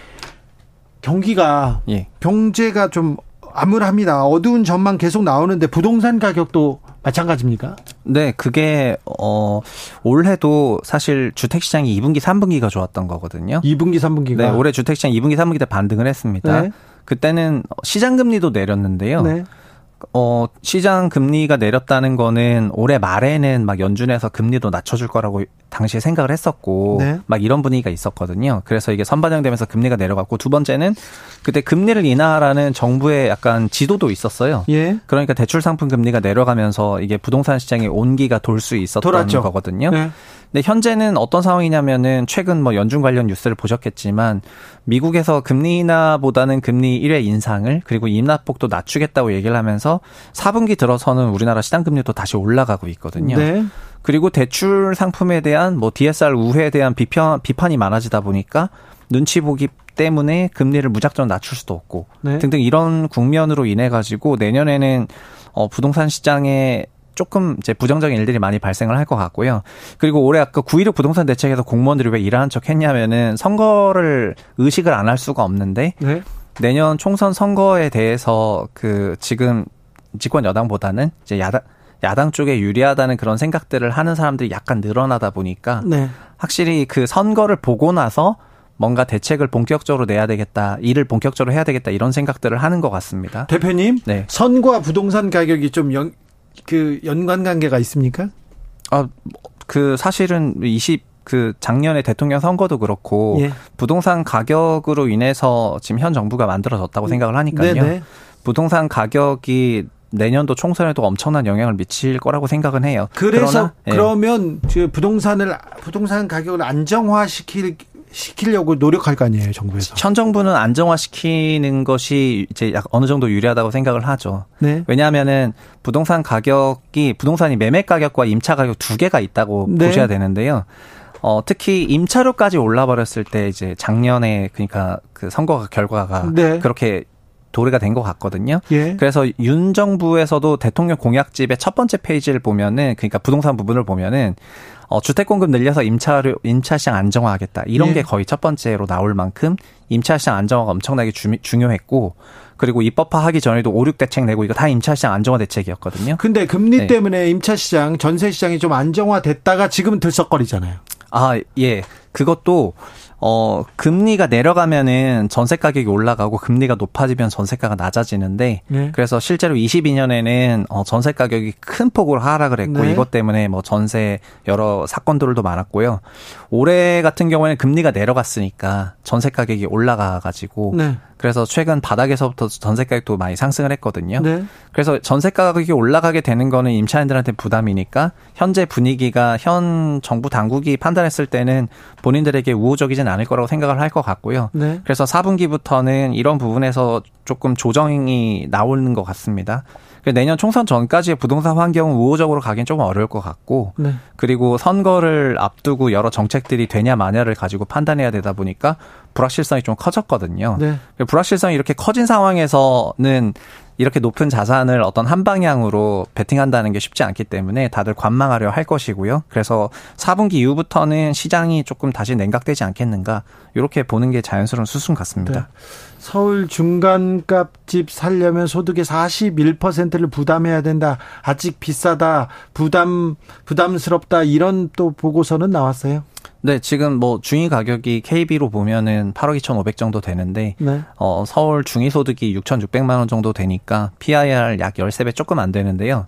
경기가 예. 경제가 좀 암울합니다. 어두운 전망 계속 나오는데 부동산 가격도 마찬가지입니까? 네, 그게 어 올해도 사실 주택 시장이 2분기, 3분기가 좋았던 거거든요. 2분기, 3분기가 네, 올해 주택 시장 2분기, 3분기 때 반등을 했습니다. 네. 그때는 시장 금리도 내렸는데요. 네. 어, 시장 금리가 내렸다는 거는 올해 말에는 막 연준에서 금리도 낮춰줄 거라고 당시에 생각을 했었고, 네. 막 이런 분위기가 있었거든요. 그래서 이게 선반영되면서 금리가 내려갔고, 두 번째는 그때 금리를 인하하라는 정부의 약간 지도도 있었어요. 예. 그러니까 대출 상품 금리가 내려가면서 이게 부동산 시장의 온기가 돌 수 있었던 돌았죠. 거거든요. 네. 근데 현재는 어떤 상황이냐면은 최근 뭐 연준 관련 뉴스를 보셨겠지만 미국에서 금리 인하보다는 금리 1회 인상을 그리고 임납폭도 낮추겠다고 얘기를 하면서 4분기 들어서는 우리나라 시장 금리도 다시 올라가고 있거든요. 네. 그리고 대출 상품에 대한 뭐 DSR 우회에 대한 비판 비판이 많아지다 보니까 눈치 보기 때문에 금리를 무작정 낮출 수도 없고 네. 등등 이런 국면으로 인해 가지고 내년에는 어 부동산 시장에 조금 이제 부정적인 일들이 많이 발생을 할 것 같고요. 그리고 올해 아까 9.16 부동산 대책에서 공무원들이 왜 일하는 척 했냐면은 선거를 의식을 안 할 수가 없는데 네. 내년 총선 선거에 대해서 그 지금 집권 여당보다는 이제 야당 야당 쪽에 유리하다는 그런 생각들을 하는 사람들이 약간 늘어나다 보니까 네. 확실히 그 선거를 보고 나서 뭔가 대책을 본격적으로 내야 되겠다, 일을 본격적으로 해야 되겠다 이런 생각들을 하는 것 같습니다. 대표님, 네. 선과 부동산 가격이 좀 연, 그 연관 관계가 있습니까? 아, 그 사실은 20, 그 작년에 대통령 선거도 그렇고 예. 부동산 가격으로 인해서 지금 현 정부가 만들어졌다고 생각을 하니까요. 네네. 부동산 가격이 내년도 총선에도 엄청난 영향을 미칠 거라고 생각은 해요. 그래서 그러나, 예. 그러면 그 부동산을 부동산 가격을 안정화시킬 시키려고 노력할 거 아니에요, 정부에서. 현 정부는 안정화시키는 것이 이제 약 어느 정도 유리하다고 생각을 하죠. 네. 왜냐하면은 부동산 가격이 부동산이 매매 가격과 임차 가격 두 개가 있다고 네. 보셔야 되는데요. 어, 특히 임차료까지 올라 버렸을 때 이제 작년에 그러니까 그 선거 결과가 네. 그렇게 도래가 된 것 같거든요. 예. 그래서 윤 정부에서도 대통령 공약집의 첫 번째 페이지를 보면은 그러니까 부동산 부분을 보면은 어, 주택 공급 늘려서 임차료 임차 시장 안정화하겠다. 이런 예. 게 거의 첫 번째로 나올 만큼 임차 시장 안정화가 엄청나게 주, 중요했고 그리고 입법화하기 전에도 5, 6 대책 내고 이거 다 임차 시장 안정화 대책이었거든요. 근데 금리 네. 때문에 임차 시장, 전세 시장이 좀 안정화됐다가 지금은 들썩거리잖아요. 아, 예. 그것도 어, 금리가 내려가면은 전세 가격이 올라가고 금리가 높아지면 전세가가 낮아지는데 네. 그래서 실제로 22년에는 어, 전세 가격이 큰 폭으로 하락을 했고 네. 이것 때문에 뭐 전세 여러 사건들도 많았고요. 올해 같은 경우에는 금리가 내려갔으니까 전세 가격이 올라가 가지고 네. 그래서 최근 바닥에서부터 전세 가격도 많이 상승을 했거든요. 네. 그래서 전세 가격이 올라가게 되는 거는 임차인들한테 부담이니까 현재 분위기가 현 정부 당국이 판단했을 때는 본인들에게 우호적이진 않을 거라고 생각을 할 것 같고요. 네. 그래서 4분기부터는 이런 부분에서 조금 조정이 나오는 것 같습니다. 내년 총선 전까지의 부동산 환경은 우호적으로 가긴 조금 어려울 것 같고 네. 그리고 선거를 앞두고 여러 정책들이 되냐 마냐를 가지고 판단해야 되다 보니까 불확실성이 좀 커졌거든요. 네. 불확실성이 이렇게 커진 상황에서는 이렇게 높은 자산을 어떤 한 방향으로 베팅한다는 게 쉽지 않기 때문에 다들 관망하려 할 것이고요. 그래서 4분기 이후부터는 시장이 조금 다시 냉각되지 않겠는가 이렇게 보는 게 자연스러운 수순 같습니다. 네. 서울 중간값 집 살려면 소득의 41%를 부담해야 된다. 아직 비싸다. 부담 부담스럽다. 이런 또 보고서는 나왔어요. 네, 지금 뭐 중위 가격이 KB로 보면은 8억 2,500 정도 되는데 네. 어, 서울 중위 소득이 6,600만 원 정도 되니까 PIR 약 13배 조금 안 되는데요.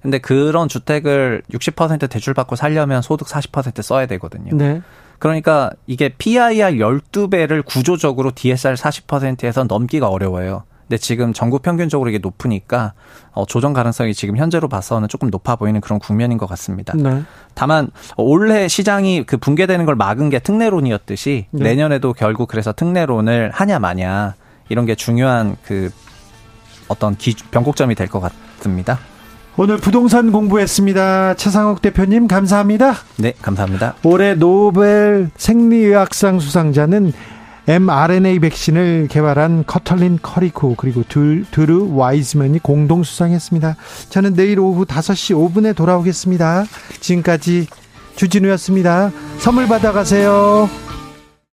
근데 그런 주택을 60% 대출 받고 살려면 소득 40% 써야 되거든요. 네. 그러니까 이게 PIR 12배를 구조적으로 DSR 40%에서 넘기가 어려워요. 근데 지금 전국 평균적으로 이게 높으니까 어, 조정 가능성이 지금 현재로 봐서는 조금 높아 보이는 그런 국면인 것 같습니다. 네. 다만 올해 시장이 그 붕괴되는 걸 막은 게 특례론이었듯이 네. 내년에도 결국 그래서 특례론을 하냐 마냐 이런 게 중요한 그 어떤 기, 변곡점이 될 것 같습니다. 오늘 부동산 공부했습니다. 최상욱 대표님 감사합니다. 네, 감사합니다. 올해 노벨 생리의학상 수상자는 mRNA 백신을 개발한 커털린 커리코 그리고 들, 드루 와이즈맨이 공동 수상했습니다. 저는 내일 오후 5시 5분에 돌아오겠습니다. 지금까지 주진우였습니다. 선물 받아가세요.